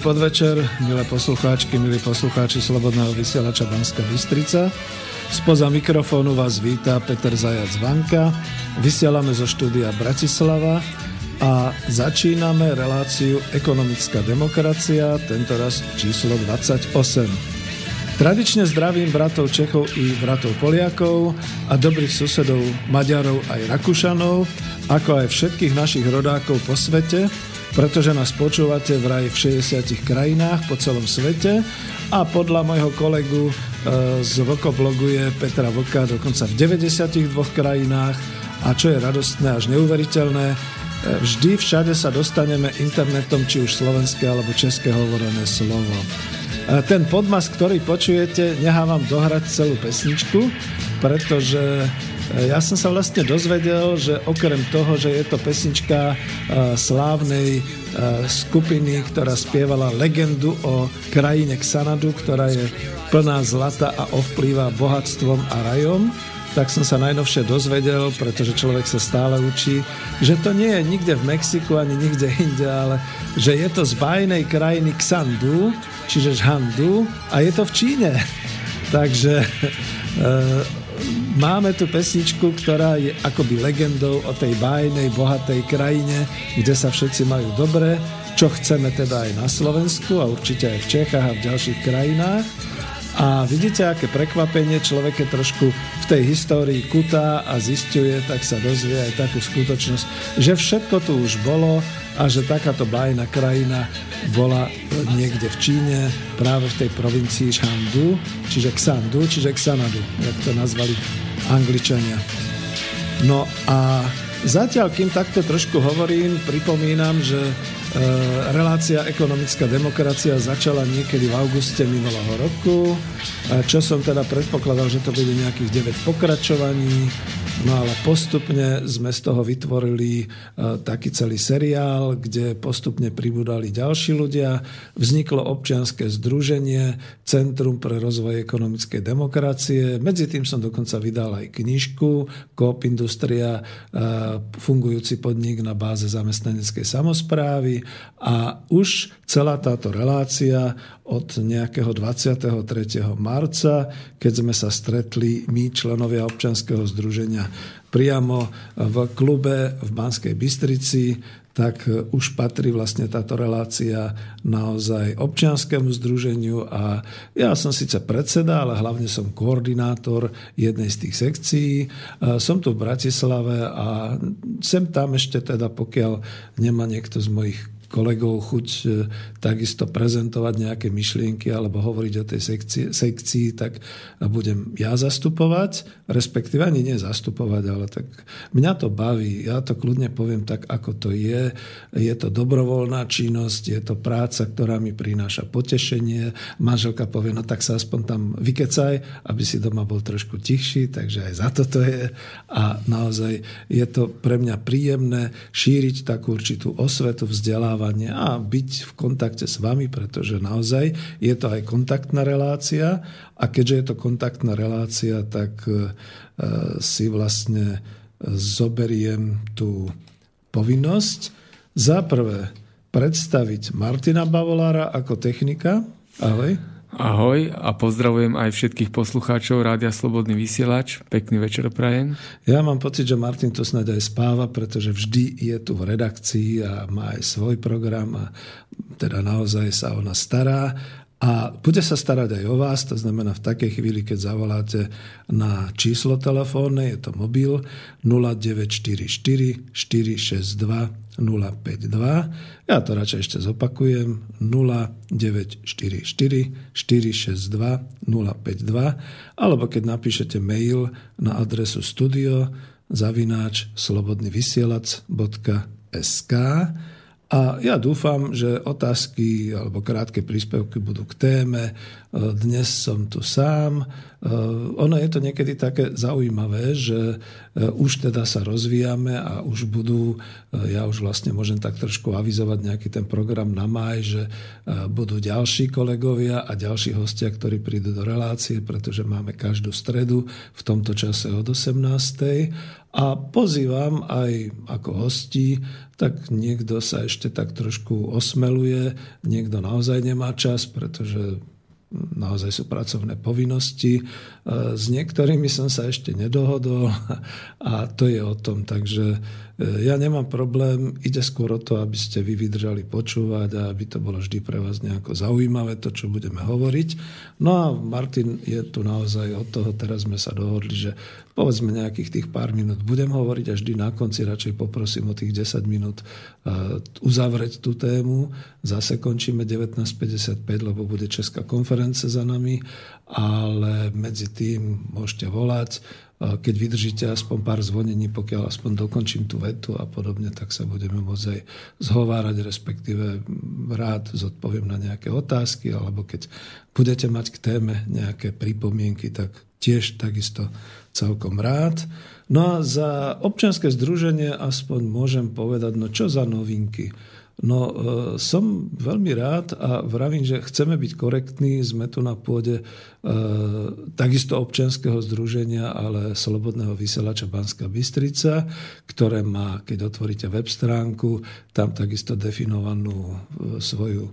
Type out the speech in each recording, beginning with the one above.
Dobrý podvečer, milé poslucháčky, milí poslucháči Slobodného vysielača Banska Bystrica. Spoza mikrofónu vás víta Peter Zajac Vanka. Vysielame zo štúdia Bratislava a začíname reláciu Ekonomická demokracia, tento raz číslo 28. Tradične zdravím bratov Čechov i bratov Poliakov a dobrých susedov Maďarov aj Rakúšanov, ako aj všetkých našich rodákov po svete, pretože nás počúvate vraj v 60 krajinách po celom svete a podľa môjho kolegu e, z Vlkoblogu je Petra Vlka dokonca v 92 krajinách a čo je radostné až neuveriteľné, e, vždy všade sa dostaneme internetom, či už slovenské alebo české hovorené slovo. E, ten podmas, ktorý počujete, nehávam dohrať celú pesničku, pretože ja som sa vlastne dozvedel, že okrem toho, že je to pesnička slávnej skupiny, ktorá spievala legendu o krajine Xanadu, ktorá je plná zlata a ovplýva bohatstvom a rajom, tak som sa najnovšie dozvedel, pretože človek sa stále učí, že to nie je nikde v Mexiku ani nikde inde, ale že je to z bajnej krajiny Xandu, čiže Žhandu a je to v Číne. Takže máme tu pesničku, ktorá je akoby legendou o tej bájnej, bohatej krajine, kde sa všetci majú dobre, čo chceme teda aj na Slovensku a určite aj v Čechách a v ďalších krajinách. A vidíte, aké prekvapenie človek je trošku v tej histórii kutá a zistuje, tak sa dozvie aj takú skutočnosť, že všetko tu už bolo a že takáto bájna krajina bola niekde v Číne, práve v tej provincii Shandu, čiže Xandu, čiže Xanadu, jak to nazvali Angličania. No a zatiaľ, kým takto trošku hovorím, pripomínam, že relácia ekonomická demokracia začala niekedy v auguste minulého roku, čo som teda predpokladal, že to bude nejakých 9 pokračovaní, No ale postupne sme z toho vytvorili e, taký celý seriál, kde postupne pribudali ďalší ľudia. Vzniklo občianske združenie Centrum pre rozvoj ekonomickej demokracie. Medzi tým som dokonca vydal aj knižku Coop Industria, e, fungujúci podnik na báze zamestnaneckej samozprávy a už celá táto relácia od nejakého 23. marca, keď sme sa stretli my, členovia občanského združenia, priamo v klube v Banskej Bystrici, tak už patrí vlastne táto relácia naozaj občianskému združeniu a ja som síce predseda, ale hlavne som koordinátor jednej z tých sekcií. Som tu v Bratislave a sem tam ešte teda, pokiaľ nemá niekto z mojich kolegov chuť e, takisto prezentovať nejaké myšlienky alebo hovoriť o tej sekcii, sekcii, tak budem ja zastupovať, respektíve ani nie zastupovať, ale tak mňa to baví. Ja to kľudne poviem tak, ako to je. Je to dobrovoľná činnosť, je to práca, ktorá mi prináša potešenie. Manželka povie, no tak sa aspoň tam vykecaj, aby si doma bol trošku tichší, takže aj za toto je. A naozaj je to pre mňa príjemné šíriť takú určitú osvetu, vzdelávanie vzdelávanie a byť v kontakte s vami, pretože naozaj je to aj kontaktná relácia a keďže je to kontaktná relácia, tak e, si vlastne zoberiem tú povinnosť. Za prvé, predstaviť Martina Bavolára ako technika. Ahoj. Ahoj a pozdravujem aj všetkých poslucháčov Rádia Slobodný vysielač. Pekný večer prajem. Ja mám pocit, že Martin to snad aj spáva, pretože vždy je tu v redakcii a má aj svoj program a teda naozaj sa ona stará a bude sa starať aj o vás, to znamená v takej chvíli, keď zavoláte na číslo telefónne, je to mobil 0944 462 052. Ja to radšej ešte zopakujem. 0944 462 052 alebo keď napíšete mail na adresu studio zavináč slobodnyvysielac.sk a ja dúfam, že otázky alebo krátke príspevky budú k téme. Dnes som tu sám. Ono je to niekedy také zaujímavé, že už teda sa rozvíjame a už budú, ja už vlastne môžem tak trošku avizovať nejaký ten program na maj, že budú ďalší kolegovia a ďalší hostia, ktorí prídu do relácie, pretože máme každú stredu v tomto čase od 18. A pozývam aj ako hostí, tak niekto sa ešte tak trošku osmeluje, niekto naozaj nemá čas, pretože naozaj sú pracovné povinnosti. E, s niektorými som sa ešte nedohodol a to je o tom. Takže ja nemám problém, ide skôr o to, aby ste vy vydržali počúvať a aby to bolo vždy pre vás nejako zaujímavé, to, čo budeme hovoriť. No a Martin je tu naozaj od toho, teraz sme sa dohodli, že povedzme nejakých tých pár minút budem hovoriť a vždy na konci radšej poprosím o tých 10 minút e, uzavrieť tú tému. Zase končíme 19.55, lebo bude Česká konference za nami, ale medzi tým môžete volať keď vydržíte aspoň pár zvonení, pokiaľ aspoň dokončím tú vetu a podobne, tak sa budeme môcť aj zhovárať, respektíve rád zodpoviem na nejaké otázky, alebo keď budete mať k téme nejaké pripomienky, tak tiež takisto celkom rád. No a za občianske združenie aspoň môžem povedať, no čo za novinky. No e, som veľmi rád a vravím, že chceme byť korektní, sme tu na pôde e, takisto občianského združenia, ale Slobodného vysielača Banská Bystrica, ktoré má, keď otvoríte web stránku, tam takisto definovanú e, svoju e,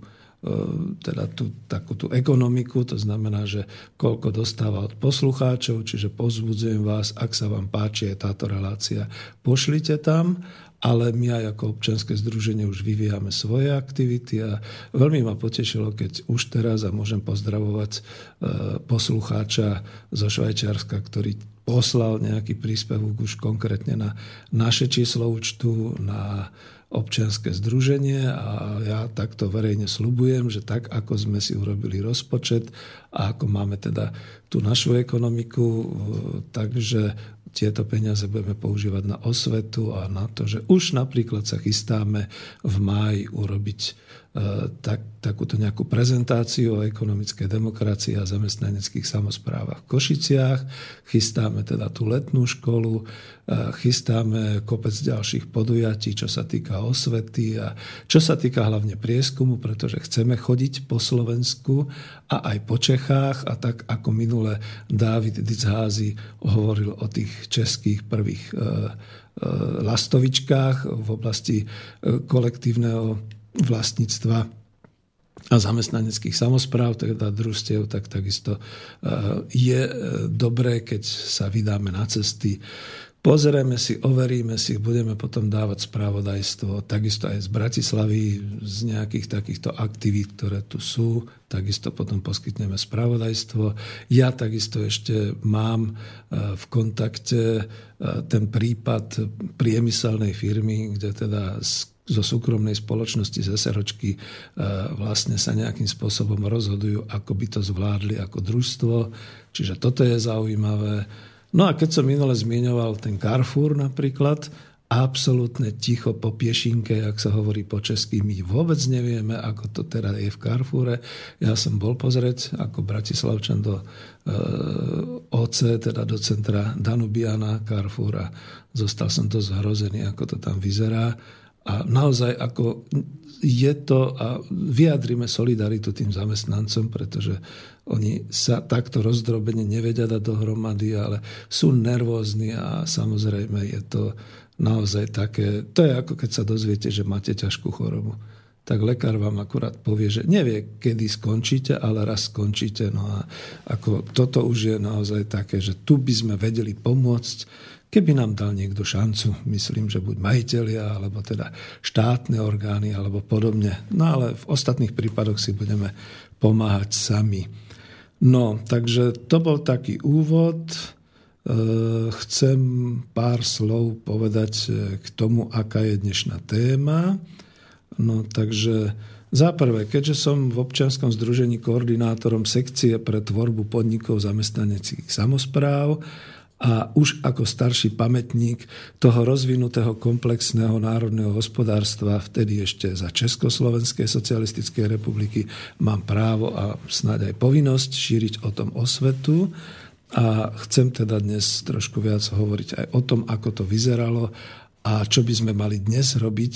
teda tú, takú tú ekonomiku, to znamená, že koľko dostáva od poslucháčov, čiže pozbudzujem vás, ak sa vám páči táto relácia, pošlite tam ale my aj ako občianske združenie už vyvíjame svoje aktivity a veľmi ma potešilo, keď už teraz a môžem pozdravovať e, poslucháča zo Švajčiarska, ktorý poslal nejaký príspevok už konkrétne na naše číslo účtu, na občianske združenie a ja takto verejne slubujem, že tak, ako sme si urobili rozpočet a ako máme teda tú našu ekonomiku, e, takže tieto peniaze budeme používať na osvetu a na to, že už napríklad sa chystáme v máji urobiť tak, takúto nejakú prezentáciu o ekonomickej demokracii a zamestnaneckých samozprávach v Košiciach. Chystáme teda tú letnú školu, e, chystáme kopec ďalších podujatí, čo sa týka osvety a čo sa týka hlavne prieskumu, pretože chceme chodiť po Slovensku a aj po Čechách a tak ako minule Dávid Dicházy hovoril o tých českých prvých e, lastovičkách v oblasti kolektívneho vlastníctva a zamestnaneckých samozpráv, teda družstiev, tak takisto e, je e, dobré, keď sa vydáme na cesty. Pozrieme si, overíme si, budeme potom dávať správodajstvo, takisto aj z Bratislavy, z nejakých takýchto aktivít, ktoré tu sú, takisto potom poskytneme spravodajstvo. Ja takisto ešte mám e, v kontakte ten prípad priemyselnej firmy, kde teda zo súkromnej spoločnosti z SROčky e, vlastne sa nejakým spôsobom rozhodujú, ako by to zvládli ako družstvo. Čiže toto je zaujímavé. No a keď som minule zmienoval ten Carrefour napríklad, absolútne ticho po piešinke, ak sa hovorí po česky. My vôbec nevieme, ako to teda je v Carrefoure. Ja som bol pozrieť ako Bratislavčan do e, OC, teda do centra Danubiana Carrefoura. Zostal som to zhrozený, ako to tam vyzerá. A naozaj ako je to a vyjadrime solidaritu tým zamestnancom, pretože oni sa takto rozdrobene nevedia dať dohromady, ale sú nervózni a samozrejme je to naozaj také, to je ako keď sa dozviete, že máte ťažkú chorobu. tak lekár vám akurát povie, že nevie, kedy skončíte, ale raz skončíte. No a ako toto už je naozaj také, že tu by sme vedeli pomôcť, keby nám dal niekto šancu, myslím, že buď majiteľia, alebo teda štátne orgány, alebo podobne. No ale v ostatných prípadoch si budeme pomáhať sami. No, takže to bol taký úvod. E, chcem pár slov povedať e, k tomu, aká je dnešná téma. No takže za prvé, keďže som v občianskom združení koordinátorom sekcie pre tvorbu podnikov zamestnaneckých samozpráv a už ako starší pamätník toho rozvinutého komplexného národného hospodárstva, vtedy ešte za Československej socialistickej republiky, mám právo a snáď aj povinnosť šíriť o tom osvetu. A chcem teda dnes trošku viac hovoriť aj o tom, ako to vyzeralo a čo by sme mali dnes robiť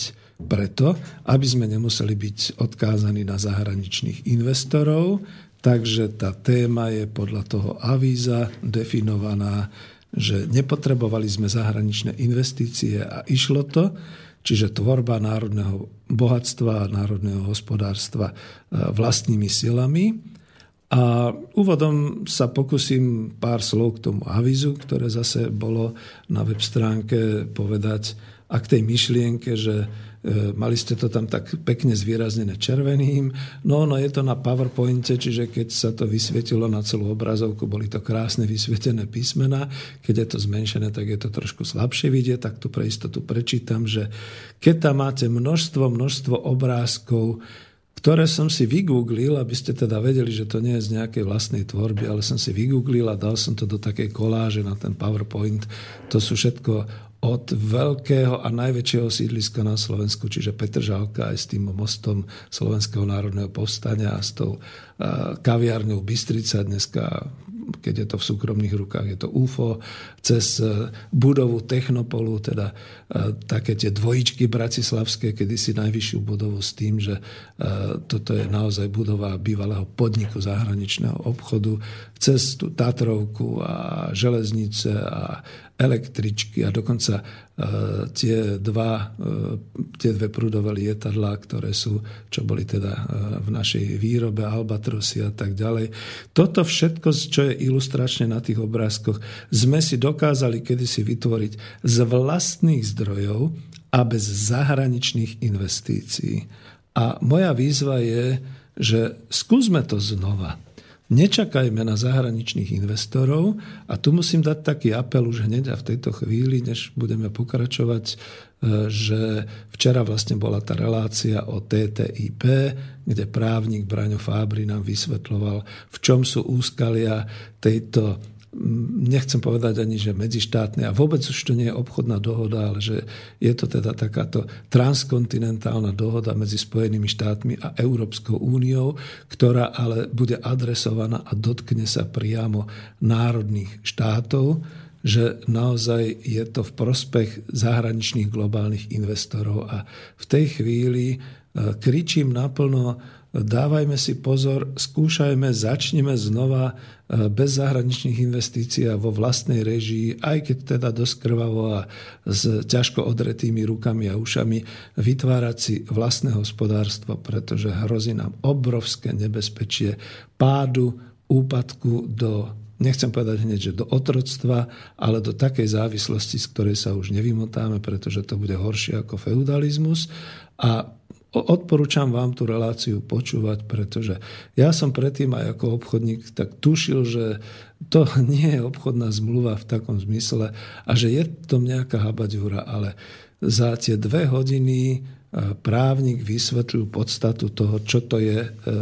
preto, aby sme nemuseli byť odkázaní na zahraničných investorov. Takže tá téma je podľa toho avíza definovaná, že nepotrebovali sme zahraničné investície a išlo to, čiže tvorba národného bohatstva a národného hospodárstva e, vlastnými silami. A úvodom sa pokúsim pár slov k tomu avizu, ktoré zase bolo na web stránke povedať a k tej myšlienke, že mali ste to tam tak pekne zvýraznené červeným. No, no je to na PowerPointe, čiže keď sa to vysvietilo na celú obrazovku, boli to krásne vysvietené písmena. Keď je to zmenšené, tak je to trošku slabšie vidieť, tak tu pre istotu prečítam, že keď tam máte množstvo, množstvo obrázkov, ktoré som si vygooglil, aby ste teda vedeli, že to nie je z nejakej vlastnej tvorby, ale som si vygooglil a dal som to do takej koláže na ten PowerPoint. To sú všetko od veľkého a najväčšieho sídliska na Slovensku, čiže Petržalka aj s tým mostom Slovenského národného povstania a s tou kaviárňou Bystrica dneska keď je to v súkromných rukách, je to UFO, cez e, budovu Technopolu, teda e, také tie dvojičky bratislavské, kedysi najvyššiu budovu s tým, že e, toto je naozaj budova bývalého podniku zahraničného obchodu, cez tú Tatrovku a železnice a električky a dokonca e, tie, dva, e, tie dve prúdové lietadlá, ktoré sú, čo boli teda e, v našej výrobe, Albatrosy a tak ďalej. Toto všetko, čo je ilustračne na tých obrázkoch, sme si dokázali kedysi vytvoriť z vlastných zdrojov a bez zahraničných investícií. A moja výzva je, že skúsme to znova. Nečakajme na zahraničných investorov a tu musím dať taký apel už hneď a v tejto chvíli, než budeme pokračovať, e, že včera vlastne bola tá relácia o TTIP, kde právnik Braňo Fábry nám vysvetloval, v čom sú úskalia tejto nechcem povedať ani, že medzištátne a vôbec už to nie je obchodná dohoda, ale že je to teda takáto transkontinentálna dohoda medzi Spojenými štátmi a Európskou úniou, ktorá ale bude adresovaná a dotkne sa priamo národných štátov, že naozaj je to v prospech zahraničných globálnych investorov. A v tej chvíli e, kričím naplno dávajme si pozor, skúšajme, začneme znova e, bez zahraničných investícií a vo vlastnej režii, aj keď teda dosť krvavo a s ťažko odretými rukami a ušami, vytvárať si vlastné hospodárstvo, pretože hrozí nám obrovské nebezpečie pádu, úpadku do nechcem povedať hneď, že do otroctva, ale do takej závislosti, z ktorej sa už nevymotáme, pretože to bude horšie ako feudalizmus. A Odporúčam vám tú reláciu počúvať, pretože ja som predtým aj ako obchodník tak tušil, že to nie je obchodná zmluva v takom zmysle a že je to nejaká habaďúra, ale za tie dve hodiny e, právnik vysvetlil podstatu toho, čo to je e, e,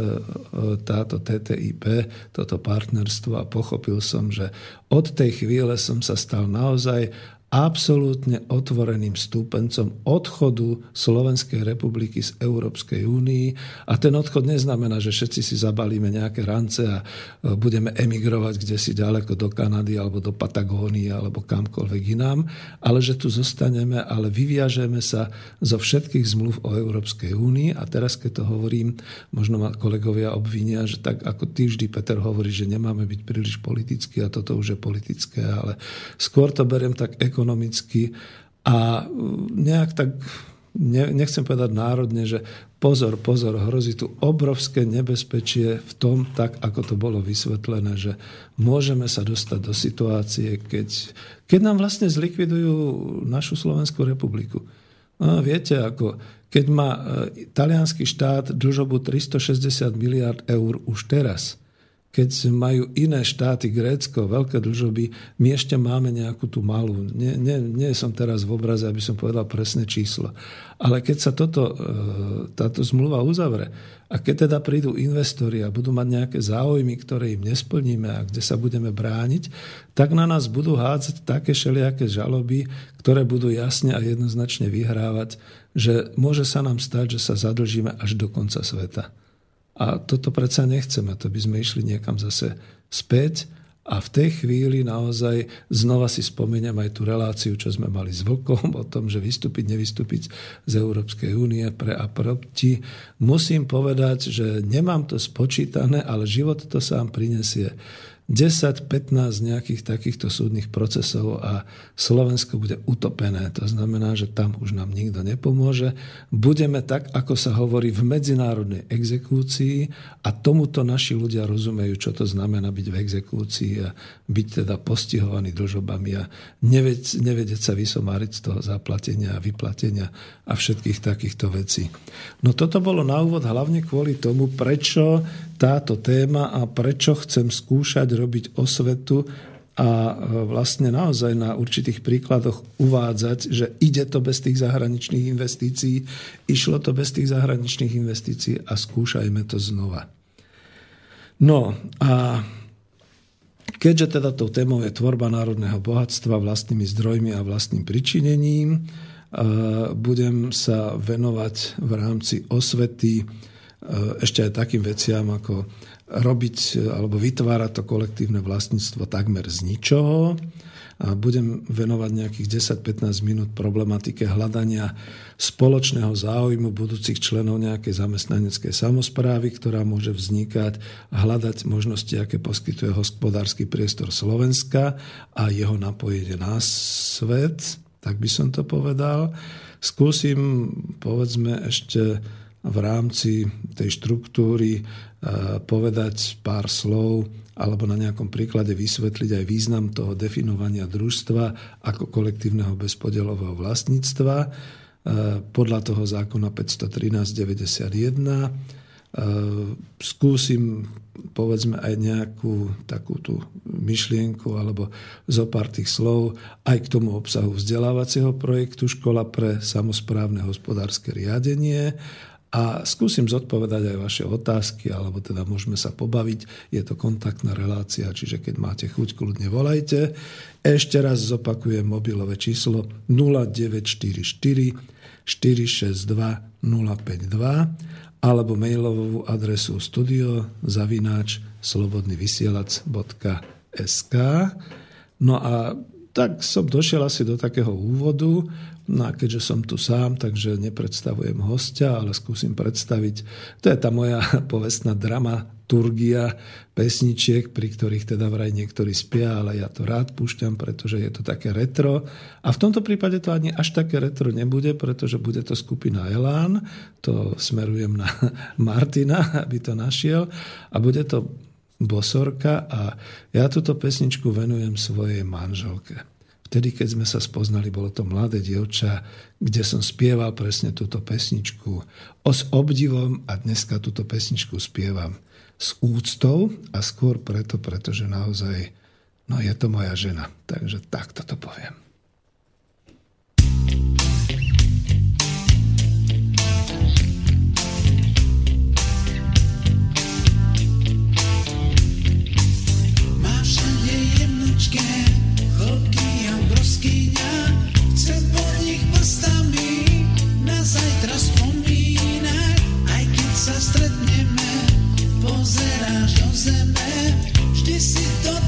táto TTIP, toto partnerstvo a pochopil som, že od tej chvíle som sa stal naozaj absolútne otvoreným stúpencom odchodu Slovenskej republiky z Európskej únii. A ten odchod neznamená, že všetci si zabalíme nejaké rance a e, budeme emigrovať kde si ďaleko do Kanady alebo do Patagónie alebo kamkoľvek inám, ale že tu zostaneme, ale vyviažeme sa zo všetkých zmluv o Európskej únii. A teraz, keď to hovorím, možno ma kolegovia obvinia, že tak ako ty vždy, Peter, hovorí, že nemáme byť príliš politický a toto už je politické, ale skôr to beriem tak ekonomicky a nejak tak nechcem povedať národne, že pozor, pozor, hrozí tu obrovské nebezpečie v tom, tak ako to bolo vysvetlené, že môžeme sa dostať do situácie, keď, keď nám vlastne zlikvidujú našu Slovenskú republiku. No, viete, ako keď má e, talianský štát dlžobu 360 miliard eur už teraz – keď majú iné štáty, Grécko, veľké dlžoby, my ešte máme nejakú tú malú. Nie, nie, nie som teraz v obraze, aby som povedal presné číslo. Ale keď sa toto, e, táto zmluva uzavre a keď teda prídu investori a budú mať nejaké záujmy, ktoré im nesplníme a kde sa budeme brániť, tak na nás budú hádzať také šelijaké žaloby, ktoré budú jasne a jednoznačne vyhrávať, že môže sa nám stať, že sa zadlžíme až do konca sveta. A toto predsa nechceme, to by sme išli niekam zase späť a v tej chvíli naozaj znova si spomeniem aj tú reláciu, čo sme mali s Vlkom o tom, že vystúpiť, nevystúpiť z Európskej únie pre a proti. Musím povedať, že nemám to spočítané, ale život to sám prinesie. 10-15 nejakých takýchto súdnych procesov a Slovensko bude utopené. To znamená, že tam už nám nikto nepomôže. Budeme tak, ako sa hovorí, v medzinárodnej exekúcii a tomuto naši ľudia rozumejú, čo to znamená byť v exekúcii a byť teda postihovaný dlžobami a nevedieť, sa vysomáriť z toho zaplatenia a vyplatenia a všetkých takýchto vecí. No toto bolo na úvod hlavne kvôli tomu, prečo táto téma a prečo chcem skúšať robiť osvetu a e, vlastne naozaj na určitých príkladoch uvádzať, že ide to bez tých zahraničných investícií, išlo to bez tých zahraničných investícií a skúšajme to znova. No a keďže teda tou témou je tvorba národného bohatstva vlastnými zdrojmi a vlastným pričinením, e, budem sa venovať v rámci osvety ešte aj takým veciam, ako robiť e, alebo vytvárať to kolektívne vlastníctvo takmer z ničoho. A budem venovať nejakých 10-15 minút problematike hľadania spoločného záujmu budúcich členov nejakej zamestnaneckej samozprávy, ktorá môže vznikať hľadať možnosti, aké poskytuje hospodársky priestor Slovenska a jeho napojenie na svet, tak by som to povedal. Skúsim, povedzme, ešte v rámci tej štruktúry e, povedať pár slov alebo na nejakom príklade vysvetliť aj význam toho definovania družstva ako kolektívneho bezpodelového vlastníctva e, podľa toho zákona 513.91. E, skúsim povedzme aj nejakú takú tú myšlienku alebo zo pár tých slov aj k tomu obsahu vzdelávacieho projektu Škola pre samozprávne hospodárske riadenie a skúsim zodpovedať aj vaše otázky, alebo teda môžeme sa pobaviť. Je to kontaktná relácia, čiže keď máte chuť, kľudne volajte. Ešte raz zopakujem mobilové číslo 0944 462 052 alebo mailovú adresu studio zavináč slobodnyvysielac.sk No a tak som došiel asi do takého úvodu No a keďže som tu sám, takže nepredstavujem hostia, ale skúsim predstaviť. To je tá moja povestná dramaturgia pesničiek, pri ktorých teda vraj niektorí spia, ale ja to rád púšťam, pretože je to také retro. A v tomto prípade to ani až také retro nebude, pretože bude to skupina Elán. To smerujem na Martina, aby to našiel. A bude to Bosorka a ja túto pesničku venujem svojej manželke. Vtedy, keď sme sa spoznali, bolo to mladé dievča, kde som spieval presne túto pesničku s obdivom a dneska túto pesničku spievam s úctou a skôr preto, pretože naozaj no je to moja žena. Takže takto to poviem. zeme, vždy si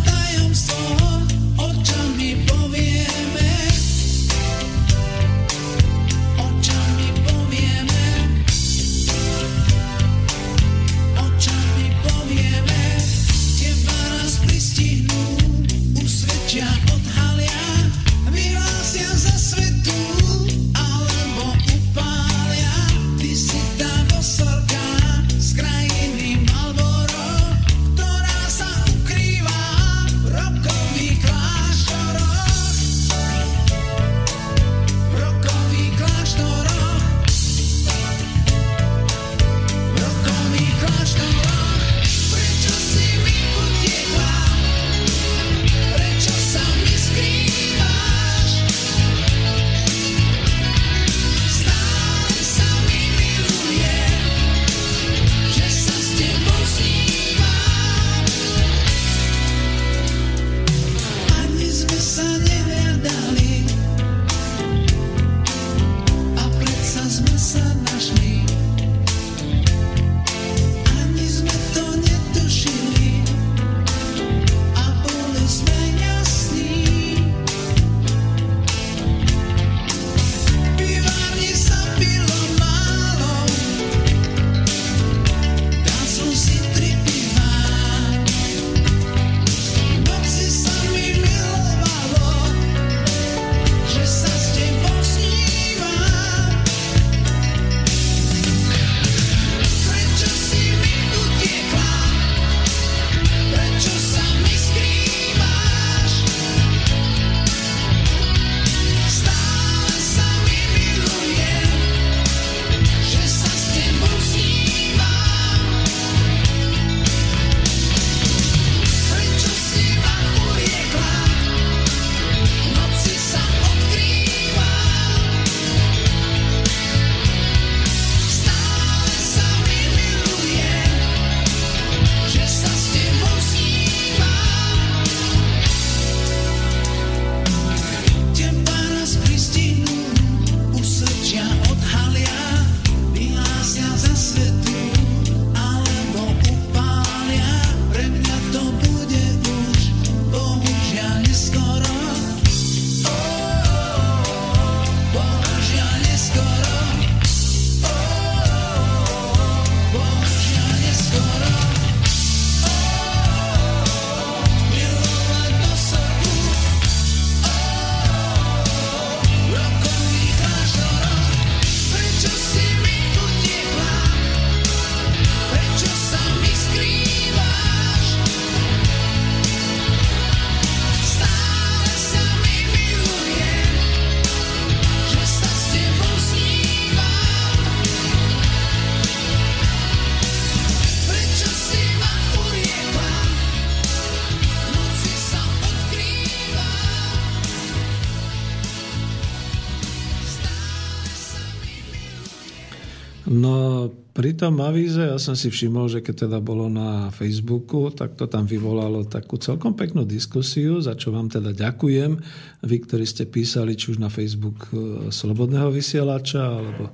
tom avíze ja som si všimol, že keď teda bolo na Facebooku, tak to tam vyvolalo takú celkom peknú diskusiu, za čo vám teda ďakujem. Vy, ktorí ste písali či už na Facebook e, Slobodného vysielača, alebo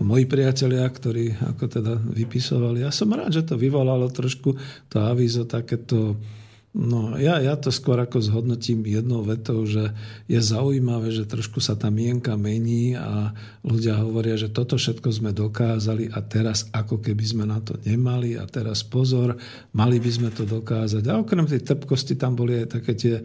moji priatelia, ktorí ako teda vypisovali. Ja som rád, že to vyvolalo trošku to avízo takéto No ja, ja to skôr ako zhodnotím jednou vetou, že je zaujímavé, že trošku sa tá mienka mení a ľudia hovoria, že toto všetko sme dokázali a teraz ako keby sme na to nemali a teraz pozor, mali by sme to dokázať. A okrem tej trpkosti tam boli aj také tie e,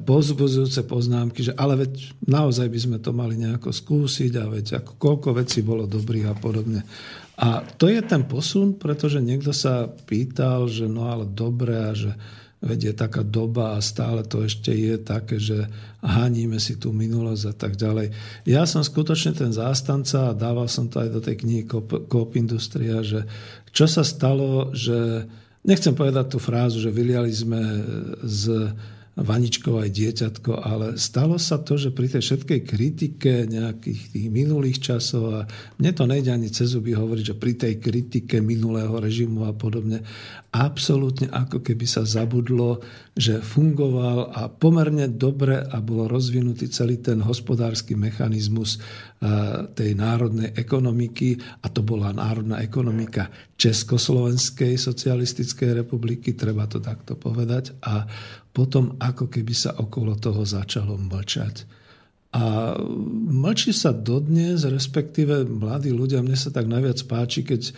pozbuzujúce poznámky, že ale veď naozaj by sme to mali nejako skúsiť a veď ako koľko vecí bolo dobrých a podobne. A to je ten posun, pretože niekto sa pýtal, že no ale dobre a že Veď je taká doba a stále to ešte je také, že haníme si tú minulosť a tak ďalej. Ja som skutočne ten zástanca a dával som to aj do tej knihy Coop Industria, že čo sa stalo, že nechcem povedať tú frázu, že vyliali sme z vaničkou aj dieťatko, ale stalo sa to, že pri tej všetkej kritike nejakých tých minulých časov a mne to nejde ani cez zuby hovoriť, že pri tej kritike minulého režimu a podobne, absolútne ako keby sa zabudlo, že fungoval a pomerne dobre a bol rozvinutý celý ten hospodársky mechanizmus tej národnej ekonomiky a to bola národná ekonomika Československej socialistickej republiky, treba to takto povedať a potom ako keby sa okolo toho začalo mlčať. A mlčí sa dodnes, respektíve mladí ľudia, mne sa tak najviac páči, keď e,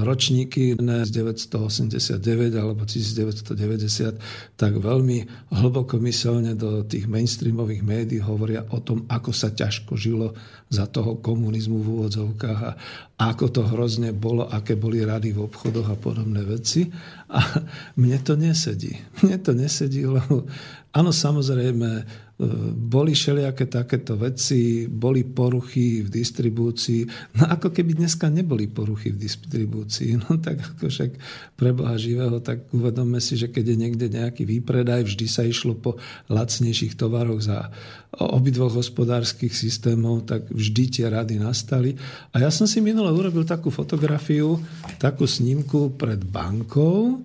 ročníky z 989 alebo 1990 tak veľmi hlbokomyselne do tých mainstreamových médií hovoria o tom, ako sa ťažko žilo za toho komunizmu v úvodzovkách a ako to hrozne bolo, aké boli rady v obchodoch a podobné veci. A mne to nesedí. Mne to nesedí, lebo áno, samozrejme, boli všelijaké takéto veci, boli poruchy v distribúcii. No ako keby dneska neboli poruchy v distribúcii. No tak ako však pre Boha živého, tak uvedomme si, že keď je niekde nejaký výpredaj, vždy sa išlo po lacnejších tovaroch za obidvoch hospodárskych systémov, tak vždy tie rady nastali. A ja som si minule urobil takú fotografiu, takú snímku pred bankou,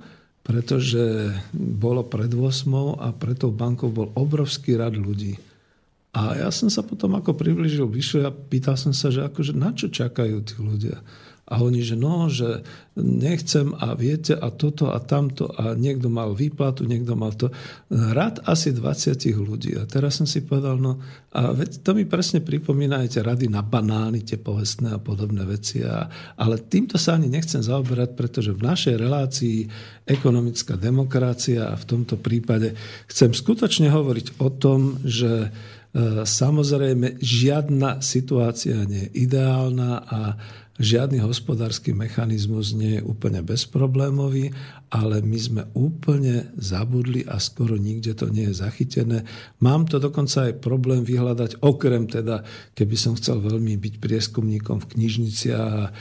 pretože bolo pred 8 a pred tou bankou bol obrovský rad ľudí. A ja som sa potom ako približil vyššie a pýtal som sa, že akože na čo čakajú tí ľudia. A oni, že no, že nechcem a viete a toto a tamto a niekto mal výplatu, niekto mal to. Rad asi 20 ľudí. A teraz som si povedal, no a veď to mi presne pripomína aj tie rady na banány, tie povestné a podobné veci. A, ale týmto sa ani nechcem zaoberať, pretože v našej relácii ekonomická demokracia a v tomto prípade chcem skutočne hovoriť o tom, že e, Samozrejme, žiadna situácia nie je ideálna a Žiadny hospodársky mechanizmus nie je úplne bezproblémový, ale my sme úplne zabudli a skoro nikde to nie je zachytené. Mám to dokonca aj problém vyhľadať, okrem teda, keby som chcel veľmi byť prieskumníkom v knižniciach a e,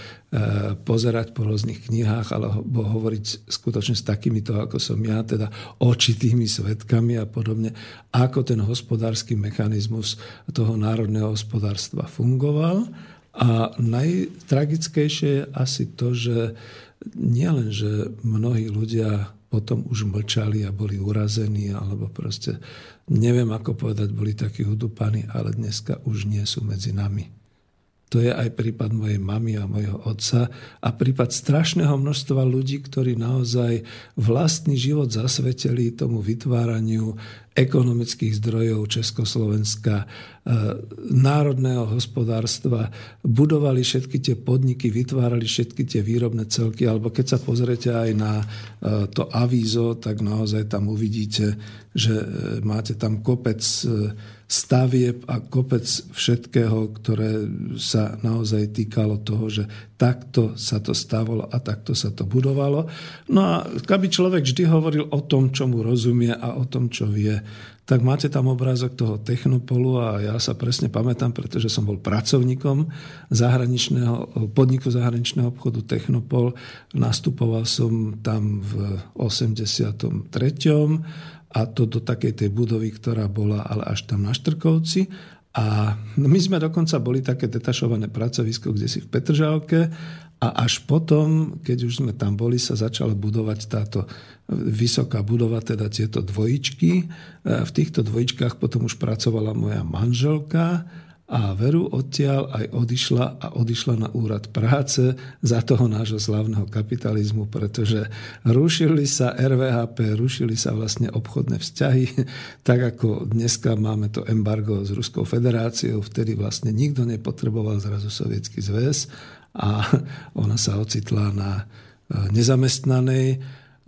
pozerať po rôznych knihách, alebo hovoriť skutočne s takýmito, ako som ja, teda očitými svetkami a podobne, ako ten hospodársky mechanizmus toho národného hospodárstva fungoval a najtragickejšie je asi to, že nielen, že mnohí ľudia potom už mlčali a boli urazení, alebo proste, neviem ako povedať, boli takí udupaní, ale dneska už nie sú medzi nami. To je aj prípad mojej mamy a mojho otca a prípad strašného množstva ľudí, ktorí naozaj vlastný život zasvetili tomu vytváraniu ekonomických zdrojov Československa, e, národného hospodárstva, budovali všetky tie podniky, vytvárali všetky tie výrobné celky, alebo keď sa pozriete aj na e, to avízo, tak naozaj tam uvidíte, že e, máte tam kopec stavieb a kopec všetkého, ktoré sa naozaj týkalo toho, že takto sa to stavalo a takto sa to budovalo. No a keby človek vždy hovoril o tom, čo mu rozumie a o tom, čo vie, tak máte tam obrázok toho Technopolu a ja sa presne pamätám, pretože som bol pracovníkom zahraničného, podniku zahraničného obchodu Technopol. Nastupoval som tam v 83 a to do takej tej budovy, ktorá bola ale až tam na Štrkovci. A my sme dokonca boli také detašované pracovisko, kde si v Petržalke a až potom, keď už sme tam boli, sa začala budovať táto vysoká budova, teda tieto dvojičky. E, v týchto dvojičkách potom už pracovala moja manželka a Veru odtiaľ aj odišla a odišla na úrad práce za toho nášho slavného kapitalizmu, pretože rušili sa RVHP, rušili sa vlastne obchodné vzťahy, tak ako dneska máme to embargo s Ruskou federáciou, vtedy vlastne nikto nepotreboval zrazu Sovietský zväz a ona sa ocitla na e, nezamestnanej.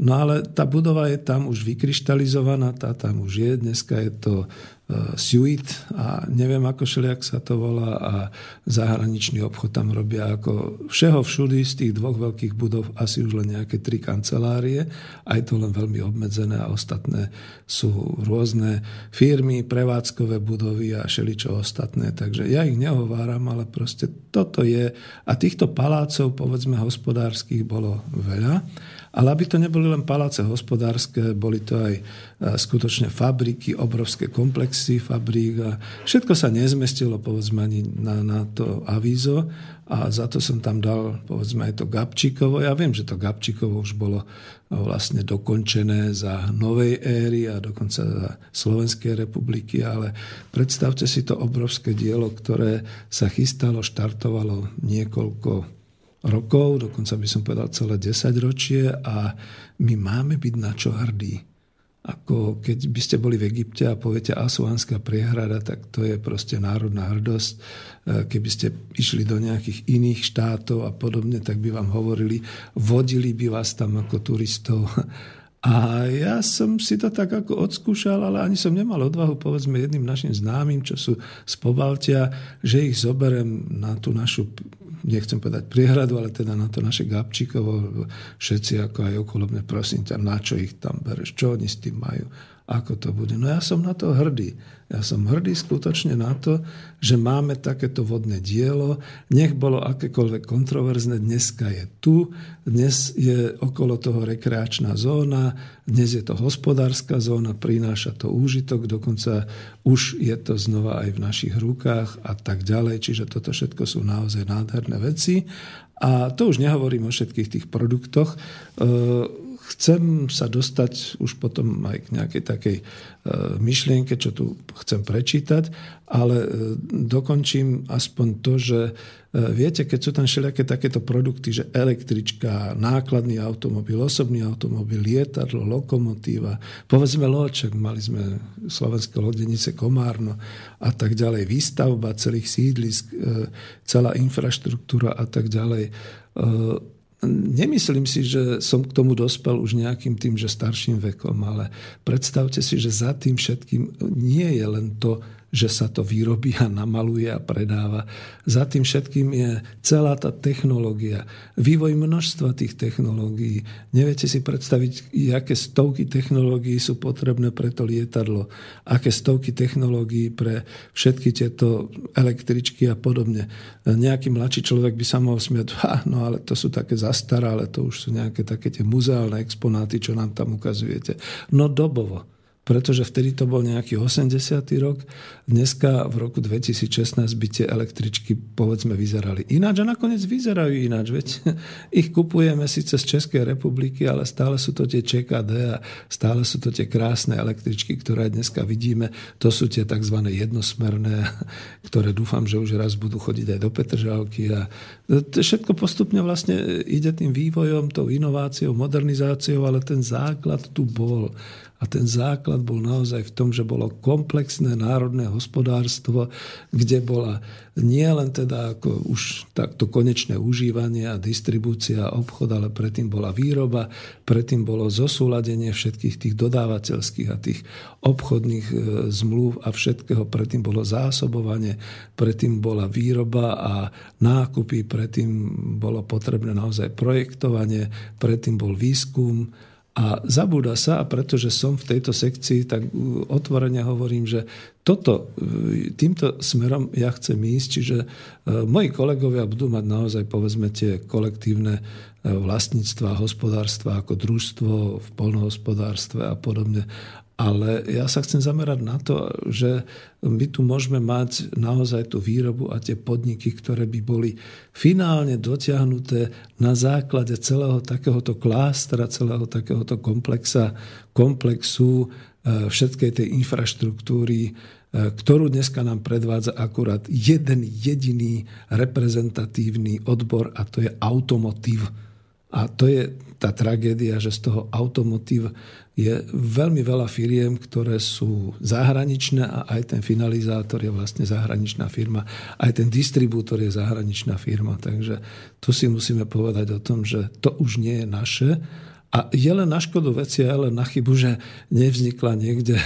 No ale tá budova je tam už vykryštalizovaná, tá tam už je, dneska je to Suite a neviem ako šeliak sa to volá a zahraničný obchod tam robia ako všeho všudy z tých dvoch veľkých budov asi už len nejaké tri kancelárie, aj to len veľmi obmedzené a ostatné sú rôzne firmy, prevádzkové budovy a šeličo ostatné, takže ja ich nehováram, ale proste toto je. A týchto palácov povedzme hospodárskych bolo veľa. Ale aby to neboli len paláce hospodárske, boli to aj e, skutočne fabriky, obrovské komplexy fabrík a všetko sa nezmestilo povedzme ani na, na to avízo a za to som tam dal povedzme aj to Gabčíkovo. Ja viem, že to Gabčíkovo už bolo vlastne dokončené za novej éry a dokonca za Slovenskej republiky, ale predstavte si to obrovské dielo, ktoré sa chystalo, štartovalo niekoľko rokov, dokonca by som povedal celé 10 ročie a my máme byť na čo hrdí. Ako keď by ste boli v Egypte a poviete Asuánska priehrada, tak to je proste národná hrdosť. E, keby ste išli do nejakých iných štátov a podobne, tak by vám hovorili, vodili by vás tam ako turistov. A ja som si to tak ako odskúšal, ale ani som nemal odvahu, povedzme, jedným našim známym, čo sú z Pobaltia, že ich zoberem na tú našu nechcem povedať priehradu, ale teda na to naše Gabčíkovo, všetci ako aj okolo mňa, prosím ťa, na čo ich tam bereš, čo oni s tým majú, ako to bude. No ja som na to hrdý. Ja som hrdý skutočne na to, že máme takéto vodné dielo. Nech bolo akékoľvek kontroverzne, dneska je tu, dnes je okolo toho rekreačná zóna, dnes je to hospodárska zóna, prináša to úžitok, dokonca už je to znova aj v našich rukách a tak ďalej. Čiže toto všetko sú naozaj nádherné veci. A to už nehovorím o všetkých tých produktoch chcem sa dostať už potom aj k nejakej takej e, myšlienke, čo tu chcem prečítať, ale e, dokončím aspoň to, že e, viete, keď sú tam všelijaké takéto produkty, že električka, nákladný automobil, osobný automobil, lietadlo, lokomotíva, povedzme loček, mali sme slovenské lodenice Komárno a tak ďalej, výstavba celých sídlisk, celá infraštruktúra a tak ďalej Nemyslím si, že som k tomu dospel už nejakým tým, že starším vekom, ale predstavte si, že za tým všetkým nie je len to, že sa to vyrobí a namaluje a predáva. Za tým všetkým je celá tá technológia, vývoj množstva tých technológií. Neviete si predstaviť, aké stovky technológií sú potrebné pre to lietadlo, aké stovky technológií pre všetky tieto električky a podobne. Nejaký mladší človek by sa mohol smiať, no ale to sú také zastaralé, to už sú nejaké také tie muzeálne exponáty, čo nám tam ukazujete. No dobovo pretože vtedy to bol nejaký 80. rok. Dneska v roku 2016 by tie električky povedzme vyzerali ináč a nakoniec vyzerajú ináč. Veď ich kupujeme síce z Českej republiky, ale stále sú to tie ČKD a stále sú to tie krásne električky, ktoré dneska vidíme. To sú tie tzv. jednosmerné, ktoré dúfam, že už raz budú chodiť aj do Petržalky. A všetko postupne vlastne ide tým vývojom, tou inováciou, modernizáciou, ale ten základ tu bol. A ten základ bol naozaj v tom, že bolo komplexné národné hospodárstvo, kde bola nie len teda ako už takto konečné užívanie a distribúcia a obchod, ale predtým bola výroba, predtým bolo zosúladenie všetkých tých dodávateľských a tých obchodných e, zmluv a všetkého, predtým bolo zásobovanie, predtým bola výroba a nákupy, predtým bolo potrebné naozaj projektovanie, predtým bol výskum, a zabúda sa, a pretože som v tejto sekcii, tak otvorene hovorím, že toto, e, týmto smerom ja chcem ísť, čiže e, moji kolegovia budú mať naozaj, povedzme, tie kolektívne e, vlastníctva, hospodárstva ako družstvo v polnohospodárstve a podobne. Ale ja sa chcem zamerať na to, že my tu môžeme mať naozaj tú výrobu a tie podniky, ktoré by boli finálne dotiahnuté na základe celého takéhoto klástra, celého takéhoto komplexa, komplexu e, všetkej tej infraštruktúry, e, ktorú dneska nám predvádza akurát jeden jediný reprezentatívny odbor a to je automotív. A to je tá tragédia, že z toho automotív je veľmi veľa firiem, ktoré sú zahraničné a aj ten finalizátor je vlastne zahraničná firma, aj ten distribútor je zahraničná firma. Takže tu si musíme povedať o tom, že to už nie je naše a je len na škodu veci, len na chybu, že nevznikla niekde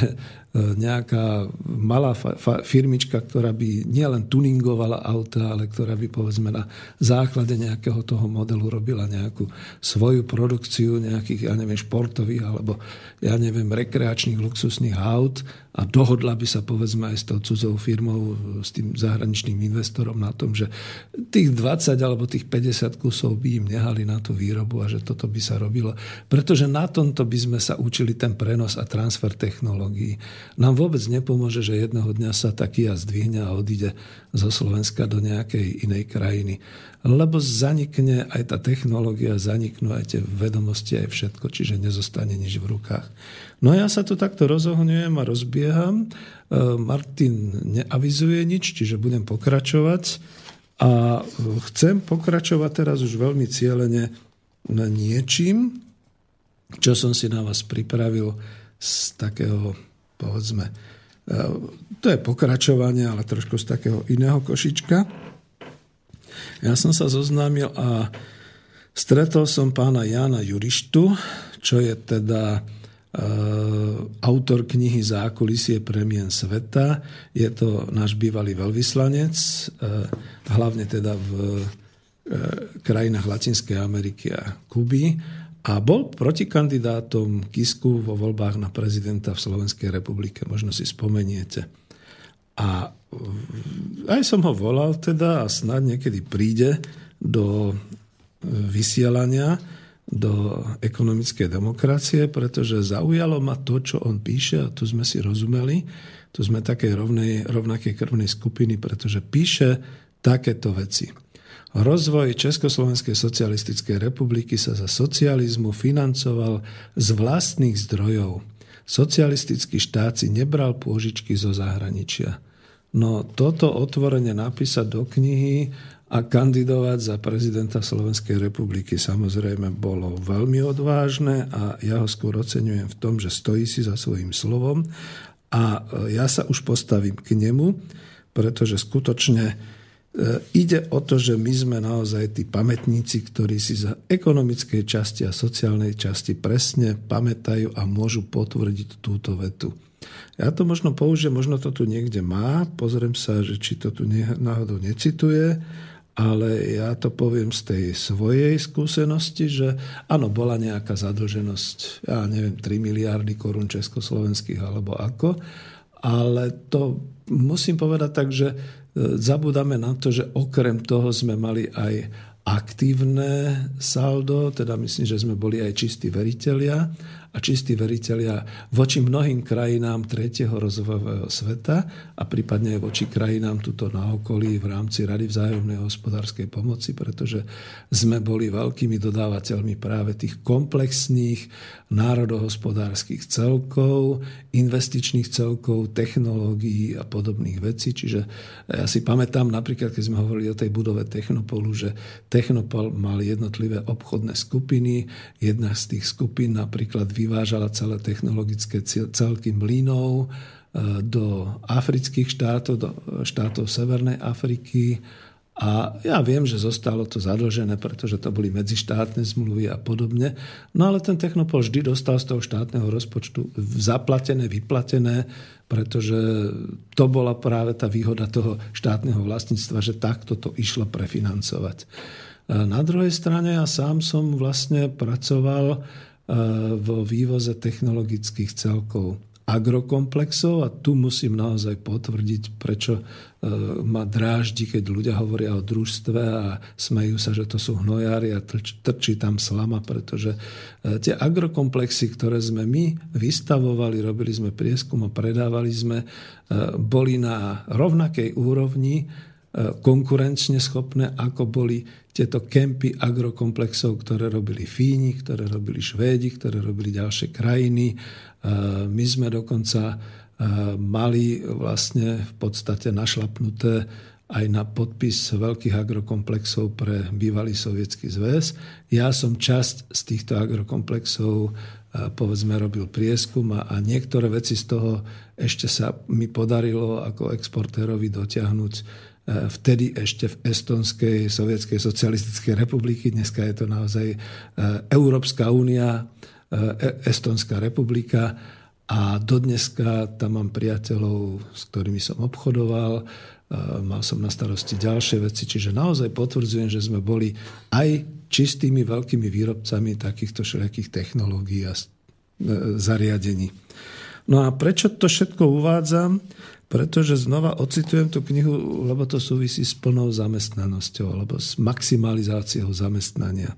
nejaká malá firmička, ktorá by nielen tuningovala auta, ale ktorá by povedzme na základe nejakého toho modelu robila nejakú svoju produkciu nejakých, ja neviem, športových alebo ja neviem, rekreačných luxusných aut a dohodla by sa povedzme aj s tou cudzou firmou, s tým zahraničným investorom na tom, že tých 20 alebo tých 50 kusov by im nehali na tú výrobu a že toto by sa robilo. Pretože na tomto by sme sa učili ten prenos a transfer technológií. Nám vôbec nepomôže, že jedného dňa sa taký a zdvihne a odíde zo Slovenska do nejakej inej krajiny. Lebo zanikne aj tá technológia, zaniknú aj tie vedomosti, aj všetko, čiže nezostane nič v rukách. No ja sa tu takto rozohňujem a rozbieham. E, Martin neavizuje nič, čiže budem pokračovať. A chcem pokračovať teraz už veľmi cieľene niečím, čo som si na vás pripravil z takého, povedzme, e, to je pokračovanie, ale trošku z takého iného košička. Ja som sa zoznámil a stretol som pána Jana Jurištu, čo je teda Eh, autor knihy Zákulisie premien sveta. Je to náš bývalý veľvyslanec, eh, hlavne teda v krajinách Latinskej Ameriky a Kuby a bol protikandidátom Kisku vo voľbách na prezidenta v Slovenskej republike. Možno si spomeniete. A aj som ho volal teda a snad niekedy príde do vysielania do ekonomickej demokracie, pretože zaujalo ma to, čo on píše a tu sme si rozumeli, tu sme také rovnej, rovnakej krvnej skupiny, pretože píše takéto veci. Rozvoj Československej socialistickej republiky sa za socializmu financoval z vlastných zdrojov. Socialistický štát si nebral pôžičky zo zahraničia. No toto otvorene napísať do knihy a kandidovať za prezidenta Slovenskej republiky samozrejme bolo veľmi odvážne a ja ho skôr oceňujem v tom, že stojí si za svojím slovom a ja sa už postavím k nemu, pretože skutočne ide o to, že my sme naozaj tí pamätníci, ktorí si za ekonomickej časti a sociálnej časti presne pamätajú a môžu potvrdiť túto vetu. Ja to možno použijem, možno to tu niekde má, pozriem sa, že či to tu náhodou necituje, ale ja to poviem z tej svojej skúsenosti, že áno, bola nejaká zadlženosť, ja neviem, 3 miliardy korún československých alebo ako, ale to musím povedať tak, že e, zabudáme na to, že okrem toho sme mali aj aktívne saldo, teda myslím, že sme boli aj čistí veriteľia a čistí veriteľia voči mnohým krajinám tretieho rozvojového sveta a prípadne aj voči krajinám tuto na okolí v rámci Rady vzájomnej hospodárskej pomoci, pretože sme boli veľkými dodávateľmi práve tých komplexných národohospodárskych celkov, investičných celkov, technológií a podobných vecí. Čiže ja si pamätám napríklad, keď sme hovorili o tej budove Technopolu, že Technopol mal jednotlivé obchodné skupiny. Jedna z tých skupín napríklad vyvážala celé technologické celky mlynov e, do afrických štátov, do štátov Severnej Afriky. A ja viem, že zostalo to zadlžené, pretože to boli medzištátne zmluvy a podobne. No ale ten Technopol vždy dostal z toho štátneho rozpočtu zaplatené, vyplatené, pretože to bola práve tá výhoda toho štátneho vlastníctva, že takto to išlo prefinancovať. E, na druhej strane ja sám som vlastne pracoval vo vývoze technologických celkov. agrokomplexov a tu musím naozaj potvrdiť, prečo e, ma dráždi, keď ľudia hovoria o družstve a smejú sa, že to sú hnojári a trčí tam slama, pretože e, tie agrokomplexy, ktoré sme my vystavovali, robili sme prieskum a predávali sme, e, boli na rovnakej úrovni konkurenčne schopné, ako boli tieto kempy agrokomplexov, ktoré robili Fíni, ktoré robili Švédi, ktoré robili ďalšie krajiny. My sme dokonca mali vlastne v podstate našlapnuté aj na podpis veľkých agrokomplexov pre bývalý sovietský zväz. Ja som časť z týchto agrokomplexov povedzme robil prieskum a, a niektoré veci z toho ešte sa mi podarilo ako exportérovi dotiahnuť vtedy ešte v Estonskej sovietskej socialistickej republiky, dneska je to naozaj e, Európska únia, e, Estonská republika a dodneska tam mám priateľov, s ktorými som obchodoval, mal som na starosti ďalšie veci, čiže naozaj potvrdzujem, že sme boli aj čistými veľkými výrobcami takýchto všelijakých technológií a zariadení. No a prečo to všetko uvádzam? Pretože znova ocitujem tú knihu, lebo to súvisí s plnou zamestnanosťou alebo s maximalizáciou zamestnania.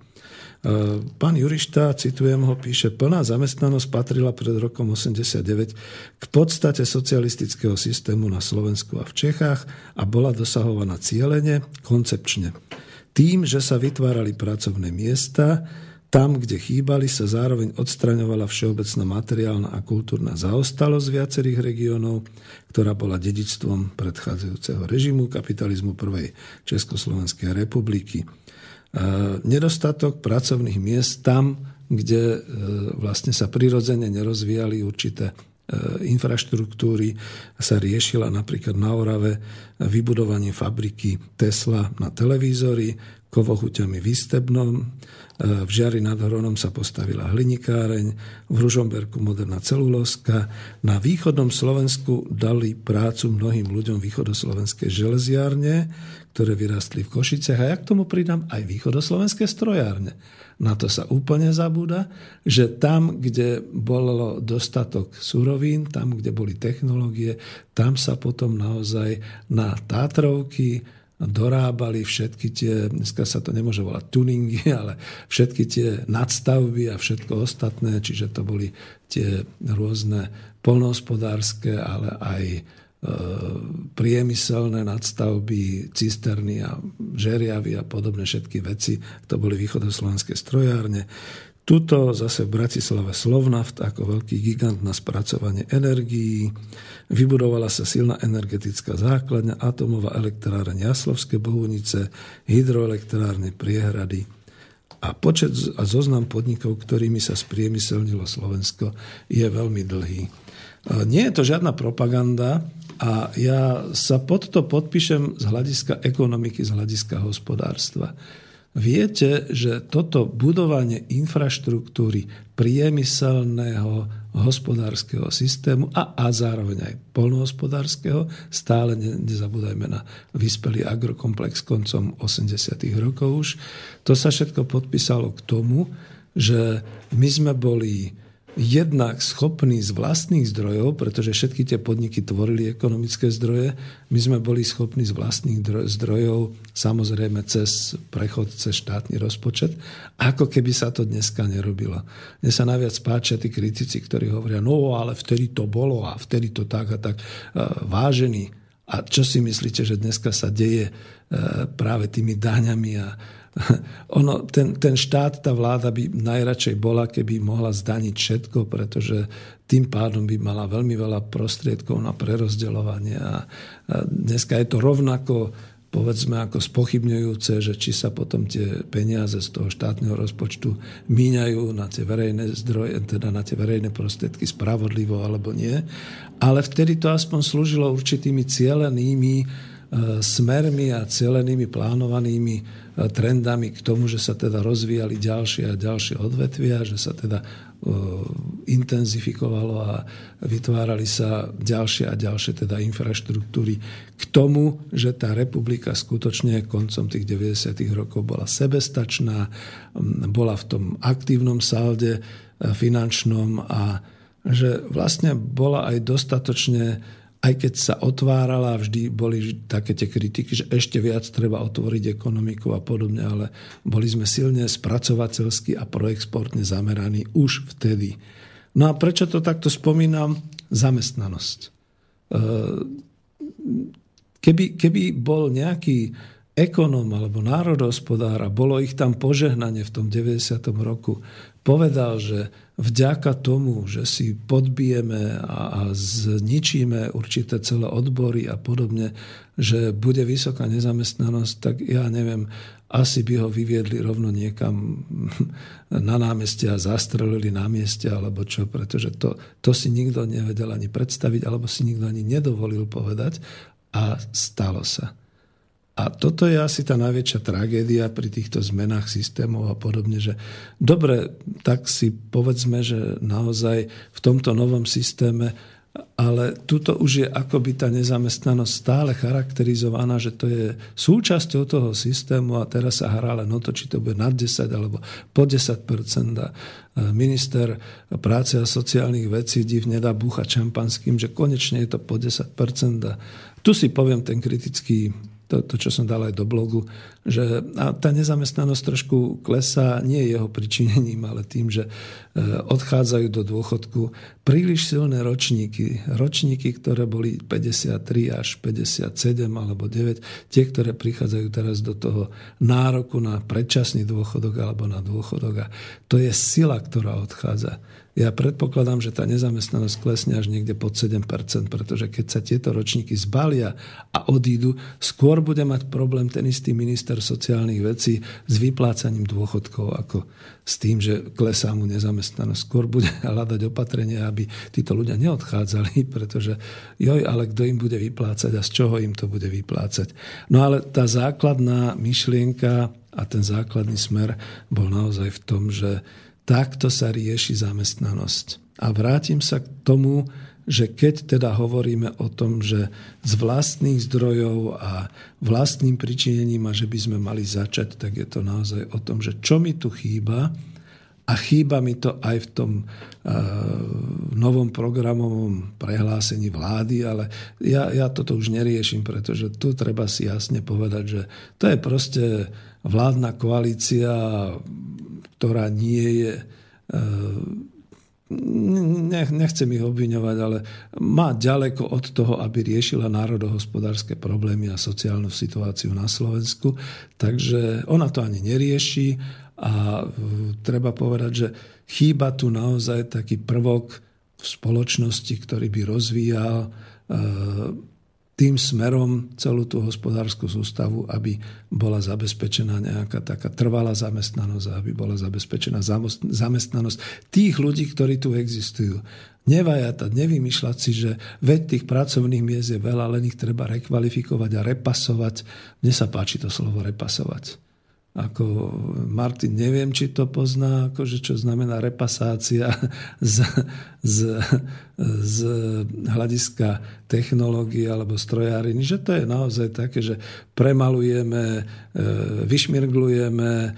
E, pán Jurišta, citujem ho, píše, plná zamestnanosť patrila pred rokom 89 k podstate socialistického systému na Slovensku a v Čechách a bola dosahovaná cieľene, koncepčne. Tým, že sa vytvárali pracovné miesta, tam, kde chýbali, sa zároveň odstraňovala všeobecná materiálna a kultúrna zaostalosť viacerých regiónov, ktorá bola dedičstvom predchádzajúceho režimu kapitalizmu prvej Československej republiky. Nedostatok pracovných miest tam, kde e, vlastne sa prirodzene nerozvíjali určité e, infraštruktúry sa riešila napríklad na Orave vybudovanie fabriky Tesla na televízory, kovochuťami v Istebnom, v Žiari nad Hronom sa postavila hlinikáreň, v Ružomberku moderná celuloska. Na východnom Slovensku dali prácu mnohým ľuďom východoslovenské železiárne, ktoré vyrastli v Košiciach. A ja k tomu pridám aj východoslovenské strojárne. Na to sa úplne zabúda, že tam, kde bolo dostatok surovín, tam, kde boli technológie, tam sa potom naozaj na Tátrovky, dorábali všetky tie, dneska sa to nemôže volať tuningy, ale všetky tie nadstavby a všetko ostatné, čiže to boli tie rôzne polnohospodárske, ale aj e, priemyselné nadstavby, cisterny a žeriavy a podobné všetky veci. To boli východoslovenské strojárne. Tuto zase v Bratislave Slovnaft ako veľký gigant na spracovanie energií. Vybudovala sa silná energetická základňa, atomová elektráreň Jaslovské Bohunice, hydroelektrárne Priehrady a počet a zoznam podnikov, ktorými sa spriemyselnilo Slovensko, je veľmi dlhý. Nie je to žiadna propaganda a ja sa pod to podpíšem z hľadiska ekonomiky, z hľadiska hospodárstva. Viete, že toto budovanie infraštruktúry priemyselného hospodárskeho systému a, a zároveň aj polnohospodárskeho, stále ne, nezabúdajme na vyspelý agrokomplex koncom 80. rokov už, to sa všetko podpísalo k tomu, že my sme boli jednak schopní z vlastných zdrojov, pretože všetky tie podniky tvorili ekonomické zdroje, my sme boli schopní z vlastných zdrojov, samozrejme cez prechod, cez štátny rozpočet, ako keby sa to dneska nerobilo. Mne sa najviac páčia tí kritici, ktorí hovoria, no ale vtedy to bolo a vtedy to tak a tak. Vážený. A čo si myslíte, že dneska sa deje e, práve tými daňami a ono, ten, ten štát, tá vláda by najradšej bola, keby mohla zdaniť všetko, pretože tým pádom by mala veľmi veľa prostriedkov na prerozdeľovanie. A, dneska je to rovnako povedzme ako spochybňujúce, že či sa potom tie peniaze z toho štátneho rozpočtu míňajú na tie verejné zdroje, teda na tie verejné prostriedky spravodlivo alebo nie. Ale vtedy to aspoň slúžilo určitými cieľenými e, smermi a cieľenými plánovanými trendami k tomu, že sa teda rozvíjali ďalšie a ďalšie odvetvia, že sa teda intenzifikovalo a vytvárali sa ďalšie a ďalšie teda infraštruktúry k tomu, že tá republika skutočne koncom tých 90. rokov bola sebestačná, bola v tom aktívnom salde e, finančnom a že vlastne bola aj dostatočne aj keď sa otvárala, vždy boli také tie kritiky, že ešte viac treba otvoriť ekonomiku a podobne, ale boli sme silne spracovateľsky a proexportne zameraní už vtedy. No a prečo to takto spomínam? Zamestnanosť. E, keby, keby bol nejaký ekonóm alebo národohospodár a bolo ich tam požehnanie v tom 90. roku, povedal, že vďaka tomu, že si podbijeme a, zničíme určité celé odbory a podobne, že bude vysoká nezamestnanosť, tak ja neviem, asi by ho vyviedli rovno niekam na námestie a zastrelili na mieste alebo čo, pretože to, to si nikto nevedel ani predstaviť alebo si nikto ani nedovolil povedať a stalo sa. A toto je asi tá najväčšia tragédia pri týchto zmenách systémov a podobne, že dobre, tak si povedzme, že naozaj v tomto novom systéme, ale tuto už je akoby tá nezamestnanosť stále charakterizovaná, že to je súčasťou toho systému a teraz sa hrá len o to, či to bude nad 10 alebo po 10 a minister práce a sociálnych vecí div nedá búcha čampanským, že konečne je to po 10 a tu si poviem ten kritický to, to, čo som dal aj do blogu, že tá nezamestnanosť trošku klesá nie jeho pričinením, ale tým, že e, odchádzajú do dôchodku príliš silné ročníky. Ročníky, ktoré boli 53 až 57 alebo 9, tie, ktoré prichádzajú teraz do toho nároku na predčasný dôchodok alebo na dôchodok. A to je sila, ktorá odchádza. Ja predpokladám, že tá nezamestnanosť klesne až niekde pod 7%, pretože keď sa tieto ročníky zbalia a odídu, skôr bude mať problém ten istý minister sociálnych vecí s vyplácaním dôchodkov ako s tým, že klesá mu nezamestnanosť. Skôr bude hľadať opatrenia, aby títo ľudia neodchádzali, pretože joj, ale kto im bude vyplácať a z čoho im to bude vyplácať. No ale tá základná myšlienka a ten základný smer bol naozaj v tom, že Takto sa rieši zamestnanosť. A vrátim sa k tomu, že keď teda hovoríme o tom, že z vlastných zdrojov a vlastným pričinením a že by sme mali začať, tak je to naozaj o tom, že čo mi tu chýba a chýba mi to aj v tom uh, novom programovom prehlásení vlády, ale ja, ja toto už neriešim, pretože tu treba si jasne povedať, že to je proste vládna koalícia, ktorá nie je nechcem ich obviňovať, ale má ďaleko od toho, aby riešila národohospodárske problémy a sociálnu situáciu na Slovensku. Takže ona to ani nerieši a eh, treba povedať, že chýba tu naozaj taký prvok v spoločnosti, ktorý by rozvíjal eh, tým smerom celú tú hospodárskú sústavu, aby bola zabezpečená nejaká taká trvalá zamestnanosť, aby bola zabezpečená zamestnanosť tých ľudí, ktorí tu existujú. Nevajatať, nevymýšľať si, že veď tých pracovných miest je veľa, len ich treba rekvalifikovať a repasovať. Mne sa páči to slovo repasovať ako Martin, neviem, či to pozná, akože čo znamená repasácia z, z, z hľadiska technológie alebo strojáriny, že to je naozaj také, že premalujeme, e, vyšmirglujeme, e,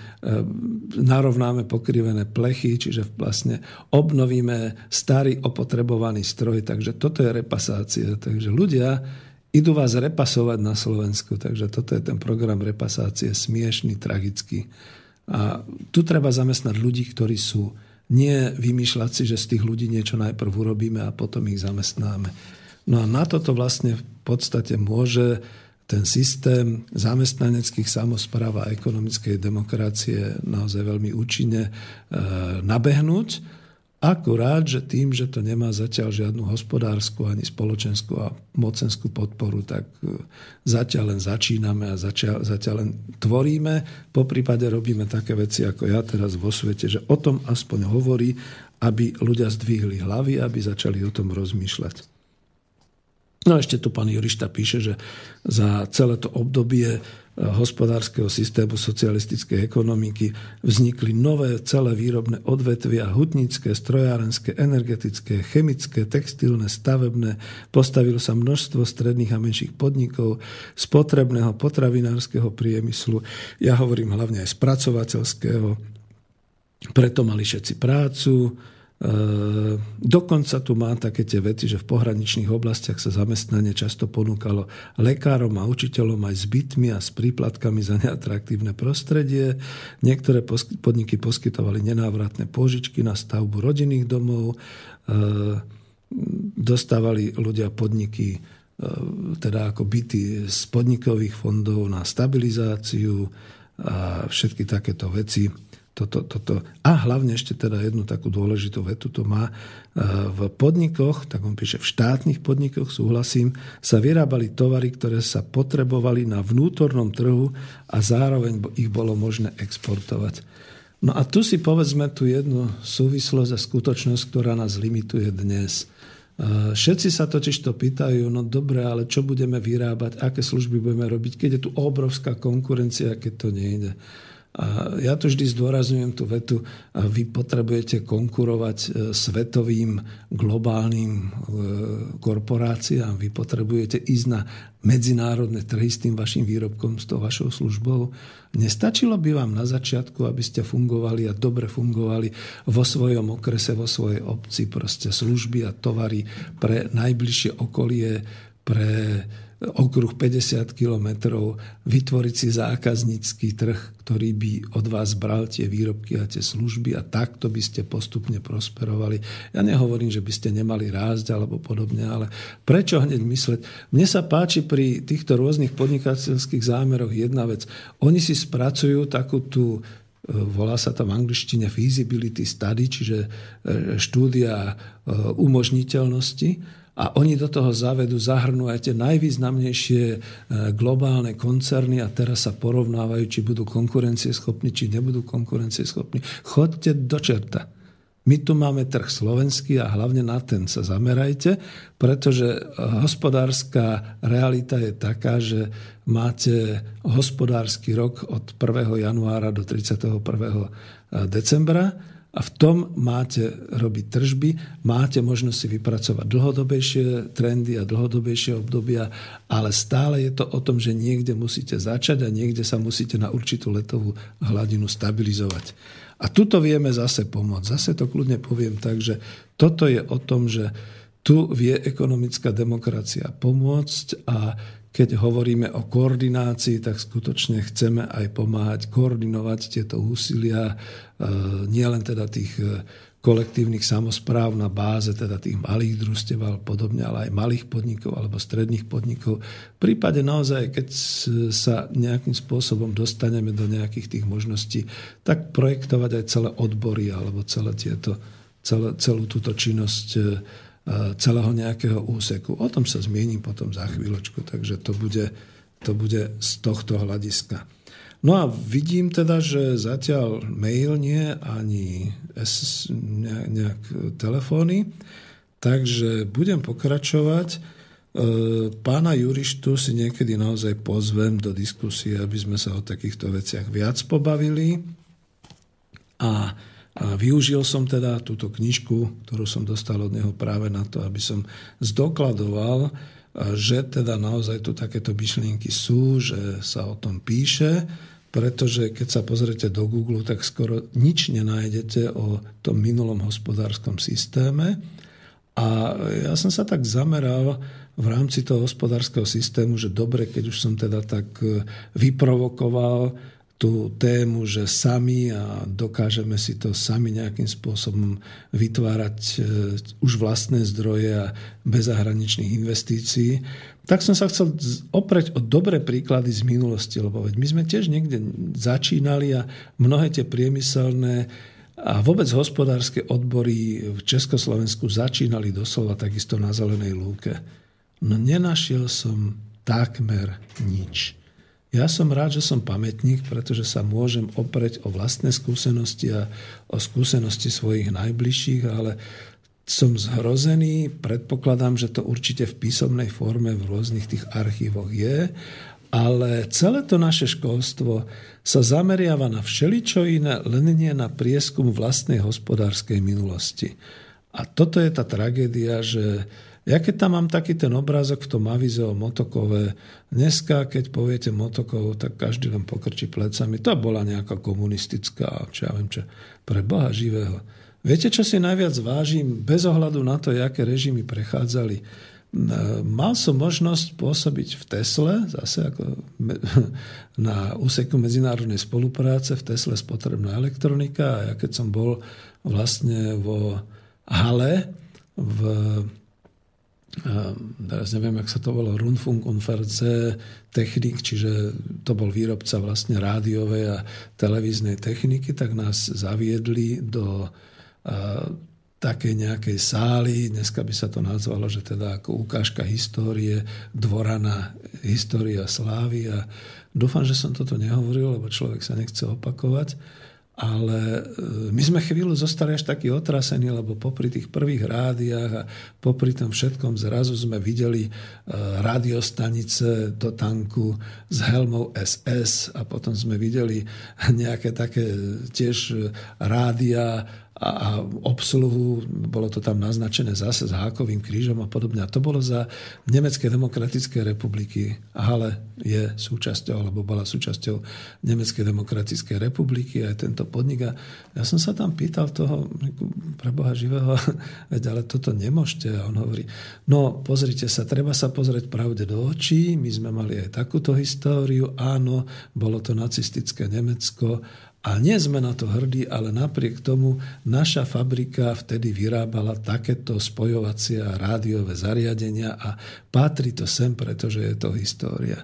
narovnáme pokrivené plechy, čiže vlastne obnovíme starý opotrebovaný stroj, takže toto je repasácia. Takže ľudia, idú vás repasovať na Slovensku. Takže toto je ten program repasácie, smiešný, tragický. A tu treba zamestnať ľudí, ktorí sú nie vymýšľať si, že z tých ľudí niečo najprv urobíme a potom ich zamestnáme. No a na toto vlastne v podstate môže ten systém zamestnaneckých samozpráv a ekonomickej demokracie naozaj veľmi účinne e, nabehnúť Akurát, že tým, že to nemá zatiaľ žiadnu hospodárskú ani spoločenskú a mocenskú podporu, tak e, zatiaľ len začíname a zatiaľ, zatiaľ len tvoríme. Po prípade robíme také veci ako ja teraz vo svete, že o tom aspoň hovorí, aby ľudia zdvihli hlavy, aby začali o tom rozmýšľať. No a ešte tu pán Jurišta píše, že za celé to obdobie hospodárskeho systému socialistickej ekonomiky vznikli nové celé výrobné odvetvia, hutnícke, strojárenské, energetické, chemické, textilné, stavebné. Postavilo sa množstvo stredných a menších podnikov, spotrebného potravinárskeho priemyslu. Ja hovorím hlavne aj spracovateľského. Preto mali všetci prácu, dokonca tu má také tie vety, že v pohraničných oblastiach sa zamestnanie často ponúkalo lekárom a učiteľom aj s bytmi a s príplatkami za neatraktívne prostredie. Niektoré podniky poskytovali nenávratné pôžičky na stavbu rodinných domov. Dostávali ľudia podniky teda ako byty z podnikových fondov na stabilizáciu a všetky takéto veci toto, toto. A hlavne ešte teda jednu takú dôležitú vetu to má. E, v podnikoch, tak on píše, v štátnych podnikoch, súhlasím, sa vyrábali tovary, ktoré sa potrebovali na vnútornom trhu a zároveň ich bolo možné exportovať. No a tu si povedzme tú jednu súvislosť a skutočnosť, ktorá nás limituje dnes. E, všetci sa totiž to pýtajú, no dobre, ale čo budeme vyrábať, aké služby budeme robiť, keď je tu obrovská konkurencia, keď to nejde. A ja tu vždy zdôrazňujem tú vetu, vy potrebujete konkurovať e, svetovým globálnym e, korporáciám, vy potrebujete ísť na medzinárodné trhy s tým vašim výrobkom, s tou vašou službou. Nestačilo by vám na začiatku, aby ste fungovali a dobre fungovali vo svojom okrese, vo svojej obci, proste služby a tovary pre najbližšie okolie, pre okruh 50 kilometrov, vytvoriť si zákaznícky trh, ktorý by od vás bral tie výrobky a tie služby a takto by ste postupne prosperovali. Ja nehovorím, že by ste nemali rásť alebo podobne, ale prečo hneď mysleť? Mne sa páči pri týchto rôznych podnikateľských zámeroch jedna vec. Oni si spracujú takú tú e, volá sa to v angličtine feasibility study, čiže e, štúdia e, umožniteľnosti a oni do toho závedu zahrnú aj tie najvýznamnejšie e, globálne koncerny a teraz sa porovnávajú, či budú konkurencieschopní, či nebudú konkurencieschopní. Chodte do čerta. My tu máme trh slovenský a hlavne na ten sa zamerajte, pretože hospodárska realita je taká, že máte hospodársky rok od 1. januára do 31. decembra a v tom máte robiť tržby, máte možnosť si vypracovať dlhodobejšie trendy a dlhodobejšie obdobia, ale stále je to o tom, že niekde musíte začať a niekde sa musíte na určitú letovú hladinu stabilizovať. A tuto vieme zase pomôcť. Zase to kľudne poviem tak, že toto je o tom, že tu vie ekonomická demokracia pomôcť a keď hovoríme o koordinácii, tak skutočne chceme aj pomáhať koordinovať tieto úsilia, e, nielen teda tých e, kolektívnych samozpráv na báze teda tých malých družstev ale podobne, ale aj malých podnikov alebo stredných podnikov. V prípade naozaj, keď sa nejakým spôsobom dostaneme do nejakých tých možností, tak projektovať aj celé odbory alebo celé tieto, celé, celú túto činnosť e, celého nejakého úseku. O tom sa zmiením potom za chvíľočku, takže to bude, to bude z tohto hľadiska. No a vidím teda, že zatiaľ mail nie, ani S, nejak telefóny, takže budem pokračovať. E, pána Jurištu si niekedy naozaj pozvem do diskusie, aby sme sa o takýchto veciach viac pobavili. A a využil som teda túto knižku, ktorú som dostal od neho práve na to, aby som zdokladoval, že teda naozaj tu takéto myšlienky sú, že sa o tom píše, pretože keď sa pozrete do Google, tak skoro nič nenájdete o tom minulom hospodárskom systéme. A ja som sa tak zameral v rámci toho hospodárskeho systému, že dobre, keď už som teda tak vyprovokoval tú tému, že sami a dokážeme si to sami nejakým spôsobom vytvárať e, už vlastné zdroje a bez zahraničných investícií, tak som sa chcel opreť o dobré príklady z minulosti, lebo veď my sme tiež niekde začínali a mnohé tie priemyselné a vôbec hospodárske odbory v Československu začínali doslova takisto na zelenej lúke. No nenašiel som takmer nič. Ja som rád, že som pamätník, pretože sa môžem opreť o vlastné skúsenosti a o skúsenosti svojich najbližších, ale som zhrozený, predpokladám, že to určite v písomnej forme v rôznych tých archívoch je, ale celé to naše školstvo sa zameriava na všeličo iné, len nie na prieskum vlastnej hospodárskej minulosti. A toto je tá tragédia, že ja keď tam mám taký ten obrázok v tom avize o Motokove, dneska keď poviete Motokov, tak každý len pokrčí plecami. To bola nejaká komunistická, čo ja viem čo, pre Boha živého. Viete, čo si najviac vážim, bez ohľadu na to, aké režimy prechádzali? Mal som možnosť pôsobiť v Tesle, zase ako na úseku medzinárodnej spolupráce, v Tesle spotrebná elektronika a ja keď som bol vlastne vo hale v teraz neviem, jak sa to volalo, Rundfunk und Technik, čiže to bol výrobca vlastne rádiovej a televíznej techniky, tak nás zaviedli do takej nejakej sály, dneska by sa to nazvalo, že teda ako ukážka histórie, dvorana história slávy. A dúfam, že som toto nehovoril, lebo človek sa nechce opakovať ale e, my sme chvíľu zostali až takí otrasení, lebo popri tých prvých rádiách a popri tom všetkom zrazu sme videli e, radiostanice do tanku s helmou SS a potom sme videli nejaké také tiež rádia a, a obsluhu, bolo to tam naznačené zase s hákovým krížom a podobne. A to bolo za Nemecké demokratické republiky. Ale je súčasťou, alebo bola súčasťou Nemeckej demokratickej republiky aj tento podnik. A ja som sa tam pýtal toho, pre živého, veď ale toto nemôžete. A on hovorí, no pozrite sa, treba sa pozrieť pravde do očí, my sme mali aj takúto históriu, áno, bolo to nacistické Nemecko, a nie sme na to hrdí, ale napriek tomu naša fabrika vtedy vyrábala takéto spojovacie a rádiové zariadenia a patrí to sem, pretože je to história.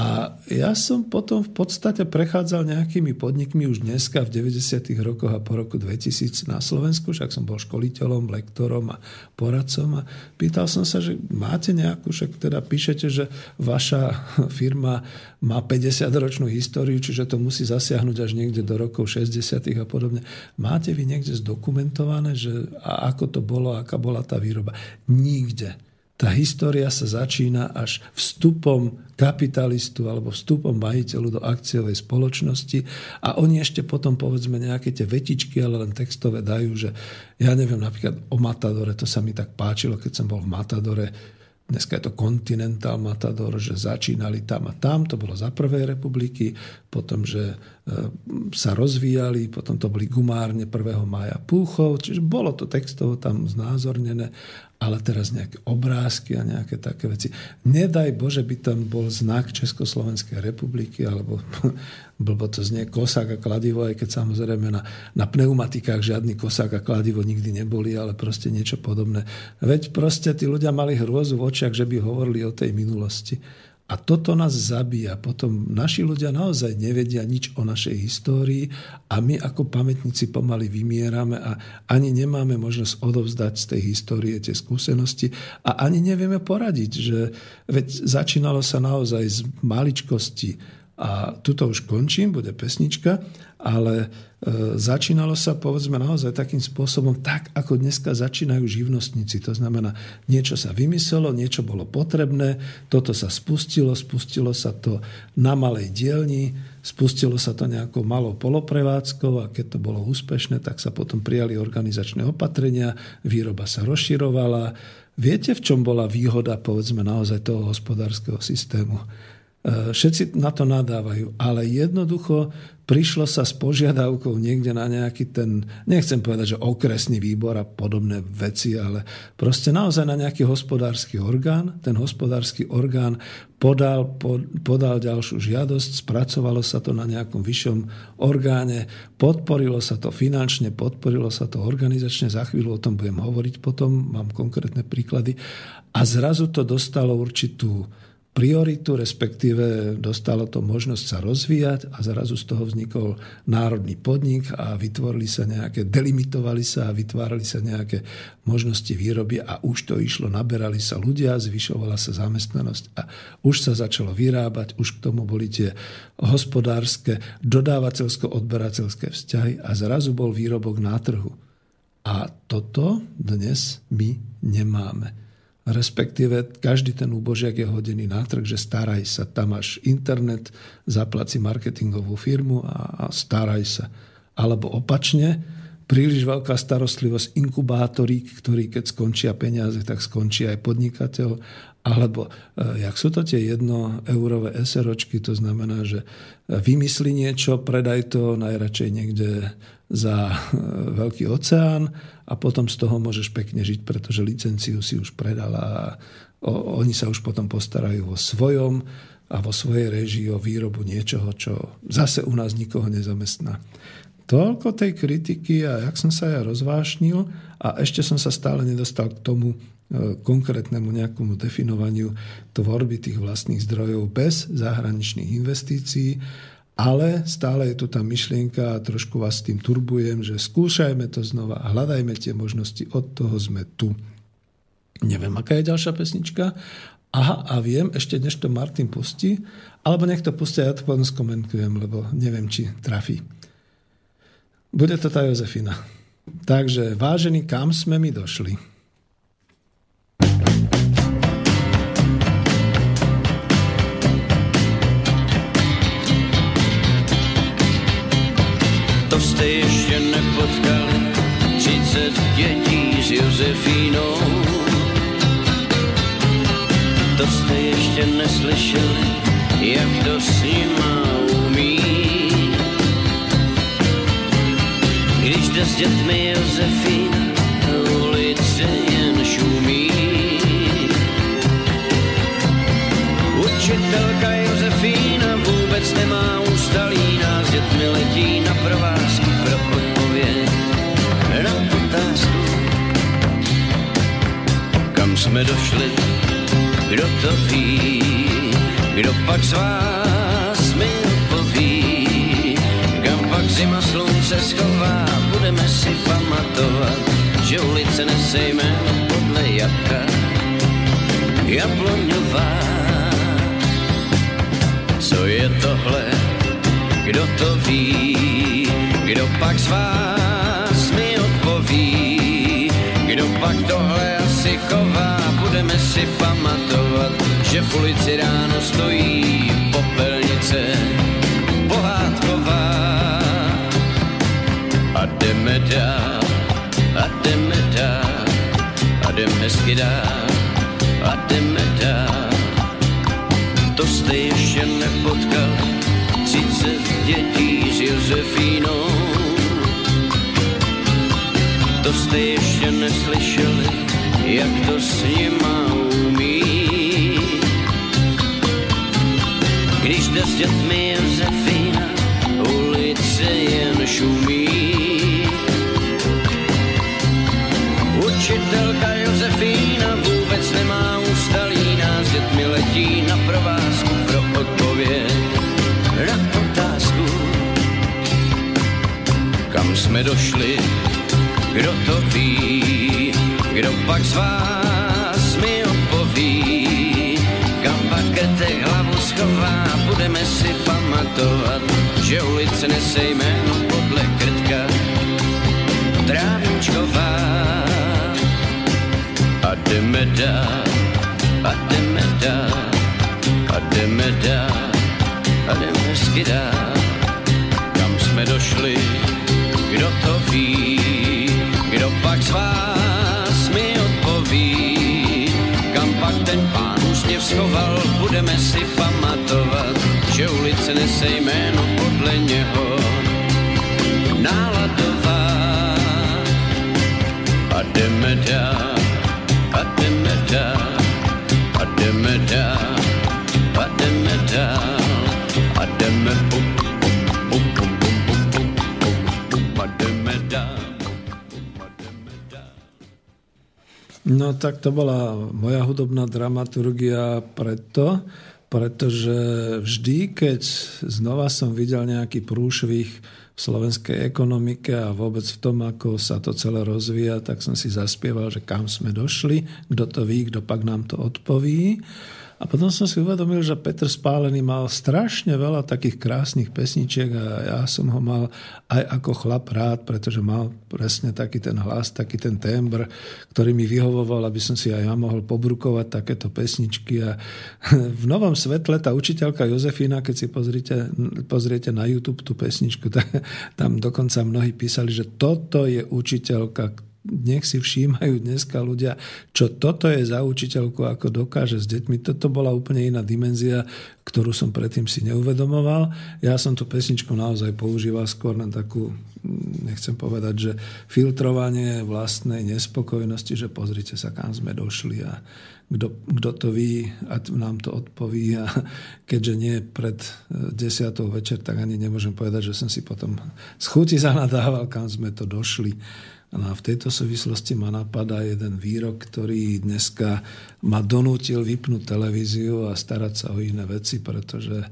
A ja som potom v podstate prechádzal nejakými podnikmi už dneska v 90. rokoch a po roku 2000 na Slovensku, však som bol školiteľom, lektorom a poradcom a pýtal som sa, že máte nejakú, však teda píšete, že vaša firma má 50-ročnú históriu, čiže to musí zasiahnuť až niekde do rokov 60. a podobne. Máte vy niekde zdokumentované, že a ako to bolo, aká bola tá výroba? Nikde tá história sa začína až vstupom kapitalistu alebo vstupom majiteľu do akciovej spoločnosti a oni ešte potom povedzme nejaké tie vetičky, ale len textové dajú, že ja neviem, napríklad o Matadore, to sa mi tak páčilo, keď som bol v Matadore, dneska je to Continental Matador, že začínali tam a tam, to bolo za prvej republiky, potom, že e, sa rozvíjali, potom to boli gumárne 1. maja Púchov, čiže bolo to textovo tam znázornené ale teraz nejaké obrázky a nejaké také veci. Nedaj Bože, by tam bol znak Československej republiky, alebo blbo to znie kosák a kladivo, aj keď samozrejme na, na pneumatikách žiadny kosák a kladivo nikdy neboli, ale proste niečo podobné. Veď proste tí ľudia mali hrôzu v očiach, že by hovorili o tej minulosti. A toto nás zabíja. Potom naši ľudia naozaj nevedia nič o našej histórii a my ako pamätníci pomaly vymierame a ani nemáme možnosť odovzdať z tej histórie tie skúsenosti a ani nevieme poradiť, že veď začínalo sa naozaj z maličkosti a tuto už končím, bude pesnička, ale e, začínalo sa povedzme naozaj takým spôsobom, tak ako dneska začínajú živnostníci. To znamená, niečo sa vymyslelo, niečo bolo potrebné, toto sa spustilo, spustilo sa to na malej dielni, spustilo sa to nejakou malou poloprevádzkou a keď to bolo úspešné, tak sa potom prijali organizačné opatrenia, výroba sa rozširovala. Viete, v čom bola výhoda povedzme naozaj toho hospodárskeho systému? E, všetci na to nadávajú, ale jednoducho prišlo sa s požiadavkou niekde na nejaký ten, nechcem povedať, že okresný výbor a podobné veci, ale proste naozaj na nejaký hospodársky orgán. Ten hospodársky orgán podal, podal ďalšiu žiadosť, spracovalo sa to na nejakom vyššom orgáne, podporilo sa to finančne, podporilo sa to organizačne, za chvíľu o tom budem hovoriť potom, mám konkrétne príklady. A zrazu to dostalo určitú prioritu, respektíve dostalo to možnosť sa rozvíjať a zrazu z toho vznikol národný podnik a vytvorili sa nejaké, delimitovali sa a vytvárali sa nejaké možnosti výroby a už to išlo, naberali sa ľudia, zvyšovala sa zamestnanosť a už sa začalo vyrábať, už k tomu boli tie hospodárske, dodávateľsko-odberateľské vzťahy a zrazu bol výrobok na trhu. A toto dnes my nemáme respektíve každý ten úbožiak je hodený na trh, že staraj sa, tam máš internet, zaplaci marketingovú firmu a, a staraj sa. Alebo opačne, príliš veľká starostlivosť inkubátorí, ktorí keď skončia peniaze, tak skončí aj podnikateľ. Alebo e, jak sú to tie jedno eurové SROčky, to znamená, že vymyslí niečo, predaj to najradšej niekde za e, veľký oceán a potom z toho môžeš pekne žiť, pretože licenciu si už predala a oni sa už potom postarajú vo svojom a vo svojej režii o výrobu niečoho, čo zase u nás nikoho nezamestná. Toľko tej kritiky a jak som sa ja rozvášnil a ešte som sa stále nedostal k tomu e, konkrétnemu nejakomu definovaniu tvorby tých vlastných zdrojov bez zahraničných investícií, ale stále je tu tá myšlienka a trošku vás s tým turbujem, že skúšajme to znova a hľadajme tie možnosti, od toho sme tu. Neviem, aká je ďalšia pesnička. Aha, a viem, ešte než to Martin pustí, alebo nech to pustia, ja to potom skomentujem, lebo neviem, či trafí. Bude to tá Jozefina. Takže, vážený, kam sme mi došli? Jste ještě nepotkali 30 dětí s Josefínou. To jste ještě neslyšeli, jak to s nima Když jde s dětmi Josefín, ulice jen šumí. Učitelka Josefína vůbec nemá ústalína, s dětmi letí na provázky jsme došli, kdo to ví, kdo pak z vás mi odpoví, kam pak zima slunce schová, budeme si pamatovat, že ulice nese jméno podle jabka. Jabloňová. Co je tohle, kdo to ví, kdo pak z vás mi odpoví, kdo pak tohle asi chová, budeme si pamatovat, že v ulici ráno stojí popelnice pohádková a jdeme dál, a jdeme dál, a jdeme hezky dál, a jdeme dál. To jste ještě nepotkal, 30 dětí s Josefínou. To jste ještě neslyšeli, jak to s nima umí. Když jde s dětmi Josefína, ulice jen šumí. Učitelka Josefína vůbec nemá ústalí, s dětmi letí na provázku pro odpověď na otázku. Kam jsme došli, kdo to ví, kdo pak z vás mi odpoví, kam pak krtek hlavu schová, budeme si pamatovat, že ulice nese jméno podle krtka. Trávničková. A jdeme dál, a jdeme dál, a jdeme dál, a jdeme hezky dál. Kam jsme došli, kdo to ví, kdo pak z vás schoval, budeme si pamatovat, že ulice nese jméno podle něho. Náladová a jdeme dál a jdeme dál, a jdeme dál, No tak to bola moja hudobná dramaturgia preto, pretože vždy, keď znova som videl nejaký prúšvih v slovenskej ekonomike a vôbec v tom, ako sa to celé rozvíja, tak som si zaspieval, že kam sme došli, kto to ví, kto pak nám to odpoví. A potom som si uvedomil, že Petr Spálený mal strašne veľa takých krásnych pesničiek a ja som ho mal aj ako chlap rád, pretože mal presne taký ten hlas, taký ten tembr, ktorý mi vyhovoval, aby som si aj ja mohol pobrukovať takéto pesničky. A v novom svetle tá učiteľka Jozefína, keď si pozriete, pozriete na YouTube tú pesničku, tam dokonca mnohí písali, že toto je učiteľka, nech si všímajú dneska ľudia, čo toto je za učiteľku, ako dokáže s deťmi. Toto bola úplne iná dimenzia, ktorú som predtým si neuvedomoval. Ja som tú pesničku naozaj používal skôr na takú, nechcem povedať, že filtrovanie vlastnej nespokojnosti, že pozrite sa, kam sme došli a kto to ví a nám to odpoví. A keďže nie pred eh, desiatou večer, tak ani nemôžem povedať, že som si potom z chuti zanadával, kam sme to došli. No a v tejto súvislosti ma napadá jeden výrok, ktorý dneska ma donútil vypnúť televíziu a starať sa o iné veci, pretože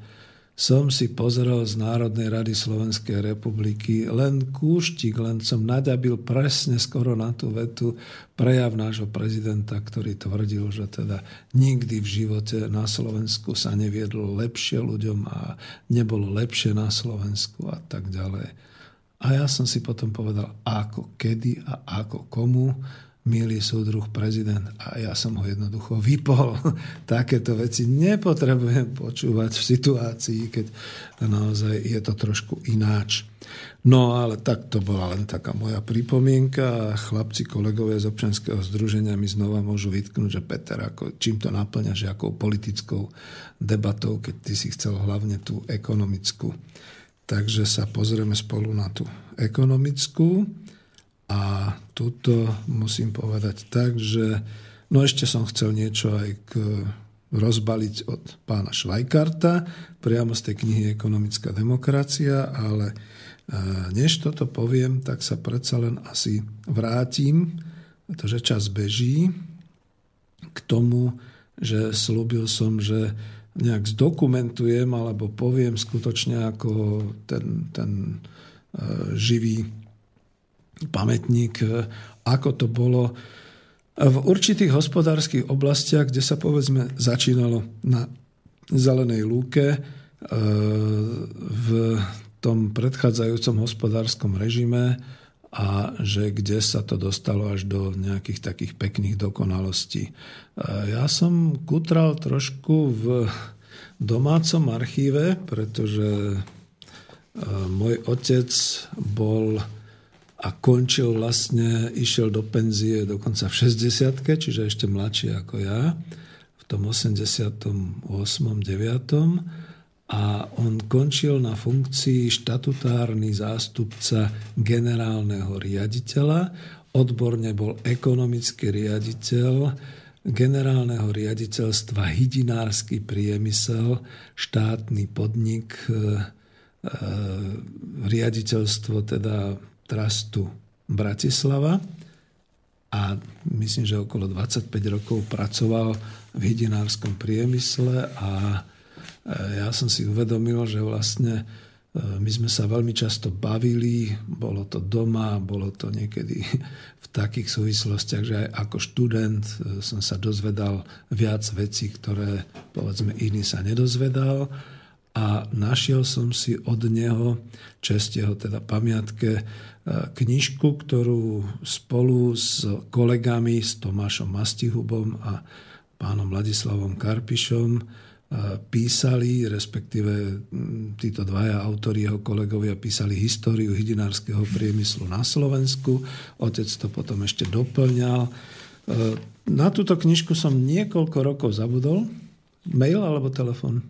som si pozrel z Národnej rady Slovenskej republiky len kúštik, len som naďabil presne skoro na tú vetu prejav nášho prezidenta, ktorý tvrdil, že teda nikdy v živote na Slovensku sa neviedlo lepšie ľuďom a nebolo lepšie na Slovensku a tak ďalej. A ja som si potom povedal, ako, kedy a ako, komu, milý súdruh prezident. A ja som ho jednoducho vypol. Takéto veci nepotrebujem počúvať v situácii, keď naozaj je to trošku ináč. No ale tak to bola len taká moja pripomienka chlapci, kolegovia z občanského združenia mi znova môžu vytknúť, že Peter, ako, čím to naplňaš, akou politickou debatou, keď ty si chcel hlavne tú ekonomickú. Takže sa pozrieme spolu na tú ekonomickú. A tuto musím povedať tak, že no ešte som chcel niečo aj k rozbaliť od pána Švajkarta, priamo z tej knihy Ekonomická demokracia, ale e, než toto poviem, tak sa predsa len asi vrátim, pretože čas beží, k tomu, že slúbil som, že nejak zdokumentujem alebo poviem skutočne ako ten, ten e, živý pamätník, e, ako to bolo v určitých hospodárskych oblastiach, kde sa povedzme začínalo na zelenej lúke e, v tom predchádzajúcom hospodárskom režime a že kde sa to dostalo až do nejakých takých pekných dokonalostí. Ja som kutral trošku v domácom archíve, pretože môj otec bol a končil vlastne, išiel do penzie dokonca v 60 čiže ešte mladší ako ja, v tom 88. 9 a on končil na funkcii štatutárny zástupca generálneho riaditeľa, odborne bol ekonomický riaditeľ generálneho riaditeľstva Hydinársky priemysel, štátny podnik, e, e, riaditeľstvo teda Trastu Bratislava. A myslím, že okolo 25 rokov pracoval v hydinárskom priemysle a ja som si uvedomil, že vlastne e, my sme sa veľmi často bavili, bolo to doma, bolo to niekedy v takých súvislostiach, že aj ako študent e, som sa dozvedal viac vecí, ktoré povedzme iný sa nedozvedal. A našiel som si od neho, čest jeho teda pamiatke, e, knižku, ktorú spolu s kolegami, s Tomášom Mastihubom a pánom Vladislavom Karpišom písali, respektíve títo dvaja autori, jeho kolegovia písali históriu hydinárskeho priemyslu na Slovensku. Otec to potom ešte doplňal. E, na túto knižku som niekoľko rokov zabudol. Mail alebo telefon?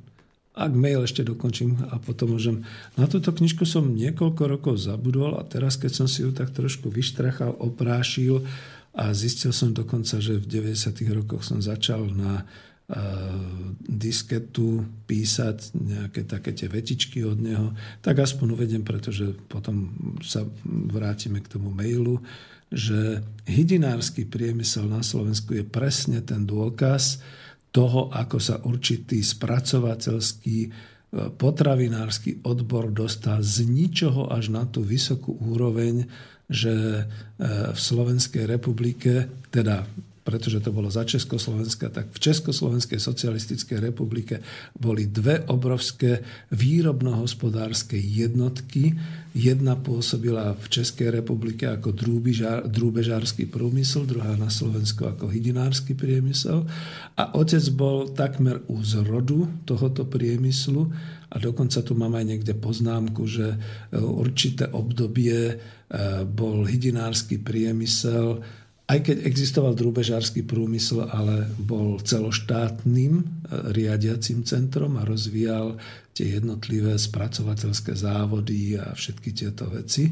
Ak mail ešte dokončím a potom môžem. Na túto knižku som niekoľko rokov zabudol a teraz, keď som si ju tak trošku vyštrachal, oprášil a zistil som dokonca, že v 90. rokoch som začal na disketu písať nejaké také tie vetičky od neho, tak aspoň uvedem, pretože potom sa vrátime k tomu mailu, že hydinársky priemysel na Slovensku je presne ten dôkaz toho, ako sa určitý spracovateľský e, potravinársky odbor dostal z ničoho až na tú vysokú úroveň, že e, v Slovenskej republike, teda pretože to bolo za Československa, tak v Československej socialistickej republike boli dve obrovské výrobno-hospodárske jednotky. Jedna pôsobila v Českej republike ako drúbežársky prúmysel, druhá na Slovensku ako hydinársky priemysel. A otec bol takmer u zrodu tohoto priemyslu a dokonca tu mám aj niekde poznámku, že určité obdobie bol hydinársky priemysel aj keď existoval drúbežársky prúmysl, ale bol celoštátnym e, riadiacím centrom a rozvíjal tie jednotlivé spracovateľské závody a všetky tieto veci.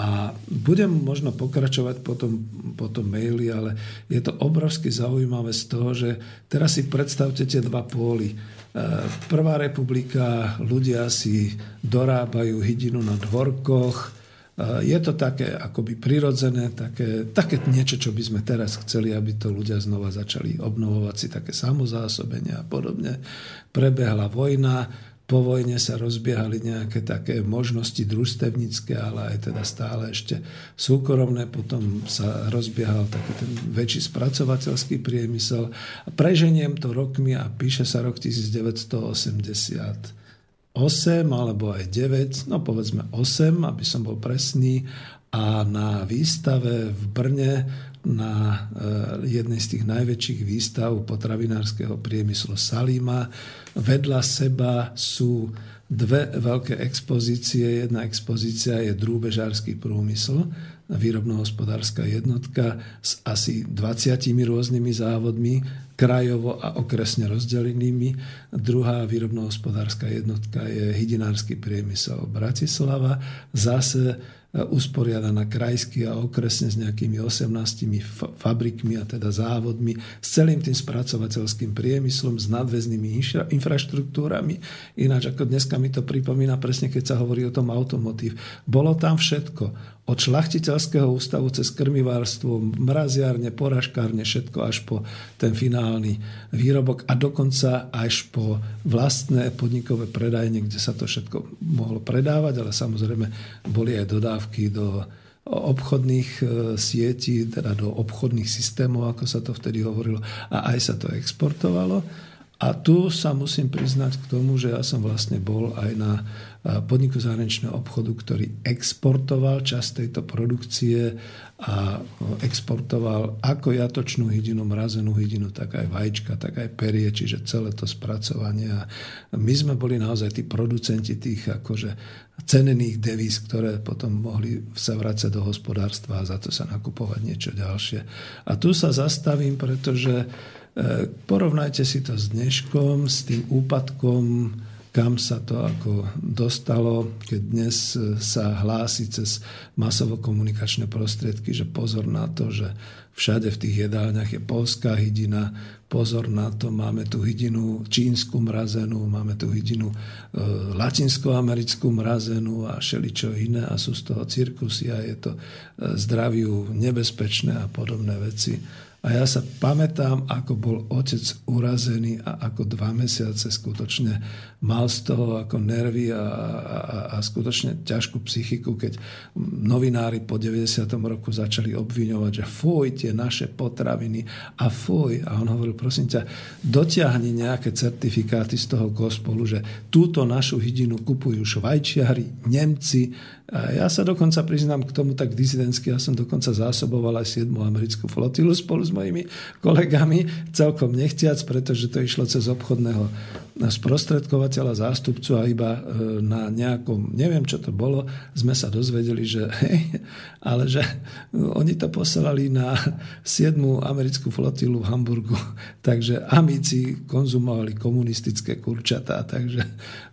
A budem možno pokračovať potom, potom maili, ale je to obrovsky zaujímavé z toho, že teraz si predstavte tie dva póly. E, Prvá republika, ľudia si dorábajú hydinu na dvorkoch, je to také akoby prirodzené, také, také niečo, čo by sme teraz chceli, aby to ľudia znova začali obnovovať si také samozásobenie a podobne. Prebehla vojna, po vojne sa rozbiehali nejaké také možnosti družstevnícke, ale aj teda stále ešte súkromné. Potom sa rozbiehal taký ten väčší spracovateľský priemysel. Preženiem to rokmi a píše sa rok 1980 8 alebo aj 9, no povedzme 8, aby som bol presný. A na výstave v Brne, na eh, jednej z tých najväčších výstav potravinárskeho priemyslu Salima, vedľa seba sú dve veľké expozície. Jedna expozícia je drúbežársky prúmysl, výrobno-hospodárska jednotka s asi 20 rôznymi závodmi, krajovo a okresne rozdelenými. Druhá výrobno-hospodárska jednotka je hydinársky priemysel Bratislava. Zase usporiadaná krajsky a okresne s nejakými 18 fabrikmi a teda závodmi, s celým tým spracovateľským priemyslom, s nadväznými infraštruktúrami. Ináč ako dneska mi to pripomína presne, keď sa hovorí o tom automotív. Bolo tam všetko od šlachtiteľského ústavu cez krmivárstvo, mraziárne, poražkárne, všetko až po ten finálny výrobok a dokonca až po vlastné podnikové predajne, kde sa to všetko mohlo predávať, ale samozrejme boli aj dodávky do obchodných e, sietí, teda do obchodných systémov, ako sa to vtedy hovorilo, a aj sa to exportovalo. A tu sa musím priznať k tomu, že ja som vlastne bol aj na podniku zahraničného obchodu, ktorý exportoval časť tejto produkcie a exportoval ako jatočnú hydinu, mrazenú hydinu, tak aj vajíčka, tak aj perie, čiže celé to spracovanie. A my sme boli naozaj tí producenti tých akože cenených devíz, ktoré potom mohli sa vrácať do hospodárstva a za to sa nakupovať niečo ďalšie. A tu sa zastavím, pretože e, porovnajte si to s dneškom, s tým úpadkom kam sa to ako dostalo, keď dnes e, sa hlási cez masovo-komunikačné prostriedky, že pozor na to, že všade v tých jedálniach je polská hydina, pozor na to, máme tu hydinu čínsku mrazenú, máme tu hydinu e, latinskoamerickú mrazenú a šeličo iné a sú z toho cirkusy a je to e, zdraviu nebezpečné a podobné veci. A ja sa pamätám, ako bol otec urazený a ako dva mesiace skutočne mal z toho ako nervy a, a, a skutočne ťažkú psychiku, keď novinári po 90. roku začali obviňovať, že fuj, tie naše potraviny a fuj. A on hovoril, prosím ťa, dotiahni nejaké certifikáty z toho gospolu, že túto našu hydinu kupujú švajčiari, Nemci, a ja sa dokonca priznám k tomu tak dizidensky, ja som dokonca zásoboval aj 7. americkú flotilu spolu s mojimi kolegami, celkom nechtiac, pretože to išlo cez obchodného sprostredkovateľa, zástupcu a iba e, na nejakom, neviem čo to bolo, sme sa dozvedeli, že hej, ale že oni to poslali na 7. americkú flotilu v Hamburgu, takže amici konzumovali komunistické kurčatá, takže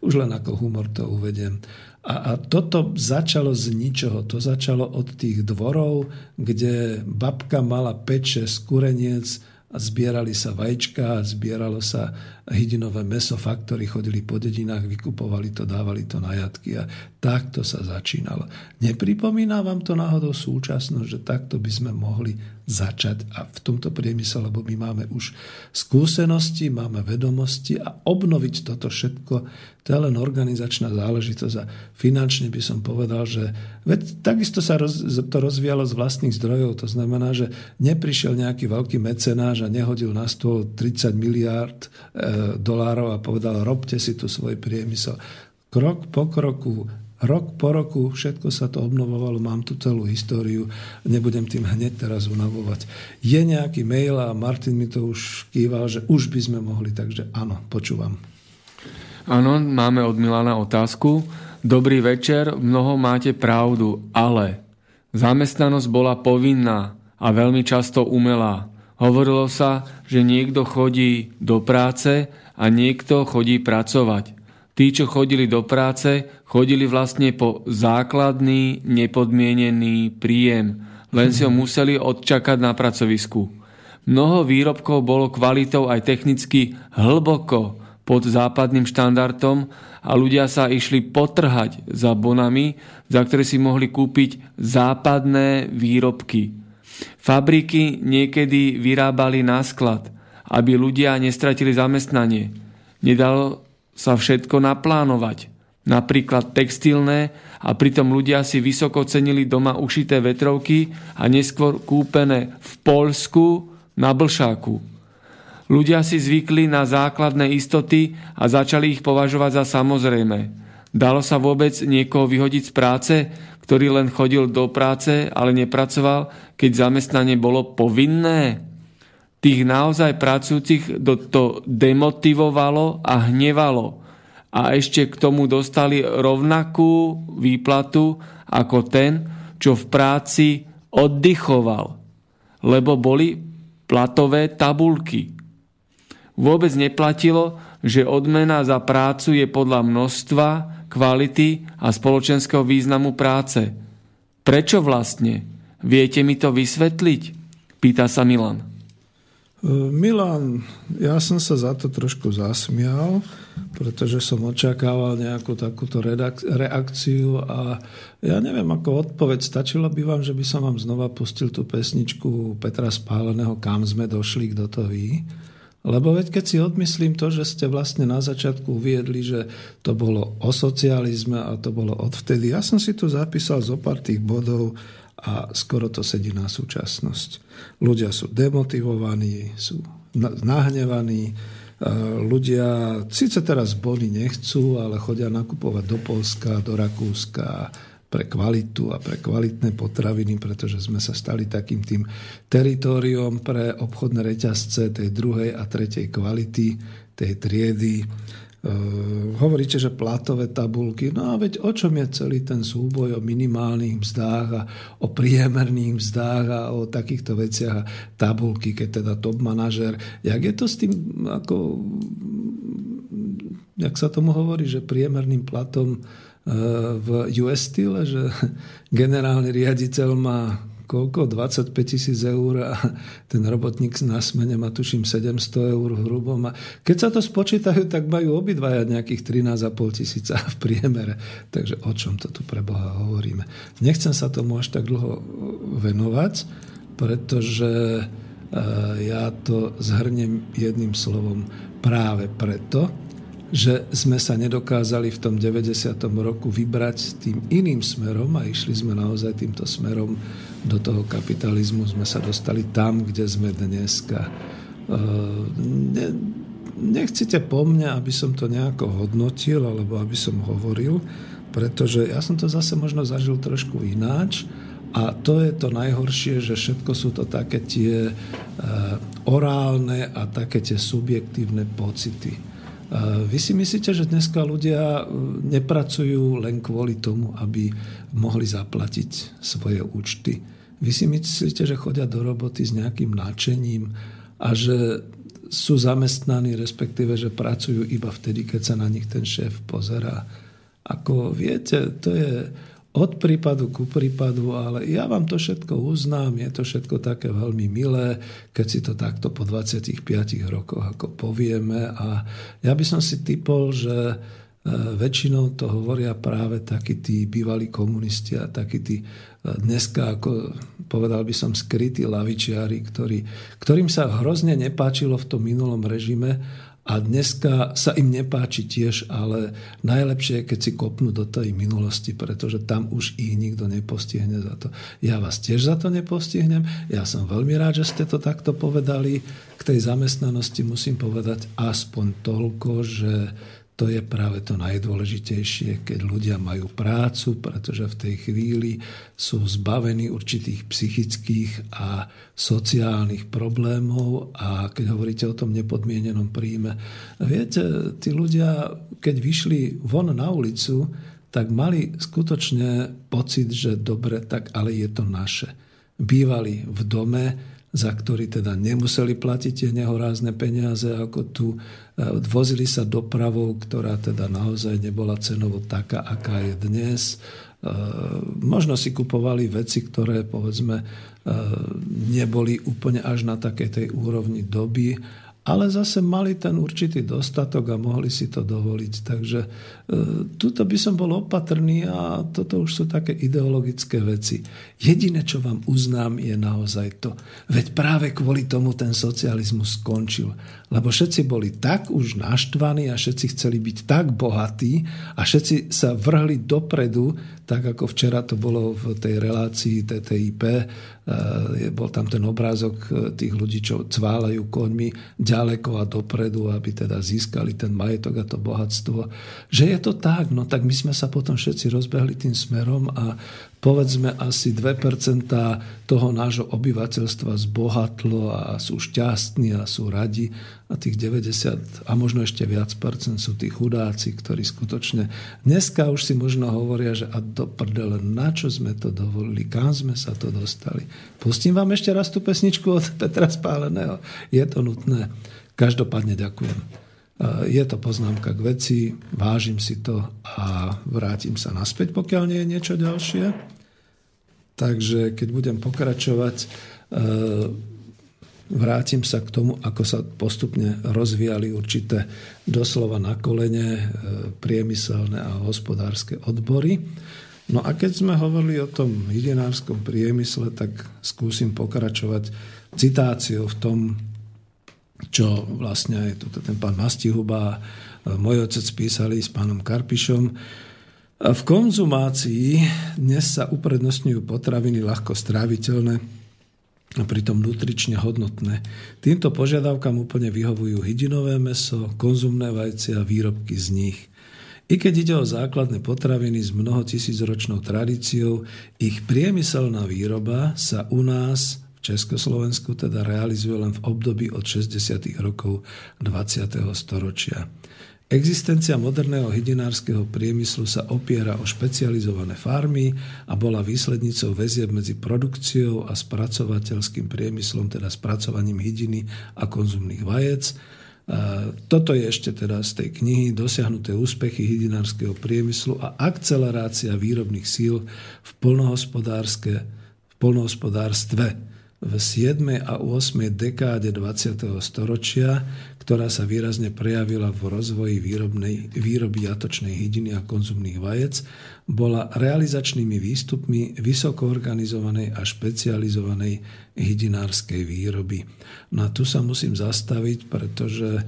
už len ako humor to uvediem. A, a toto začalo z ničoho. To začalo od tých dvorov, kde babka mala peče z kureniec a zbierali sa vajíčka, zbieralo sa hydinové meso, faktory chodili po dedinách, vykupovali to, dávali to na jatky a takto sa začínalo. Nepripomína vám to náhodou súčasnosť, že takto by sme mohli začať a v tomto priemysle, lebo my máme už skúsenosti, máme vedomosti a obnoviť toto všetko, to je len organizačná záležitosť a finančne by som povedal, že veď takisto sa roz, to rozvíjalo z vlastných zdrojov, to znamená, že neprišiel nejaký veľký mecenáž a nehodil na stôl 30 miliárd e, dolárov a povedal, robte si tu svoj priemysel. Krok po kroku Rok po roku všetko sa to obnovovalo, mám tu celú históriu, nebudem tým hneď teraz unavovať. Je nejaký mail a Martin mi to už kýval, že už by sme mohli, takže áno, počúvam. Áno, máme od Milana otázku. Dobrý večer, mnoho máte pravdu, ale zamestnanosť bola povinná a veľmi často umelá. Hovorilo sa, že niekto chodí do práce a niekto chodí pracovať. Tí, čo chodili do práce, chodili vlastne po základný, nepodmienený príjem, len si ho museli odčakať na pracovisku. Mnoho výrobkov bolo kvalitou aj technicky hlboko pod západným štandardom a ľudia sa išli potrhať za bonami, za ktoré si mohli kúpiť západné výrobky. Fabriky niekedy vyrábali na sklad, aby ľudia nestratili zamestnanie. Nedalo sa všetko naplánovať. Napríklad textilné a pritom ľudia si vysoko cenili doma ušité vetrovky a neskôr kúpené v Polsku na Blšáku. Ľudia si zvykli na základné istoty a začali ich považovať za samozrejme. Dalo sa vôbec niekoho vyhodiť z práce, ktorý len chodil do práce, ale nepracoval, keď zamestnanie bolo povinné? tých naozaj pracujúcich to demotivovalo a hnevalo. A ešte k tomu dostali rovnakú výplatu ako ten, čo v práci oddychoval, lebo boli platové tabulky. Vôbec neplatilo, že odmena za prácu je podľa množstva, kvality a spoločenského významu práce. Prečo vlastne? Viete mi to vysvetliť? Pýta sa Milan. Milan, ja som sa za to trošku zasmial, pretože som očakával nejakú takúto reakciu a ja neviem, ako odpoveď stačilo by vám, že by som vám znova pustil tú pesničku Petra Spáleného Kam sme došli, kto to ví. Lebo veď keď si odmyslím to, že ste vlastne na začiatku uviedli, že to bolo o socializme a to bolo odvtedy, ja som si tu zapísal zo pár tých bodov, a skoro to sedí na súčasnosť. Ľudia sú demotivovaní, sú nahnevaní, ľudia síce teraz boli nechcú, ale chodia nakupovať do Polska, do Rakúska pre kvalitu a pre kvalitné potraviny, pretože sme sa stali takým tým teritoriom pre obchodné reťazce tej druhej a tretej kvality, tej triedy. Uh, hovoríte, že platové tabulky, no a veď o čom je celý ten súboj? O minimálnych mzdách a o priemerných mzdách a o takýchto veciach a tabulky, keď teda top manažer, jak je to s tým, ako, jak sa tomu hovorí, že priemerným platom v US style, že generálny riaditeľ má koľko? 25 tisíc eur a ten robotník na smene má tuším 700 eur hrubom. A keď sa to spočítajú, tak majú obidvaja nejakých 13,5 tisíca v priemere. Takže o čom to tu pre Boha hovoríme? Nechcem sa tomu až tak dlho venovať, pretože eh, ja to zhrnem jedným slovom práve preto, že sme sa nedokázali v tom 90. roku vybrať tým iným smerom a išli sme naozaj týmto smerom do toho kapitalizmu. Sme sa dostali tam, kde sme dneska. E, ne, nechcite po mne, aby som to nejako hodnotil alebo aby som hovoril, pretože ja som to zase možno zažil trošku ináč a to je to najhoršie, že všetko sú to také tie e, orálne a také tie subjektívne pocity vy si myslíte, že dneska ľudia e, nepracujú len kvôli tomu, aby mohli zaplatiť svoje účty? Vy si myslíte, že chodia do roboty s nejakým náčením a že sú zamestnaní, respektíve, že pracujú iba vtedy, keď sa na nich ten šéf pozerá. Ako viete, to je od prípadu ku prípadu, ale ja vám to všetko uznám, je to všetko také veľmi milé, keď si to takto po 25 rokoch ako povieme. A ja by som si typol, že e, väčšinou to hovoria práve takí tí bývalí komunisti a takí tí e, dneska ako povedal by som, skrytí lavičiari, ktorý, ktorým sa hrozne nepáčilo v tom minulom režime a dneska sa im nepáči tiež, ale najlepšie je, keď si kopnú do tej minulosti, pretože tam už ich nikto nepostihne za to. Ja vás tiež za to nepostihnem. Ja som veľmi rád, že ste to takto povedali. K tej zamestnanosti musím povedať aspoň toľko, že to je práve to najdôležitejšie, keď ľudia majú prácu, pretože v tej chvíli sú zbavení určitých psychických a sociálnych problémov a keď hovoríte o tom nepodmienenom príjme. Viete, tí ľudia, keď vyšli von na ulicu, tak mali skutočne pocit, že dobre, tak ale je to naše. Bývali v dome, za ktorý teda nemuseli platiť tie nehorázne peniaze ako tu. E, vozili sa dopravou, ktorá teda naozaj nebola cenovo taká, aká je dnes. E, možno si kupovali veci, ktoré povedzme e, neboli úplne až na takej tej úrovni doby, ale zase mali ten určitý dostatok a mohli si to dovoliť. Takže e, tuto by som bol opatrný a toto už sú také ideologické veci. Jediné, čo vám uznám, je naozaj to. Veď práve kvôli tomu ten socializmus skončil. Lebo všetci boli tak už naštvaní a všetci chceli byť tak bohatí a všetci sa vrhli dopredu, tak ako včera to bolo v tej relácii TTIP, Eh, bol tam ten obrázok eh, tých ľudí, čo cválajú koňmi ďaleko a dopredu, aby teda získali ten majetok a to bohatstvo. Že je to tak, no tak my sme sa potom všetci rozbehli tým smerom a povedzme asi 2% toho nášho obyvateľstva zbohatlo a sú šťastní a sú radi a tých 90 a možno ešte viac percent sú tí chudáci, ktorí skutočne dneska už si možno hovoria, že a do prdele, na čo sme to dovolili, kam sme sa to dostali. Pustím vám ešte raz tú pesničku od Petra Spáleného. Je to nutné. Každopádne ďakujem. Je to poznámka k veci, vážim si to a vrátim sa naspäť, pokiaľ nie je niečo ďalšie. Takže keď budem pokračovať, e, vrátim sa k tomu, ako sa postupne rozvíjali určité doslova na kolene e, priemyselné a hospodárske odbory. No a keď sme hovorili o tom hydinárskom priemysle, tak skúsim pokračovať citáciou v tom, čo vlastne aj tu ten pán Mastihuba a môj otec písali s pánom Karpišom. V konzumácii dnes sa uprednostňujú potraviny ľahko stráviteľné a pritom nutrične hodnotné. Týmto požiadavkám úplne vyhovujú hydinové meso, konzumné vajce a výrobky z nich. I keď ide o základné potraviny s mnoho tisícročnou tradíciou, ich priemyselná výroba sa u nás Československu teda realizuje len v období od 60. rokov 20. storočia. Existencia moderného hydinárskeho priemyslu sa opiera o špecializované farmy a bola výslednicou väzieb medzi produkciou a spracovateľským priemyslom, teda spracovaním hydiny a konzumných vajec. Toto je ešte teda z tej knihy dosiahnuté úspechy hydinárskeho priemyslu a akcelerácia výrobných síl v polnohospodárstve v 7. a 8. dekáde 20. storočia, ktorá sa výrazne prejavila v rozvoji výrobnej, výroby jatočnej hydiny a konzumných vajec, bola realizačnými výstupmi vysoko organizovanej a špecializovanej hydinárskej výroby. No a tu sa musím zastaviť, pretože e,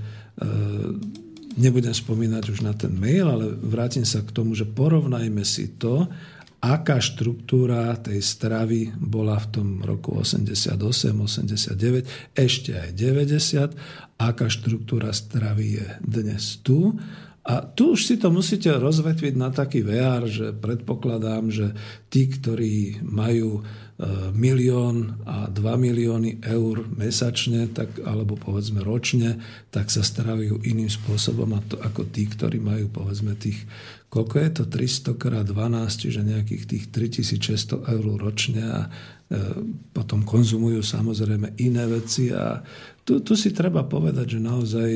nebudem spomínať už na ten mail, ale vrátim sa k tomu, že porovnajme si to, aká štruktúra tej stravy bola v tom roku 88, 89, ešte aj 90, aká štruktúra stravy je dnes tu. A tu už si to musíte rozvetviť na taký VR, že predpokladám, že tí, ktorí majú e, milión a 2 milióny eur mesačne, tak, alebo povedzme ročne, tak sa starajú iným spôsobom ako tí, ktorí majú povedzme tých Koľko je to? 300 krát 12, čiže nejakých tých 3600 eur ročne a e, potom konzumujú samozrejme iné veci a tu, tu si treba povedať, že naozaj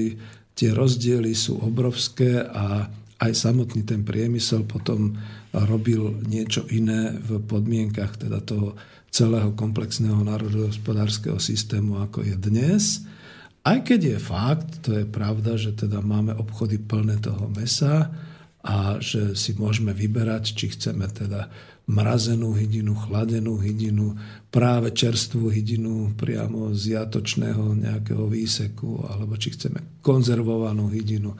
tie rozdiely sú obrovské a aj samotný ten priemysel potom robil niečo iné v podmienkach teda toho celého komplexného národohospodárskeho systému, ako je dnes. Aj keď je fakt, to je pravda, že teda máme obchody plné toho mesa, a že si môžeme vyberať, či chceme teda mrazenú hydinu, chladenú hydinu, práve čerstvú hydinu priamo z jatočného nejakého výseku, alebo či chceme konzervovanú hydinu, e,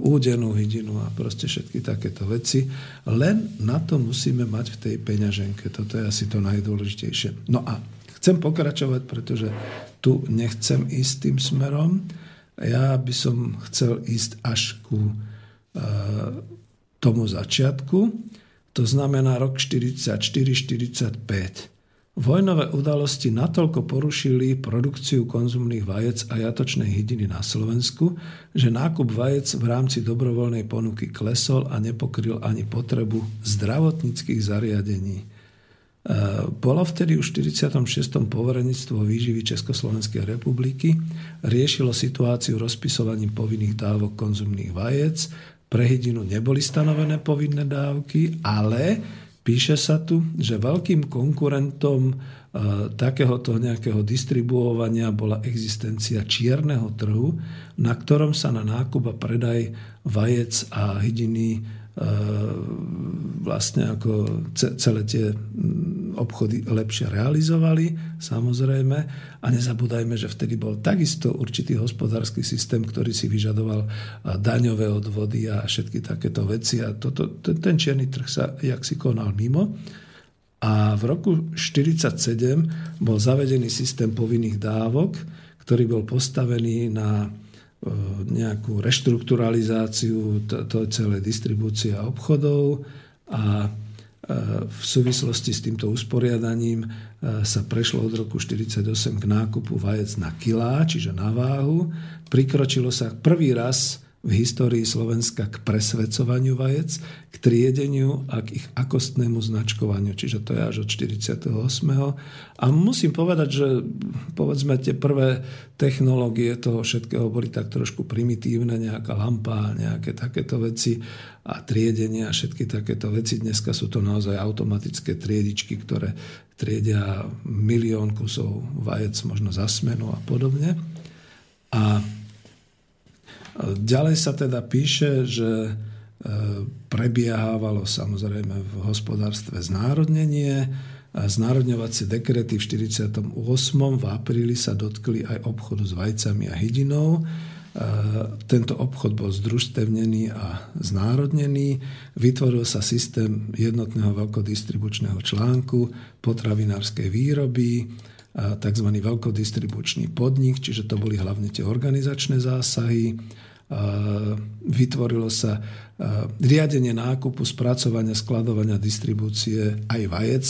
údenú hydinu a proste všetky takéto veci. Len na to musíme mať v tej peňaženke. Toto je asi to najdôležitejšie. No a chcem pokračovať, pretože tu nechcem ísť tým smerom. Ja by som chcel ísť až ku tomu začiatku to znamená rok 44-45. Vojnové udalosti natoľko porušili produkciu konzumných vajec a jatočnej hydiny na Slovensku, že nákup vajec v rámci dobrovoľnej ponuky klesol a nepokryl ani potrebu zdravotníckých zariadení. E, bolo vtedy už v 46. poverenictvo výživy Československej republiky, riešilo situáciu rozpisovaním povinných dávok konzumných vajec, pre hydinu neboli stanovené povinné dávky, ale píše sa tu, že veľkým konkurentom e, takéhoto nejakého distribuovania bola existencia čierneho trhu, na ktorom sa na nákup a predaj vajec a hydiny E, vlastne ako celé tie obchody lepšie realizovali, samozrejme. A nezabúdajme, že vtedy bol takisto určitý hospodársky systém, ktorý si vyžadoval daňové odvody a všetky takéto veci. A toto, ten čierny trh sa jak konal mimo. A v roku 1947 bol zavedený systém povinných dávok, ktorý bol postavený na E, nejakú reštrukturalizáciu to, celej distribúcie obchodov a v súvislosti s týmto usporiadaním e, sa prešlo od roku 1948 k nákupu vajec na kilá, čiže na váhu. Prikročilo sa prvý raz v histórii Slovenska k presvedcovaniu vajec, k triedeniu a k ich akostnému značkovaniu. Čiže to je až od 48. A musím povedať, že povedzme tie prvé technológie toho všetkého boli tak trošku primitívne, nejaká lampa, nejaké takéto veci a triedenie a všetky takéto veci. Dneska sú to naozaj automatické triedičky, ktoré triedia milión kusov vajec možno za smenu a podobne. A Ďalej sa teda píše, že e, prebiehávalo samozrejme v hospodárstve znárodnenie. Znárodňovacie dekrety v 48. v apríli sa dotkli aj obchodu s vajcami a hydinou. E, tento obchod bol združstevnený a znárodnený. Vytvoril sa systém jednotného veľkodistribučného článku potravinárskej výroby, tzv. veľkodistribučný podnik, čiže to boli hlavne tie organizačné zásahy. Vytvorilo sa riadenie nákupu, spracovania, skladovania, distribúcie aj vajec.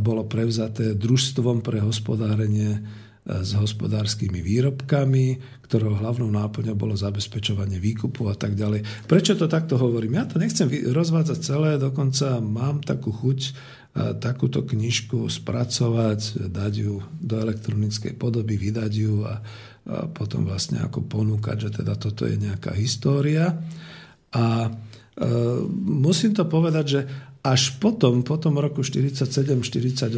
Bolo prevzaté družstvom pre hospodárenie s hospodárskymi výrobkami, ktorého hlavnou náplňou bolo zabezpečovanie výkupu a tak ďalej. Prečo to takto hovorím? Ja to nechcem rozvádzať celé, dokonca mám takú chuť takúto knižku spracovať, dať ju do elektronickej podoby, vydať ju a, a potom vlastne ako ponúkať, že teda toto je nejaká história. A e, musím to povedať, že až potom, po tom roku 47-48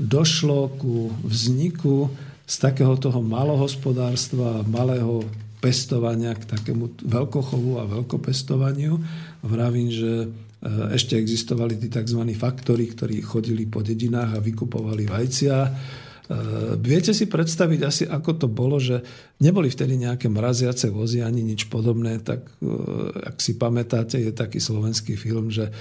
došlo ku vzniku z takého toho malohospodárstva, malého pestovania k takému veľkochovu a veľkopestovaniu. Vravím, že ešte existovali tí tzv. faktory, ktorí chodili po dedinách a vykupovali vajcia. Eh, viete si predstaviť asi, ako to bolo, že neboli vtedy nejaké mraziace vozy ani nič podobné, tak eh, ak si pamätáte, je taký slovenský film, že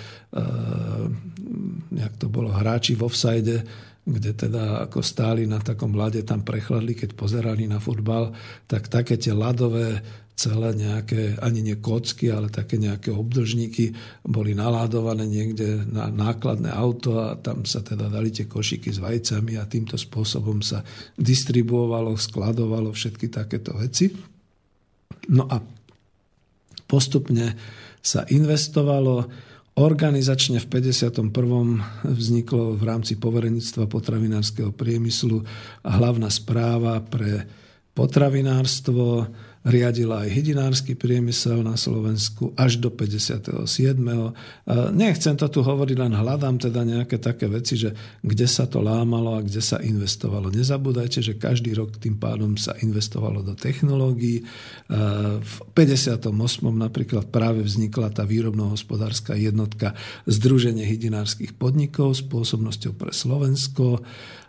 jak to bolo, hráči v offside, kde teda ako stáli na takom lade, tam prechladli, keď pozerali na futbal, tak také tie ľadové celé nejaké, ani nie kocky, ale také nejaké obdržníky boli naládované niekde na nákladné auto a tam sa teda dali tie košiky s vajcami a týmto spôsobom sa distribuovalo, skladovalo všetky takéto veci. No a postupne sa investovalo, Organizačne v 51. vzniklo v rámci poverenictva potravinárskeho priemyslu hlavná správa pre potravinárstvo, riadila aj hydinársky priemysel na Slovensku až do 57. Nechcem to tu hovoriť, len hľadám teda nejaké také veci, že kde sa to lámalo a kde sa investovalo. Nezabúdajte, že každý rok tým pádom sa investovalo do technológií. V 58. napríklad práve vznikla tá výrobno-hospodárska jednotka Združenie hydinárskych podnikov s pôsobnosťou pre Slovensko.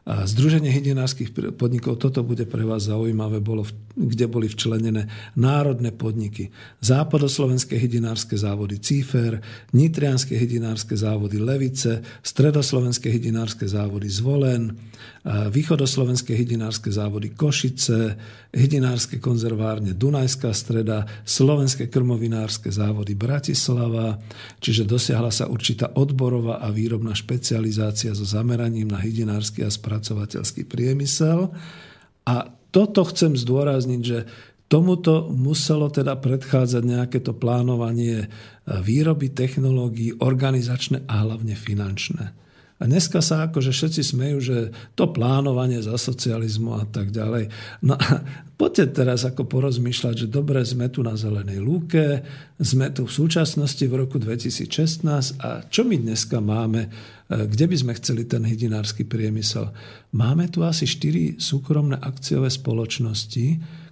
Združenie hydinárskych podnikov, toto bude pre vás zaujímavé, bolo, kde boli včlenené národné podniky. Západoslovenské hydinárske závody Cífer, Nitrianské hydinárske závody Levice, Stredoslovenské hydinárske závody Zvolen, východoslovenské hydinárske závody Košice, hydinárske konzervárne Dunajská streda, slovenské krmovinárske závody Bratislava, čiže dosiahla sa určitá odborová a výrobná špecializácia so zameraním na hydinársky a spracovateľský priemysel. A toto chcem zdôrazniť, že Tomuto muselo teda predchádzať nejaké to plánovanie výroby technológií, organizačné a hlavne finančné. A dneska sa akože všetci smejú, že to plánovanie za socializmu a tak ďalej. No a poďte teraz ako porozmýšľať, že dobre, sme tu na zelenej lúke, sme tu v súčasnosti v roku 2016 a čo my dneska máme, e, kde by sme chceli ten hydinársky priemysel? Máme tu asi 4 súkromné akciové spoločnosti,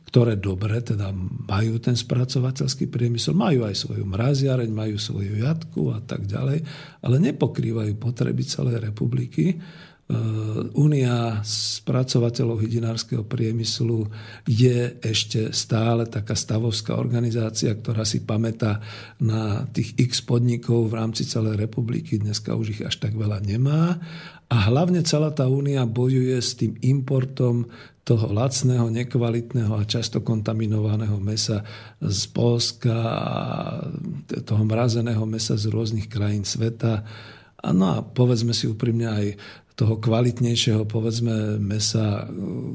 ktoré dobre teda majú ten spracovateľský priemysel, majú aj svoju mraziareň, majú svoju jatku a tak ďalej, ale nepokrývajú potreby celej republiky. Únia spracovateľov hydinárskeho priemyslu je ešte stále taká stavovská organizácia, ktorá si pamätá na tých x podnikov v rámci celej republiky. Dneska už ich až tak veľa nemá. A hlavne celá tá únia bojuje s tým importom toho lacného, nekvalitného a často kontaminovaného mesa z Polska a toho mrazeného mesa z rôznych krajín sveta. A no a povedzme si úprimne aj toho kvalitnejšieho, povedzme, mesa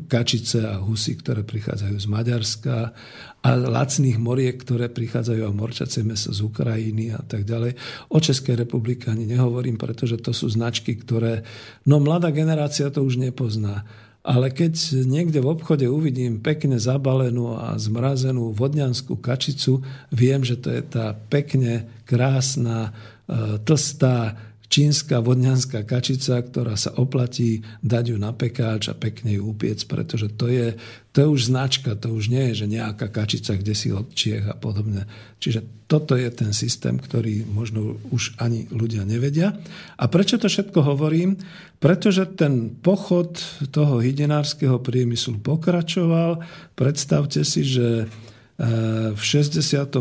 kačice a husy, ktoré prichádzajú z Maďarska a lacných moriek, ktoré prichádzajú a morčacie meso z Ukrajiny a tak ďalej. O Českej republike ani nehovorím, pretože to sú značky, ktoré, no mladá generácia to už nepozná. Ale keď niekde v obchode uvidím pekne zabalenú a zmrazenú vodňanskú kačicu, viem, že to je tá pekne krásna, e, tlstá, čínska vodňanská kačica, ktorá sa oplatí dať ju na pekáč a pekne ju upiec, pretože to je, to je už značka, to už nie je, že nejaká kačica, kde si od Čiech a podobne. Čiže toto je ten systém, ktorý možno už ani ľudia nevedia. A prečo to všetko hovorím? Pretože ten pochod toho hydinárskeho priemyslu pokračoval. Predstavte si, že eh, v 65.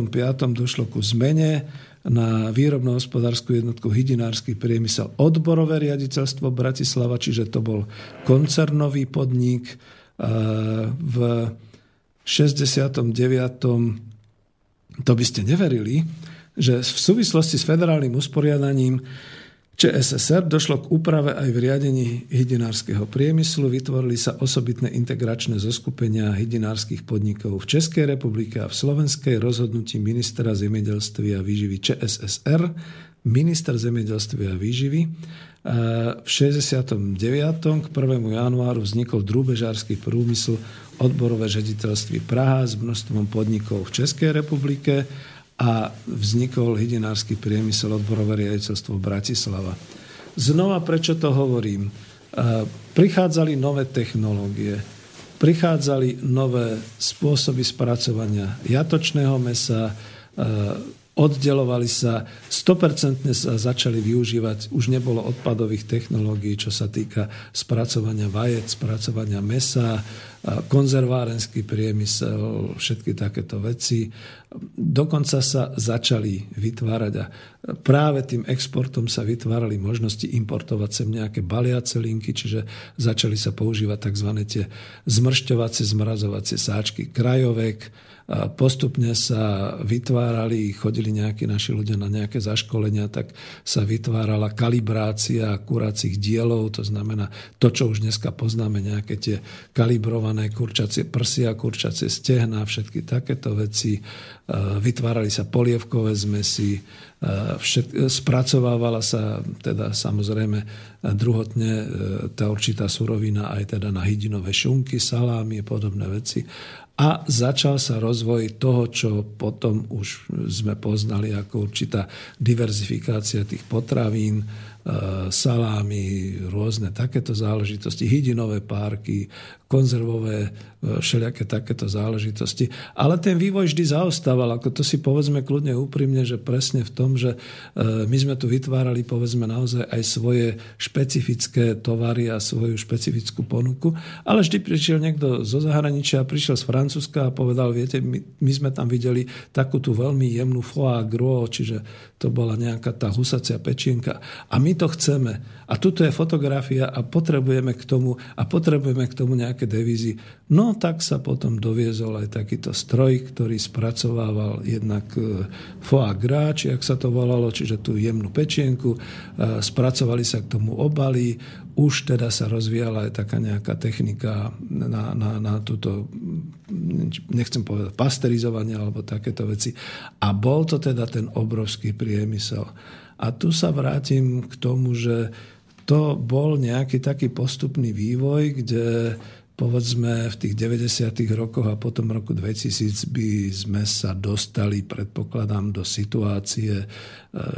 došlo ku zmene na výrobno-hospodárskú jednotku hydinársky priemysel odborové riaditeľstvo Bratislava, čiže to bol koncernový podnik. V 69. to by ste neverili, že v súvislosti s federálnym usporiadaním ČSSR došlo k úprave aj v riadení hydinárskeho priemyslu. Vytvorili sa osobitné integračné zoskupenia hydinárskych podnikov v Českej republike a v Slovenskej rozhodnutí ministra zemedelstva a výživy ČSSR, minister zemedelstva a výživy. V 69. k 1. januáru vznikol drúbežársky prúmysl odborové žediteľství Praha s množstvom podnikov v Českej republike a vznikol hydinársky priemysel odborové riaditeľstvo Bratislava. Znova, prečo to hovorím? E, prichádzali nové technológie, prichádzali nové spôsoby spracovania jatočného mesa, e, oddelovali sa, 100% sa začali využívať, už nebolo odpadových technológií, čo sa týka spracovania vajec, spracovania mesa, konzervárenský priemysel, všetky takéto veci. Dokonca sa začali vytvárať a práve tým exportom sa vytvárali možnosti importovať sem nejaké baliace linky, čiže začali sa používať tzv. tie zmršťovacie, zmrazovacie sáčky, krajovek, postupne sa vytvárali, chodili nejakí naši ľudia na nejaké zaškolenia, tak sa vytvárala kalibrácia kuracích dielov, to znamená to, čo už dneska poznáme, nejaké tie kalibrované kurčacie prsia, kurčacie stehna, všetky takéto veci. Vytvárali sa polievkové zmesy, všet, spracovávala sa teda samozrejme druhotne tá určitá surovina aj teda na hydinové šunky, salámy a podobné veci. A začal sa rozvoj toho, čo potom už sme poznali ako určitá diverzifikácia tých potravín, salámy, rôzne takéto záležitosti, hydinové párky, konzervové, e, všelijaké takéto záležitosti. Ale ten vývoj vždy zaostával, ako to si povedzme kľudne úprimne, že presne v tom, že e, my sme tu vytvárali povedzme naozaj aj svoje špecifické tovary a svoju špecifickú ponuku, ale vždy prišiel niekto zo zahraničia, prišiel z Francúzska a povedal, viete, my, my sme tam videli takú tú veľmi jemnú foie gros, čiže to bola nejaká tá husacia pečienka. A my to chceme. A tuto je fotografia a potrebujeme k tomu, a potrebujeme k tomu nejaké devízy. No tak sa potom doviezol aj takýto stroj, ktorý spracovával jednak e, foie gras, či ak sa to volalo, čiže tú jemnú pečienku. E, spracovali sa k tomu obaly. Už teda sa rozvíjala aj taká nejaká technika na, na, na túto, nechcem povedať, pasterizovanie alebo takéto veci. A bol to teda ten obrovský priemysel. A tu sa vrátim k tomu, že to bol nejaký taký postupný vývoj, kde povedzme v tých 90. rokoch a potom roku 2000 by sme sa dostali, predpokladám, do situácie, e,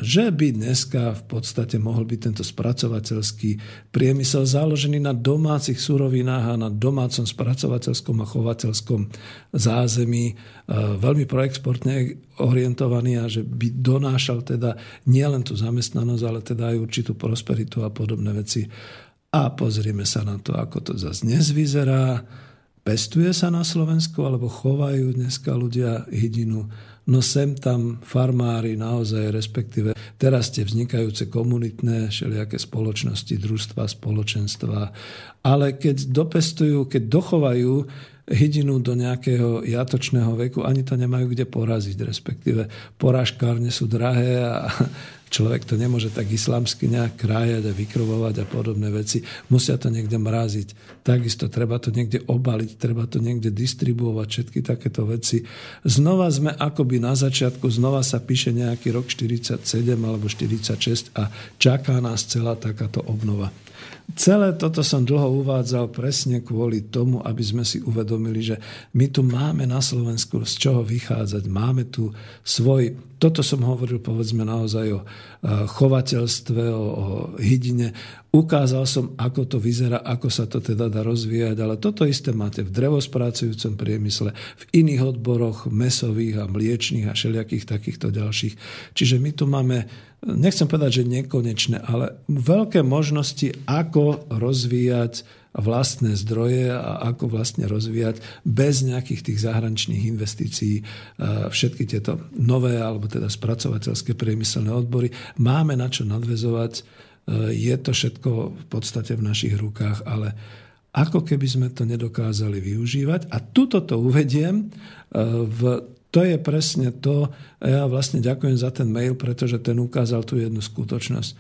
že by dneska v podstate mohol byť tento spracovateľský priemysel založený na domácich surovinách a na domácom spracovateľskom a chovateľskom zázemí, e, veľmi proexportne orientovaný a že by donášal teda nielen tú zamestnanosť, ale teda aj určitú prosperitu a podobné veci a pozrieme sa na to, ako to zase dnes vyzerá. Pestuje sa na Slovensku, alebo chovajú dneska ľudia hydinu. No sem tam farmári naozaj, respektíve teraz tie vznikajúce komunitné všelijaké spoločnosti, družstva, spoločenstva. Ale keď dopestujú, keď dochovajú hydinu do nejakého jatočného veku, ani to nemajú kde poraziť, respektíve porážkárne sú drahé a Človek to nemôže tak islamsky nejak krájať a vykrovovať a podobné veci. Musia to niekde mraziť. Takisto treba to niekde obaliť, treba to niekde distribuovať, všetky takéto veci. Znova sme akoby na začiatku, znova sa píše nejaký rok 47 alebo 46 a čaká nás celá takáto obnova. Celé toto som dlho uvádzal presne kvôli tomu, aby sme si uvedomili, že my tu máme na Slovensku z čoho vychádzať. Máme tu svoj, toto som hovoril povedzme naozaj o chovateľstve, o, o hydine. Ukázal som, ako to vyzerá, ako sa to teda dá rozvíjať, ale toto isté máte v drevospracujúcom priemysle, v iných odboroch, mesových a mliečných a všelijakých takýchto ďalších. Čiže my tu máme nechcem povedať, že nekonečné, ale veľké možnosti, ako rozvíjať vlastné zdroje a ako vlastne rozvíjať bez nejakých tých zahraničných investícií e, všetky tieto nové alebo teda spracovateľské priemyselné odbory. Máme na čo nadvezovať, e, je to všetko v podstate v našich rukách, ale ako keby sme to nedokázali využívať. A tuto to uvediem e, v to je presne to, a ja vlastne ďakujem za ten mail, pretože ten ukázal tú jednu skutočnosť.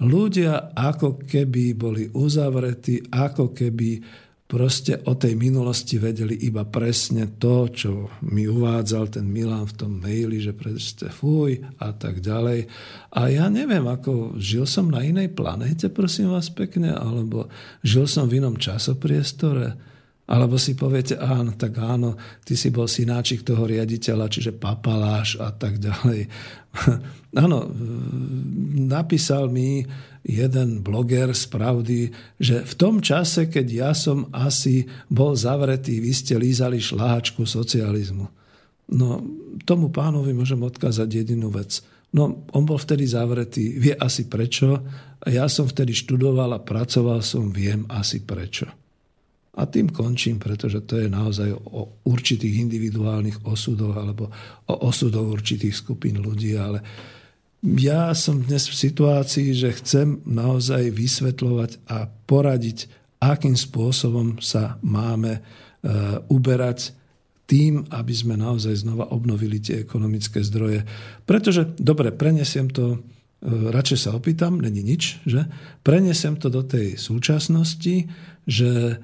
Ľudia ako keby boli uzavretí, ako keby proste o tej minulosti vedeli iba presne to, čo mi uvádzal ten Milan v tom maili, že proste fuj a tak ďalej. A ja neviem, ako žil som na inej planéte, prosím vás pekne, alebo žil som v inom časopriestore alebo si poviete, áno, tak áno, ty si bol synáčik toho riaditeľa, čiže papaláš a tak ďalej. áno, napísal mi jeden bloger z pravdy, že v tom čase, keď ja som asi bol zavretý, vy ste lízali šláhačku socializmu. No, tomu pánovi môžem odkázať jedinú vec. No, on bol vtedy zavretý, vie asi prečo. Ja som vtedy študoval a pracoval som, viem asi prečo. A tým končím, pretože to je naozaj o určitých individuálnych osudoch alebo o osudoch určitých skupín ľudí, ale ja som dnes v situácii, že chcem naozaj vysvetľovať a poradiť, akým spôsobom sa máme e, uberať tým, aby sme naozaj znova obnovili tie ekonomické zdroje. Pretože, dobre, prenesiem to, e, radšej sa opýtam, není nič, že? Prenesiem to do tej súčasnosti, že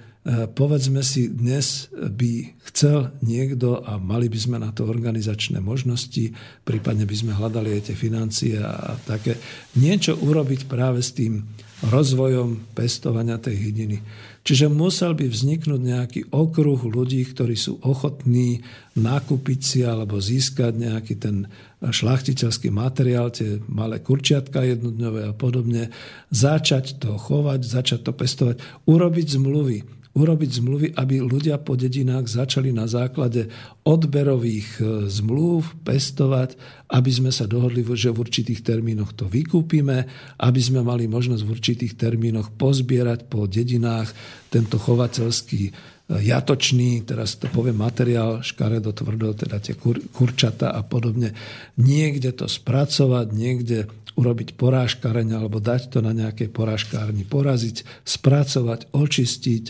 povedzme si, dnes by chcel niekto a mali by sme na to organizačné možnosti, prípadne by sme hľadali aj tie financie a také, niečo urobiť práve s tým rozvojom pestovania tej hydiny. Čiže musel by vzniknúť nejaký okruh ľudí, ktorí sú ochotní nakúpiť si alebo získať nejaký ten šlachtiteľský materiál, tie malé kurčiatka jednodňové a podobne, začať to chovať, začať to pestovať, urobiť zmluvy urobiť zmluvy, aby ľudia po dedinách začali na základe odberových e, zmluv pestovať, aby sme sa dohodli, že v určitých termínoch to vykúpime, aby sme mali možnosť v určitých termínoch pozbierať po dedinách tento chovateľský jatočný, teraz to poviem materiál, škaredo, tvrdo, teda tie kur, kurčata a podobne, niekde to spracovať, niekde urobiť porážkareň alebo dať to na nejakej porážkárni, poraziť, spracovať, očistiť,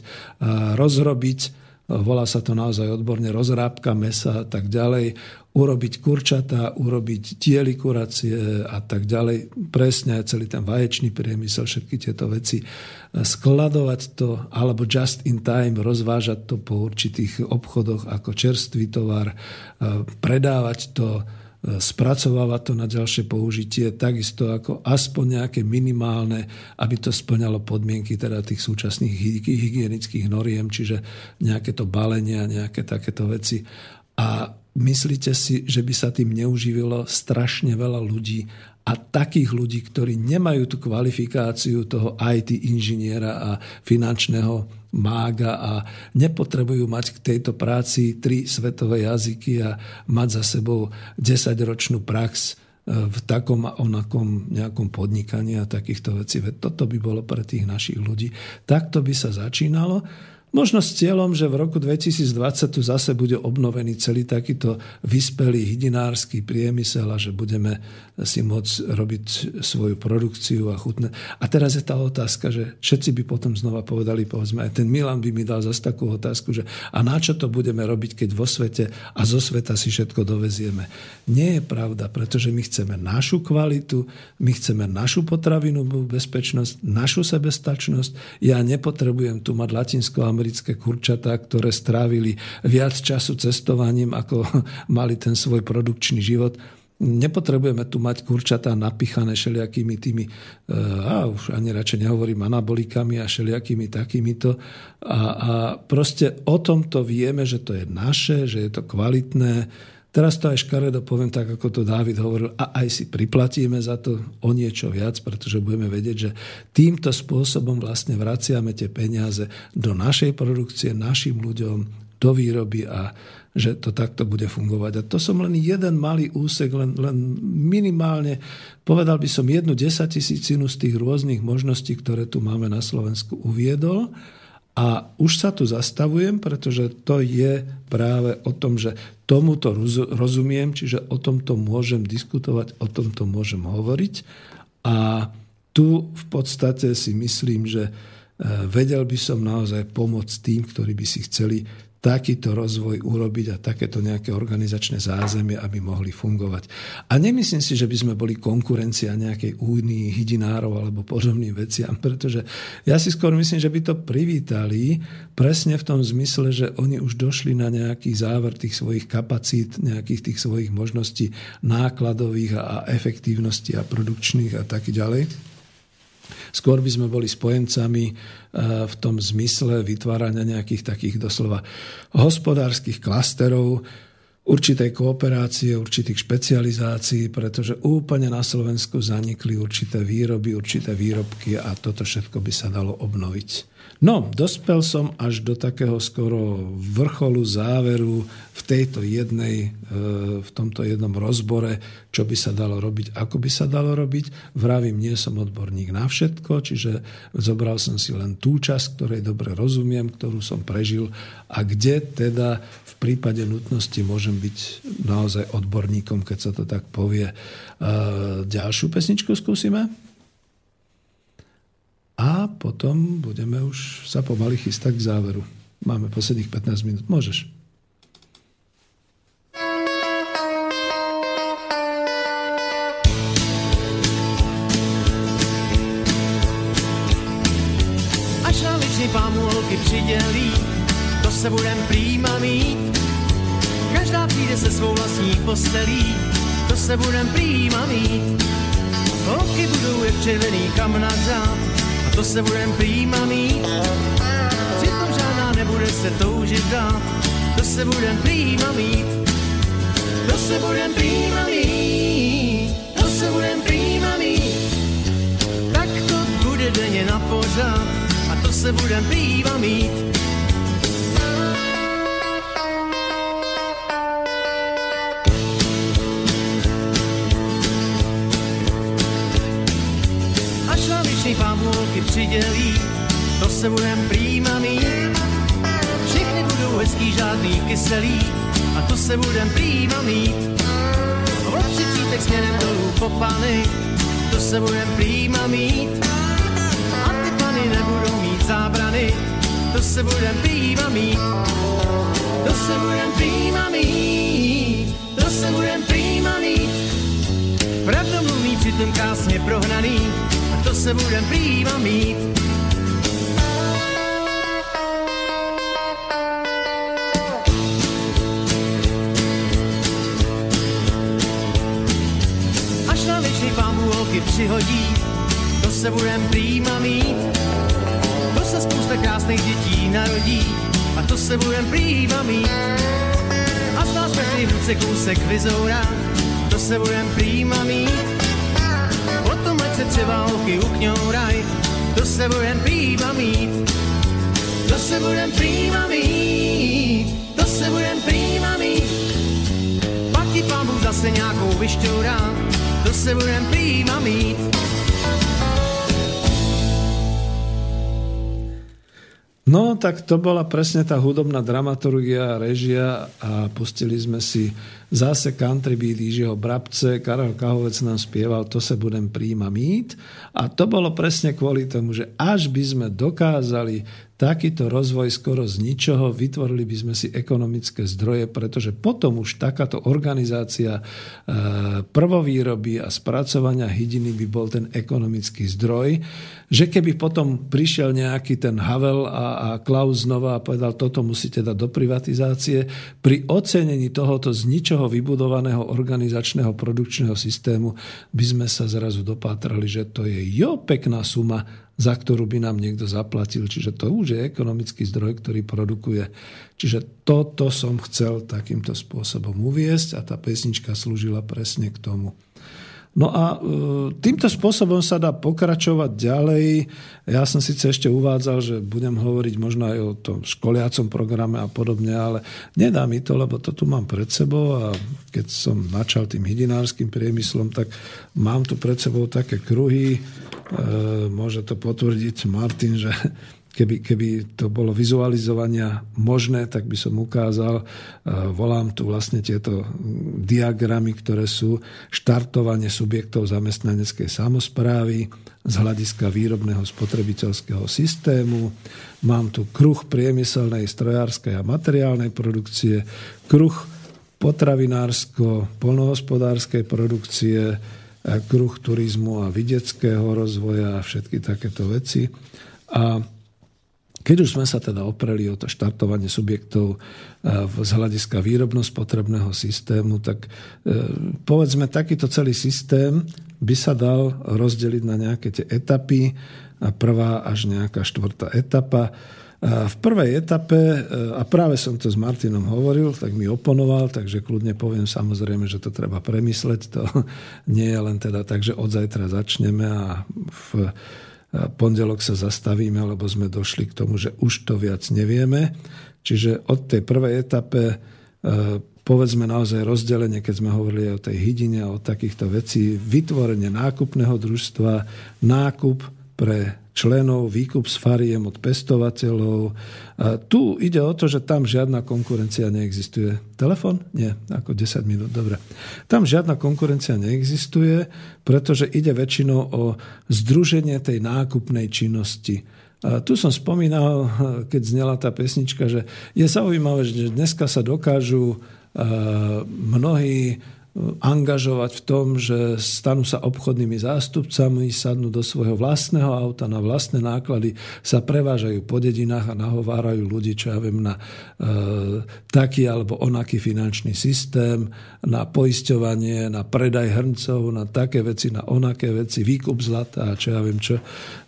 rozrobiť, volá sa to naozaj odborne rozrábka mesa a tak ďalej, urobiť kurčata, urobiť diely kuracie a tak ďalej. Presne aj celý ten vaječný priemysel, všetky tieto veci. Skladovať to, alebo just in time rozvážať to po určitých obchodoch ako čerstvý tovar, predávať to, spracovávať to na ďalšie použitie, takisto ako aspoň nejaké minimálne, aby to splňalo podmienky teda tých súčasných hygienických noriem, čiže nejaké to balenie a nejaké takéto veci. A Myslíte si, že by sa tým neuživilo strašne veľa ľudí a takých ľudí, ktorí nemajú tú kvalifikáciu toho IT inžiniera a finančného mága a nepotrebujú mať k tejto práci tri svetové jazyky a mať za sebou desaťročnú prax e, v takom a onakom nejakom podnikaní a takýchto vecí. Toto by bolo pre tých našich ľudí. Takto by sa začínalo. Možno s cieľom, že v roku 2020 tu zase bude obnovený celý takýto vyspelý hydinársky priemysel a že budeme si môcť robiť svoju produkciu a chutné. A teraz je tá otázka, že všetci by potom znova povedali, povedzme, aj ten Milan by mi dal zase takú otázku, že a na čo to budeme robiť, keď vo svete a zo sveta si všetko dovezieme. Nie je pravda, pretože my chceme našu kvalitu, my chceme našu potravinovú bezpečnosť, našu sebestačnosť. Ja nepotrebujem tu mať latinsko americké kurčatá, ktoré strávili viac času cestovaním, ako mali ten svoj produkčný život. Nepotrebujeme tu mať kurčatá napichané všelijakými tými, eh, a už ani radšej nehovorím anabolikami a všelijakými takýmito. A, a proste o tomto vieme, že to je naše, že je to kvalitné. Teraz to aj škaredo poviem tak, ako to Dávid hovoril, a aj si priplatíme za to o niečo viac, pretože budeme vedieť, že týmto spôsobom vlastne vraciame tie peniaze do našej produkcie, našim ľuďom, do výroby a že to takto bude fungovať. A to som len jeden malý úsek, len, len minimálne, povedal by som jednu desatisícinu z tých rôznych možností, ktoré tu máme na Slovensku, uviedol. A už sa tu zastavujem, pretože to je práve o tom, že tomuto rozumiem, čiže o tomto môžem diskutovať, o tomto môžem hovoriť. A tu v podstate si myslím, že eh, vedel by som naozaj pomôcť tým, ktorí by si chceli takýto rozvoj urobiť a takéto nejaké organizačné zázemie, aby mohli fungovať. A nemyslím si, že by sme boli konkurencia nejakej únii hydinárov alebo podobným veciam, pretože ja si skôr myslím, že by to privítali presne v tom zmysle, že oni už došli na nejaký záver tých svojich kapacít, nejakých tých svojich možností nákladových a efektívnosti a produkčných a tak ďalej. Skôr by sme boli spojencami e, v tom zmysle vytvárania nejakých takých doslova hospodárskych klasterov, určitej kooperácie, určitých špecializácií, pretože úplne na Slovensku zanikli určité výroby, určité výrobky a toto všetko by sa dalo obnoviť. No, dospel som až do takého skoro vrcholu, záveru v tejto jednej, e, v tomto jednom rozbore, čo by sa dalo robiť, ako by sa dalo robiť. Vravím, nie som odborník na všetko, čiže zobral som si len tú časť, ktorej dobre rozumiem, ktorú som prežil a kde teda v prípade nutnosti môžem byť naozaj odborníkom, keď sa to tak povie. E, ďalšiu pesničku skúsime? A potom budeme už sa pomaly chystať k záveru. Máme posledných 15 minút. Môžeš. Až ličný pámu holky přidělí, to se budem prýma mít. Každá přijde se svou vlastní postelí, to se budem prýma mít. Holky budou jak červený kamnařa, a to se budem prýma mít. Přitom žádná nebude se toužit dát, to se budem prýma mít. To se budem prýma mít, to se budem prýma mít. Tak to bude denně na pořád, a to se budem prýma mít. Přidělí, to se budem prýma mít. Všichni budou hezký, žádný kyselý, a to se budem mít. Od třicítek směrem dolů po pany, to se budem mít. A ty pany nebudou mít zábrany, to se budem mít. To se budem mít, to se budem. Pravdu mluví přitom krásně prohnaný, to se budem prýma mít. Holky přihodí, to se budem prýma mít. To se spousta krásných dětí narodí, a to se budem prýma mít. A z nás ruce kousek vyzourá, to se budem prýma mít se třeba holky ukňouraj, to se budem prýma mít, to se budem prýma mít, to se budem prýma mít. Pak ti pán zase nějakou vyšťourá, to se budem prýma mít. Tak to bola presne tá hudobná dramaturgia režia a pustili sme si zase country beat Jižiho Brabce, Karel Kahovec nám spieval To se budem príjma mít a to bolo presne kvôli tomu, že až by sme dokázali takýto rozvoj skoro z ničoho, vytvorili by sme si ekonomické zdroje, pretože potom už takáto organizácia e, prvovýroby a spracovania hydiny by bol ten ekonomický zdroj, že keby potom prišiel nejaký ten Havel a, a Klaus znova a povedal, toto musíte dať do privatizácie, pri ocenení tohoto z ničoho vybudovaného organizačného produkčného systému by sme sa zrazu dopátrali, že to je jo pekná suma za ktorú by nám niekto zaplatil. Čiže to už je ekonomický zdroj, ktorý produkuje. Čiže toto som chcel takýmto spôsobom uviesť a tá pesnička slúžila presne k tomu. No a e, týmto spôsobom sa dá pokračovať ďalej. Ja som síce ešte uvádzal, že budem hovoriť možno aj o tom školiacom programe a podobne, ale nedá mi to, lebo to tu mám pred sebou a keď som načal tým hydinárským priemyslom, tak mám tu pred sebou také kruhy, E, môže to potvrdiť Martin, že keby, keby to bolo vizualizovania možné, tak by som ukázal, e, volám tu vlastne tieto diagramy, ktoré sú štartovanie subjektov zamestnaneckej samozprávy z hľadiska výrobného spotrebiteľského systému. Mám tu kruh priemyselnej, strojárskej a materiálnej produkcie, kruh potravinársko-polnohospodárskej produkcie, kruh turizmu a vidieckého rozvoja a všetky takéto veci. A keď už sme sa teda opreli o to štartovanie subjektov z hľadiska výrobno-spotrebného systému, tak e, povedzme, takýto celý systém by sa dal rozdeliť na nejaké tie etapy. Prvá až nejaká štvrtá etapa v prvej etape, e, a práve som to s Martinom hovoril, tak mi oponoval, takže kľudne poviem samozrejme, že to treba premysleť. To nie je len teda tak, že od zajtra začneme a v e, pondelok sa zastavíme, lebo sme došli k tomu, že už to viac nevieme. Čiže od tej prvej etape e, povedzme naozaj rozdelenie, keď sme hovorili o tej hydine o takýchto vecí, vytvorenie nákupného družstva, nákup pre členov, výkup s fariem od pestovateľov. A tu ide o to, že tam žiadna konkurencia neexistuje. Telefon? Nie, ako 10 minút, dobre. Tam žiadna konkurencia neexistuje, pretože ide väčšinou o združenie tej nákupnej činnosti. A tu som spomínal, keď znela tá pesnička, že je zaujímavé, že dneska sa dokážu mnohí angažovať v tom, že stanú sa obchodnými zástupcami, sadnú do svojho vlastného auta na vlastné náklady, sa prevážajú po dedinách a nahovárajú ľudí, čo ja viem, na e, taký alebo onaký finančný systém, na poisťovanie, na predaj hrncov, na také veci, na onaké veci, výkup zlata a čo ja viem čo.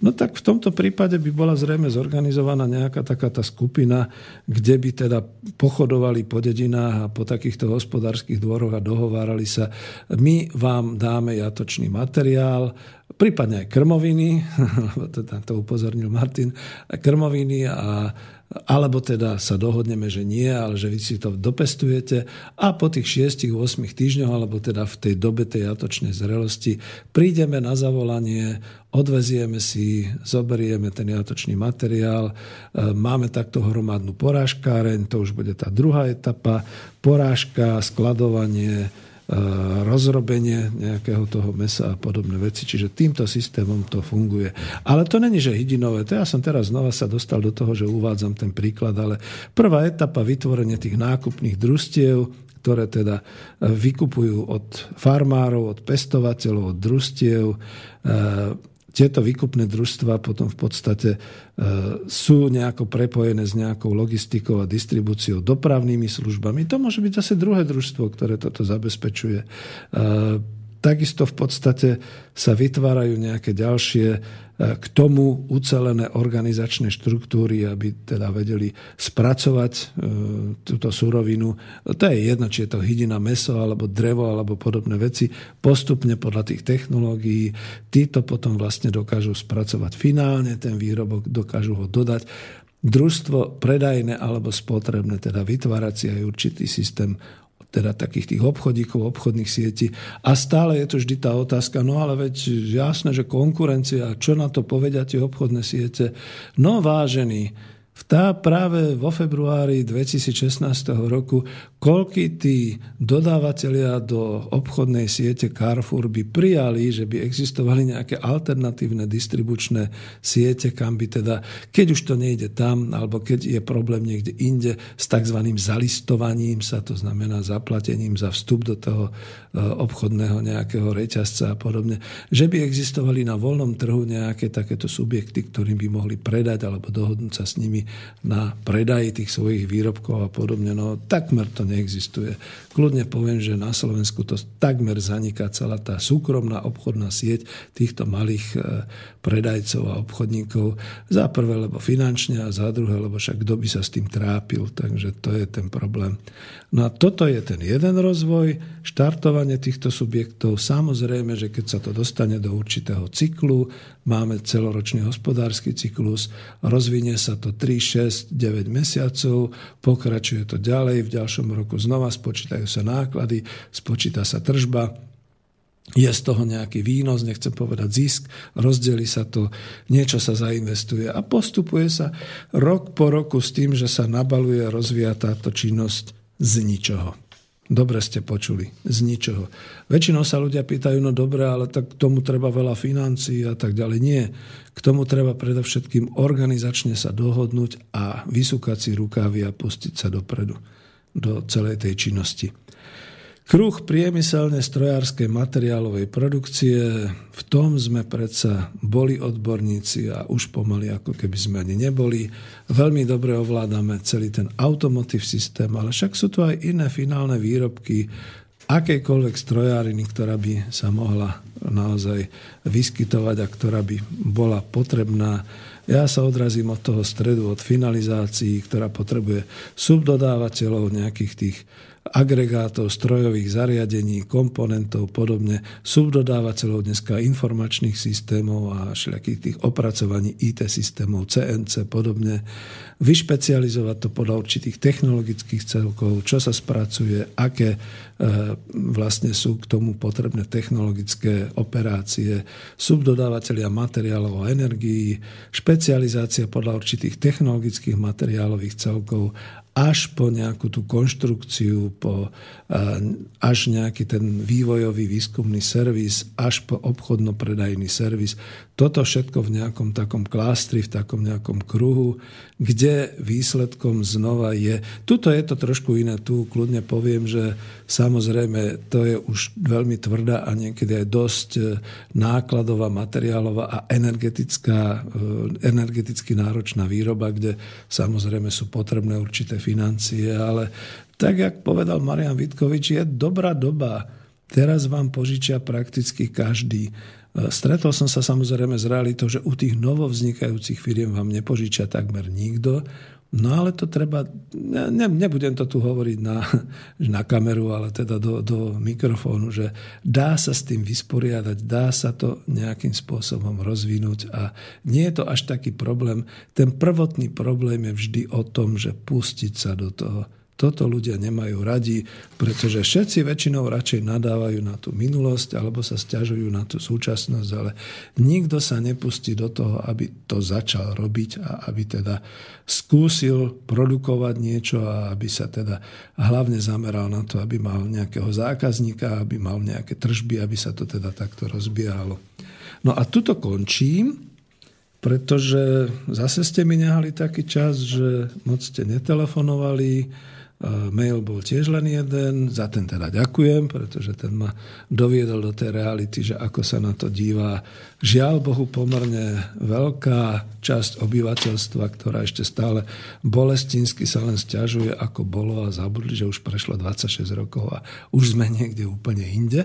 No tak v tomto prípade by bola zrejme zorganizovaná nejaká taká tá skupina, kde by teda pochodovali po dedinách a po takýchto hospodárskych dvoroch a dohovárali pýtali sa, my vám dáme jatočný materiál, prípadne aj krmoviny, to, to upozornil Martin, krmoviny a alebo teda sa dohodneme, že nie, ale že vy si to dopestujete a po tých 6-8 týždňoch, alebo teda v tej dobe tej jatočnej zrelosti, prídeme na zavolanie, odvezieme si, zoberieme ten jatočný materiál, e, máme takto hromadnú porážkáreň, to už bude tá druhá etapa, porážka, skladovanie, rozrobenie nejakého toho mesa a podobné veci. Čiže týmto systémom to funguje. Ale to není, že hydinové. To ja som teraz znova sa dostal do toho, že uvádzam ten príklad, ale prvá etapa vytvorenie tých nákupných družstiev, ktoré teda e, vykupujú od farmárov, od pestovateľov, od družstiev, e, tieto výkupné družstva potom v podstate e, sú nejako prepojené s nejakou logistikou a distribúciou, dopravnými službami. To môže byť zase druhé družstvo, ktoré toto zabezpečuje. E, takisto v podstate sa vytvárajú nejaké ďalšie k tomu ucelené organizačné štruktúry, aby teda vedeli spracovať e, túto surovinu. To je jedno, či je to hydina, meso, alebo drevo, alebo podobné veci. Postupne podľa tých technológií títo potom vlastne dokážu spracovať finálne ten výrobok, dokážu ho dodať. Družstvo predajné alebo spotrebné, teda vytvárať si aj určitý systém teda takých tých obchodíkov, obchodných sietí. A stále je tu vždy tá otázka, no ale veď jasné, že konkurencia, čo na to povedia tie obchodné siete? No vážený, tá práve vo februári 2016 roku, koľky tí dodávateľia do obchodnej siete Carrefour by prijali, že by existovali nejaké alternatívne distribučné siete, kam by teda, keď už to nejde tam, alebo keď je problém niekde inde s tzv. zalistovaním sa, to znamená zaplatením za vstup do toho e, obchodného nejakého reťazca a podobne, že by existovali na voľnom trhu nejaké takéto subjekty, ktorým by mohli predať alebo dohodnúť sa s nimi na predaj tých svojich výrobkov a podobne. No takmer to neexistuje. Kľudne poviem, že na Slovensku to takmer zaniká celá tá súkromná obchodná sieť týchto malých e, predajcov a obchodníkov. Za prvé, lebo finančne a za druhé, lebo však kto by sa s tým trápil. Takže to je ten problém. No a toto je ten jeden rozvoj, štartovanie týchto subjektov. Samozrejme, že keď sa to dostane do určitého cyklu, máme celoročný hospodársky cyklus, rozvinie sa to 3, 6, 9 mesiacov, pokračuje to ďalej, v ďalšom roku znova spočítajú sa náklady, spočíta sa tržba, je z toho nejaký výnos, nechcem povedať zisk, rozdeli sa to, niečo sa zainvestuje a postupuje sa rok po roku s tým, že sa nabaluje, rozvíja táto činnosť z ničoho. Dobre ste počuli, z ničoho. Väčšinou sa ľudia pýtajú, no dobre, ale tak k tomu treba veľa financií a tak ďalej. Nie. K tomu treba predovšetkým organizačne sa dohodnúť a vysúkať si rukávy a pustiť sa dopredu do celej tej činnosti. Kruh priemyselne strojárskej materiálovej produkcie, v tom sme predsa boli odborníci a už pomaly ako keby sme ani neboli. Veľmi dobre ovládame celý ten automotív systém, ale však sú tu aj iné finálne výrobky, akejkoľvek strojáriny, ktorá by sa mohla naozaj vyskytovať a ktorá by bola potrebná. Ja sa odrazím od toho stredu, od finalizácií, ktorá potrebuje subdodávateľov nejakých tých agregátov, strojových zariadení, komponentov, podobne, subdodávateľov dneska informačných systémov a všelijakých tých opracovaní IT systémov, CNC, podobne, vyšpecializovať to podľa určitých technologických celkov, čo sa spracuje, aké e, vlastne sú k tomu potrebné technologické operácie, subdodávateľia materiálov a energií, špecializácia podľa určitých technologických materiálových celkov až po nejakú tú konštrukciu, po, až nejaký ten vývojový výskumný servis, až po obchodno-predajný servis. Toto všetko v nejakom takom klástri, v takom nejakom kruhu, kde výsledkom znova je... Tuto je to trošku iné. Tu kľudne poviem, že samozrejme to je už veľmi tvrdá a niekedy aj dosť e, nákladová, materiálová a energetická, e, energeticky náročná výroba, kde samozrejme sú potrebné určité financie, ale tak, jak povedal Marian Vitkovič, je dobrá doba. Teraz vám požičia prakticky každý. E, stretol som sa samozrejme s realitou, že u tých novovznikajúcich firiem vám nepožičia takmer nikto. No ale to treba, ne, nebudem to tu hovoriť na, na kameru, ale teda do, do mikrofónu, že dá sa s tým vysporiadať, dá sa to nejakým spôsobom rozvinúť a nie je to až taký problém. Ten prvotný problém je vždy o tom, že pustiť sa do toho toto ľudia nemajú radi, pretože všetci väčšinou radšej nadávajú na tú minulosť alebo sa stiažujú na tú súčasnosť, ale nikto sa nepustí do toho, aby to začal robiť a aby teda skúsil produkovať niečo a aby sa teda hlavne zameral na to, aby mal nejakého zákazníka, aby mal nejaké tržby, aby sa to teda takto rozbiehalo. No a tuto končím, pretože zase ste mi nehali taký čas, že moc ste netelefonovali, Mail bol tiež len jeden, za ten teda ďakujem, pretože ten ma doviedol do tej reality, že ako sa na to díva žiaľ Bohu pomerne veľká časť obyvateľstva, ktorá ešte stále bolestinsky sa len stiažuje, ako bolo a zabudli, že už prešlo 26 rokov a už sme niekde úplne inde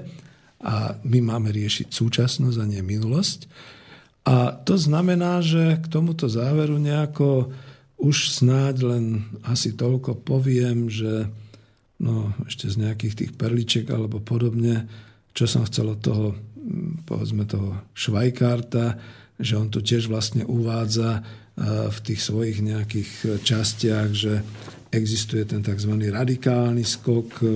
a my máme riešiť súčasnosť a nie minulosť. A to znamená, že k tomuto záveru nejako už snáď len asi toľko poviem, že no, ešte z nejakých tých perliček alebo podobne, čo som chcel od toho, mm, povedzme toho Švajkárta, že on tu tiež vlastne uvádza v tých svojich nejakých častiach, že existuje ten tzv. radikálny skok e,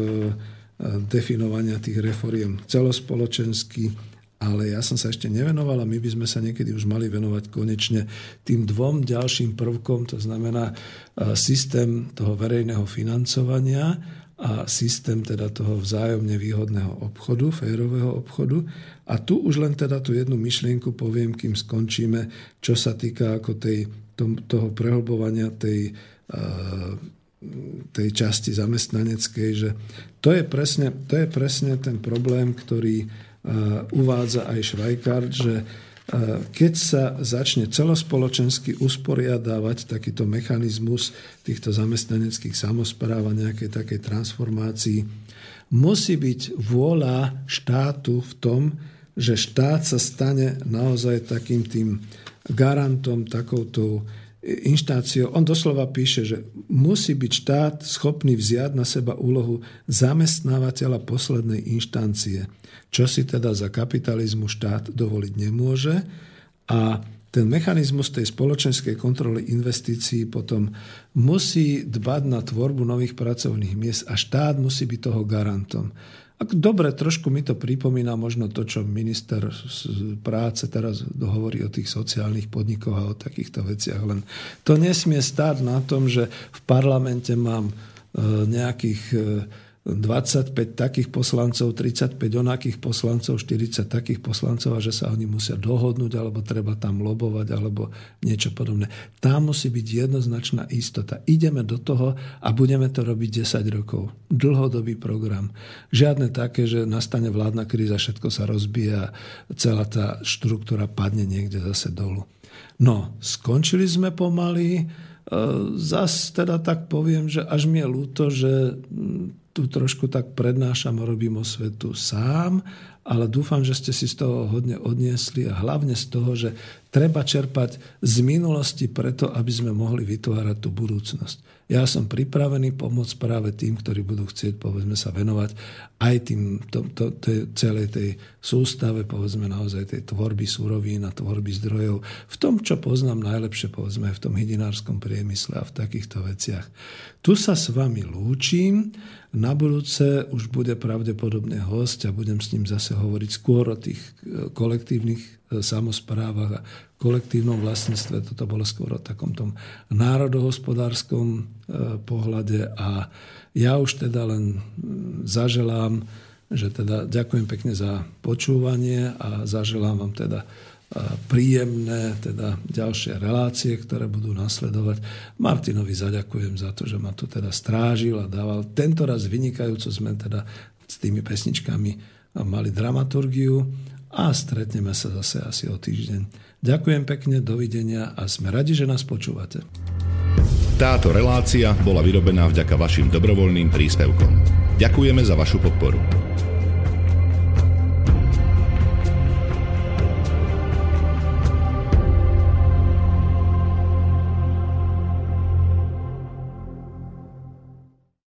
definovania tých reforiem celospoločenský, ale ja som sa ešte nevenoval a my by sme sa niekedy už mali venovať konečne tým dvom ďalším prvkom, to znamená e, systém toho verejného financovania a systém teda toho vzájomne výhodného obchodu, férového obchodu. A tu už len teda tú jednu myšlienku poviem, kým skončíme, čo sa týka ako tej, toho prehlbovania tej, e, tej časti zamestnaneckej, že to je presne, to je presne ten problém, ktorý uvádza aj Švajkart, že keď sa začne celospoločensky usporiadávať takýto mechanizmus týchto zamestnaneckých samozpráv a nejakej takej transformácii, musí byť vôľa štátu v tom, že štát sa stane naozaj takým tým garantom, takouto inštáciou. On doslova píše, že musí byť štát schopný vziať na seba úlohu zamestnávateľa poslednej inštancie čo si teda za kapitalizmu štát dovoliť nemôže. A ten mechanizmus tej spoločenskej kontroly investícií potom musí dbať na tvorbu nových pracovných miest a štát musí byť toho garantom. Dobre, trošku mi to pripomína možno to, čo minister práce teraz hovorí o tých sociálnych podnikoch a o takýchto veciach. Len to nesmie stáť na tom, že v parlamente mám e, nejakých e, 25 takých poslancov, 35 onakých poslancov, 40 takých poslancov a že sa oni musia dohodnúť alebo treba tam lobovať alebo niečo podobné. Tam musí byť jednoznačná istota. Ideme do toho a budeme to robiť 10 rokov. Dlhodobý program. Žiadne také, že nastane vládna kríza, všetko sa rozbije a celá tá štruktúra padne niekde zase dolu. No, skončili sme pomaly. E, zas teda tak poviem, že až mi je ľúto, že tu trošku tak prednášam, robím o svetu sám, ale dúfam, že ste si z toho hodne odniesli a hlavne z toho, že treba čerpať z minulosti preto, aby sme mohli vytvárať tú budúcnosť. Ja som pripravený pomôcť práve tým, ktorí budú chcieť, povedzme, sa venovať aj tým, to, to, to, celej tej sústave, povedzme, naozaj tej tvorby súrovín a tvorby zdrojov, v tom, čo poznám najlepšie, povedzme, v tom hydinárskom priemysle a v takýchto veciach. Tu sa s vami lúčim, na budúce už bude pravdepodobne host a budem s ním zase hovoriť skôr o tých e, kolektívnych e, samozprávach a kolektívnom vlastníctve. Toto bolo skôr o takom tom národohospodárskom pohľade a ja už teda len zaželám, že teda ďakujem pekne za počúvanie a zaželám vám teda príjemné teda ďalšie relácie, ktoré budú nasledovať. Martinovi zaďakujem za to, že ma tu teda strážil a dával. Tento raz vynikajúco sme teda s tými pesničkami mali dramaturgiu a stretneme sa zase asi o týždeň. Ďakujem pekne, dovidenia a sme radi, že nás počúvate. Táto relácia bola vyrobená vďaka vašim dobrovoľným príspevkom. Ďakujeme za vašu podporu.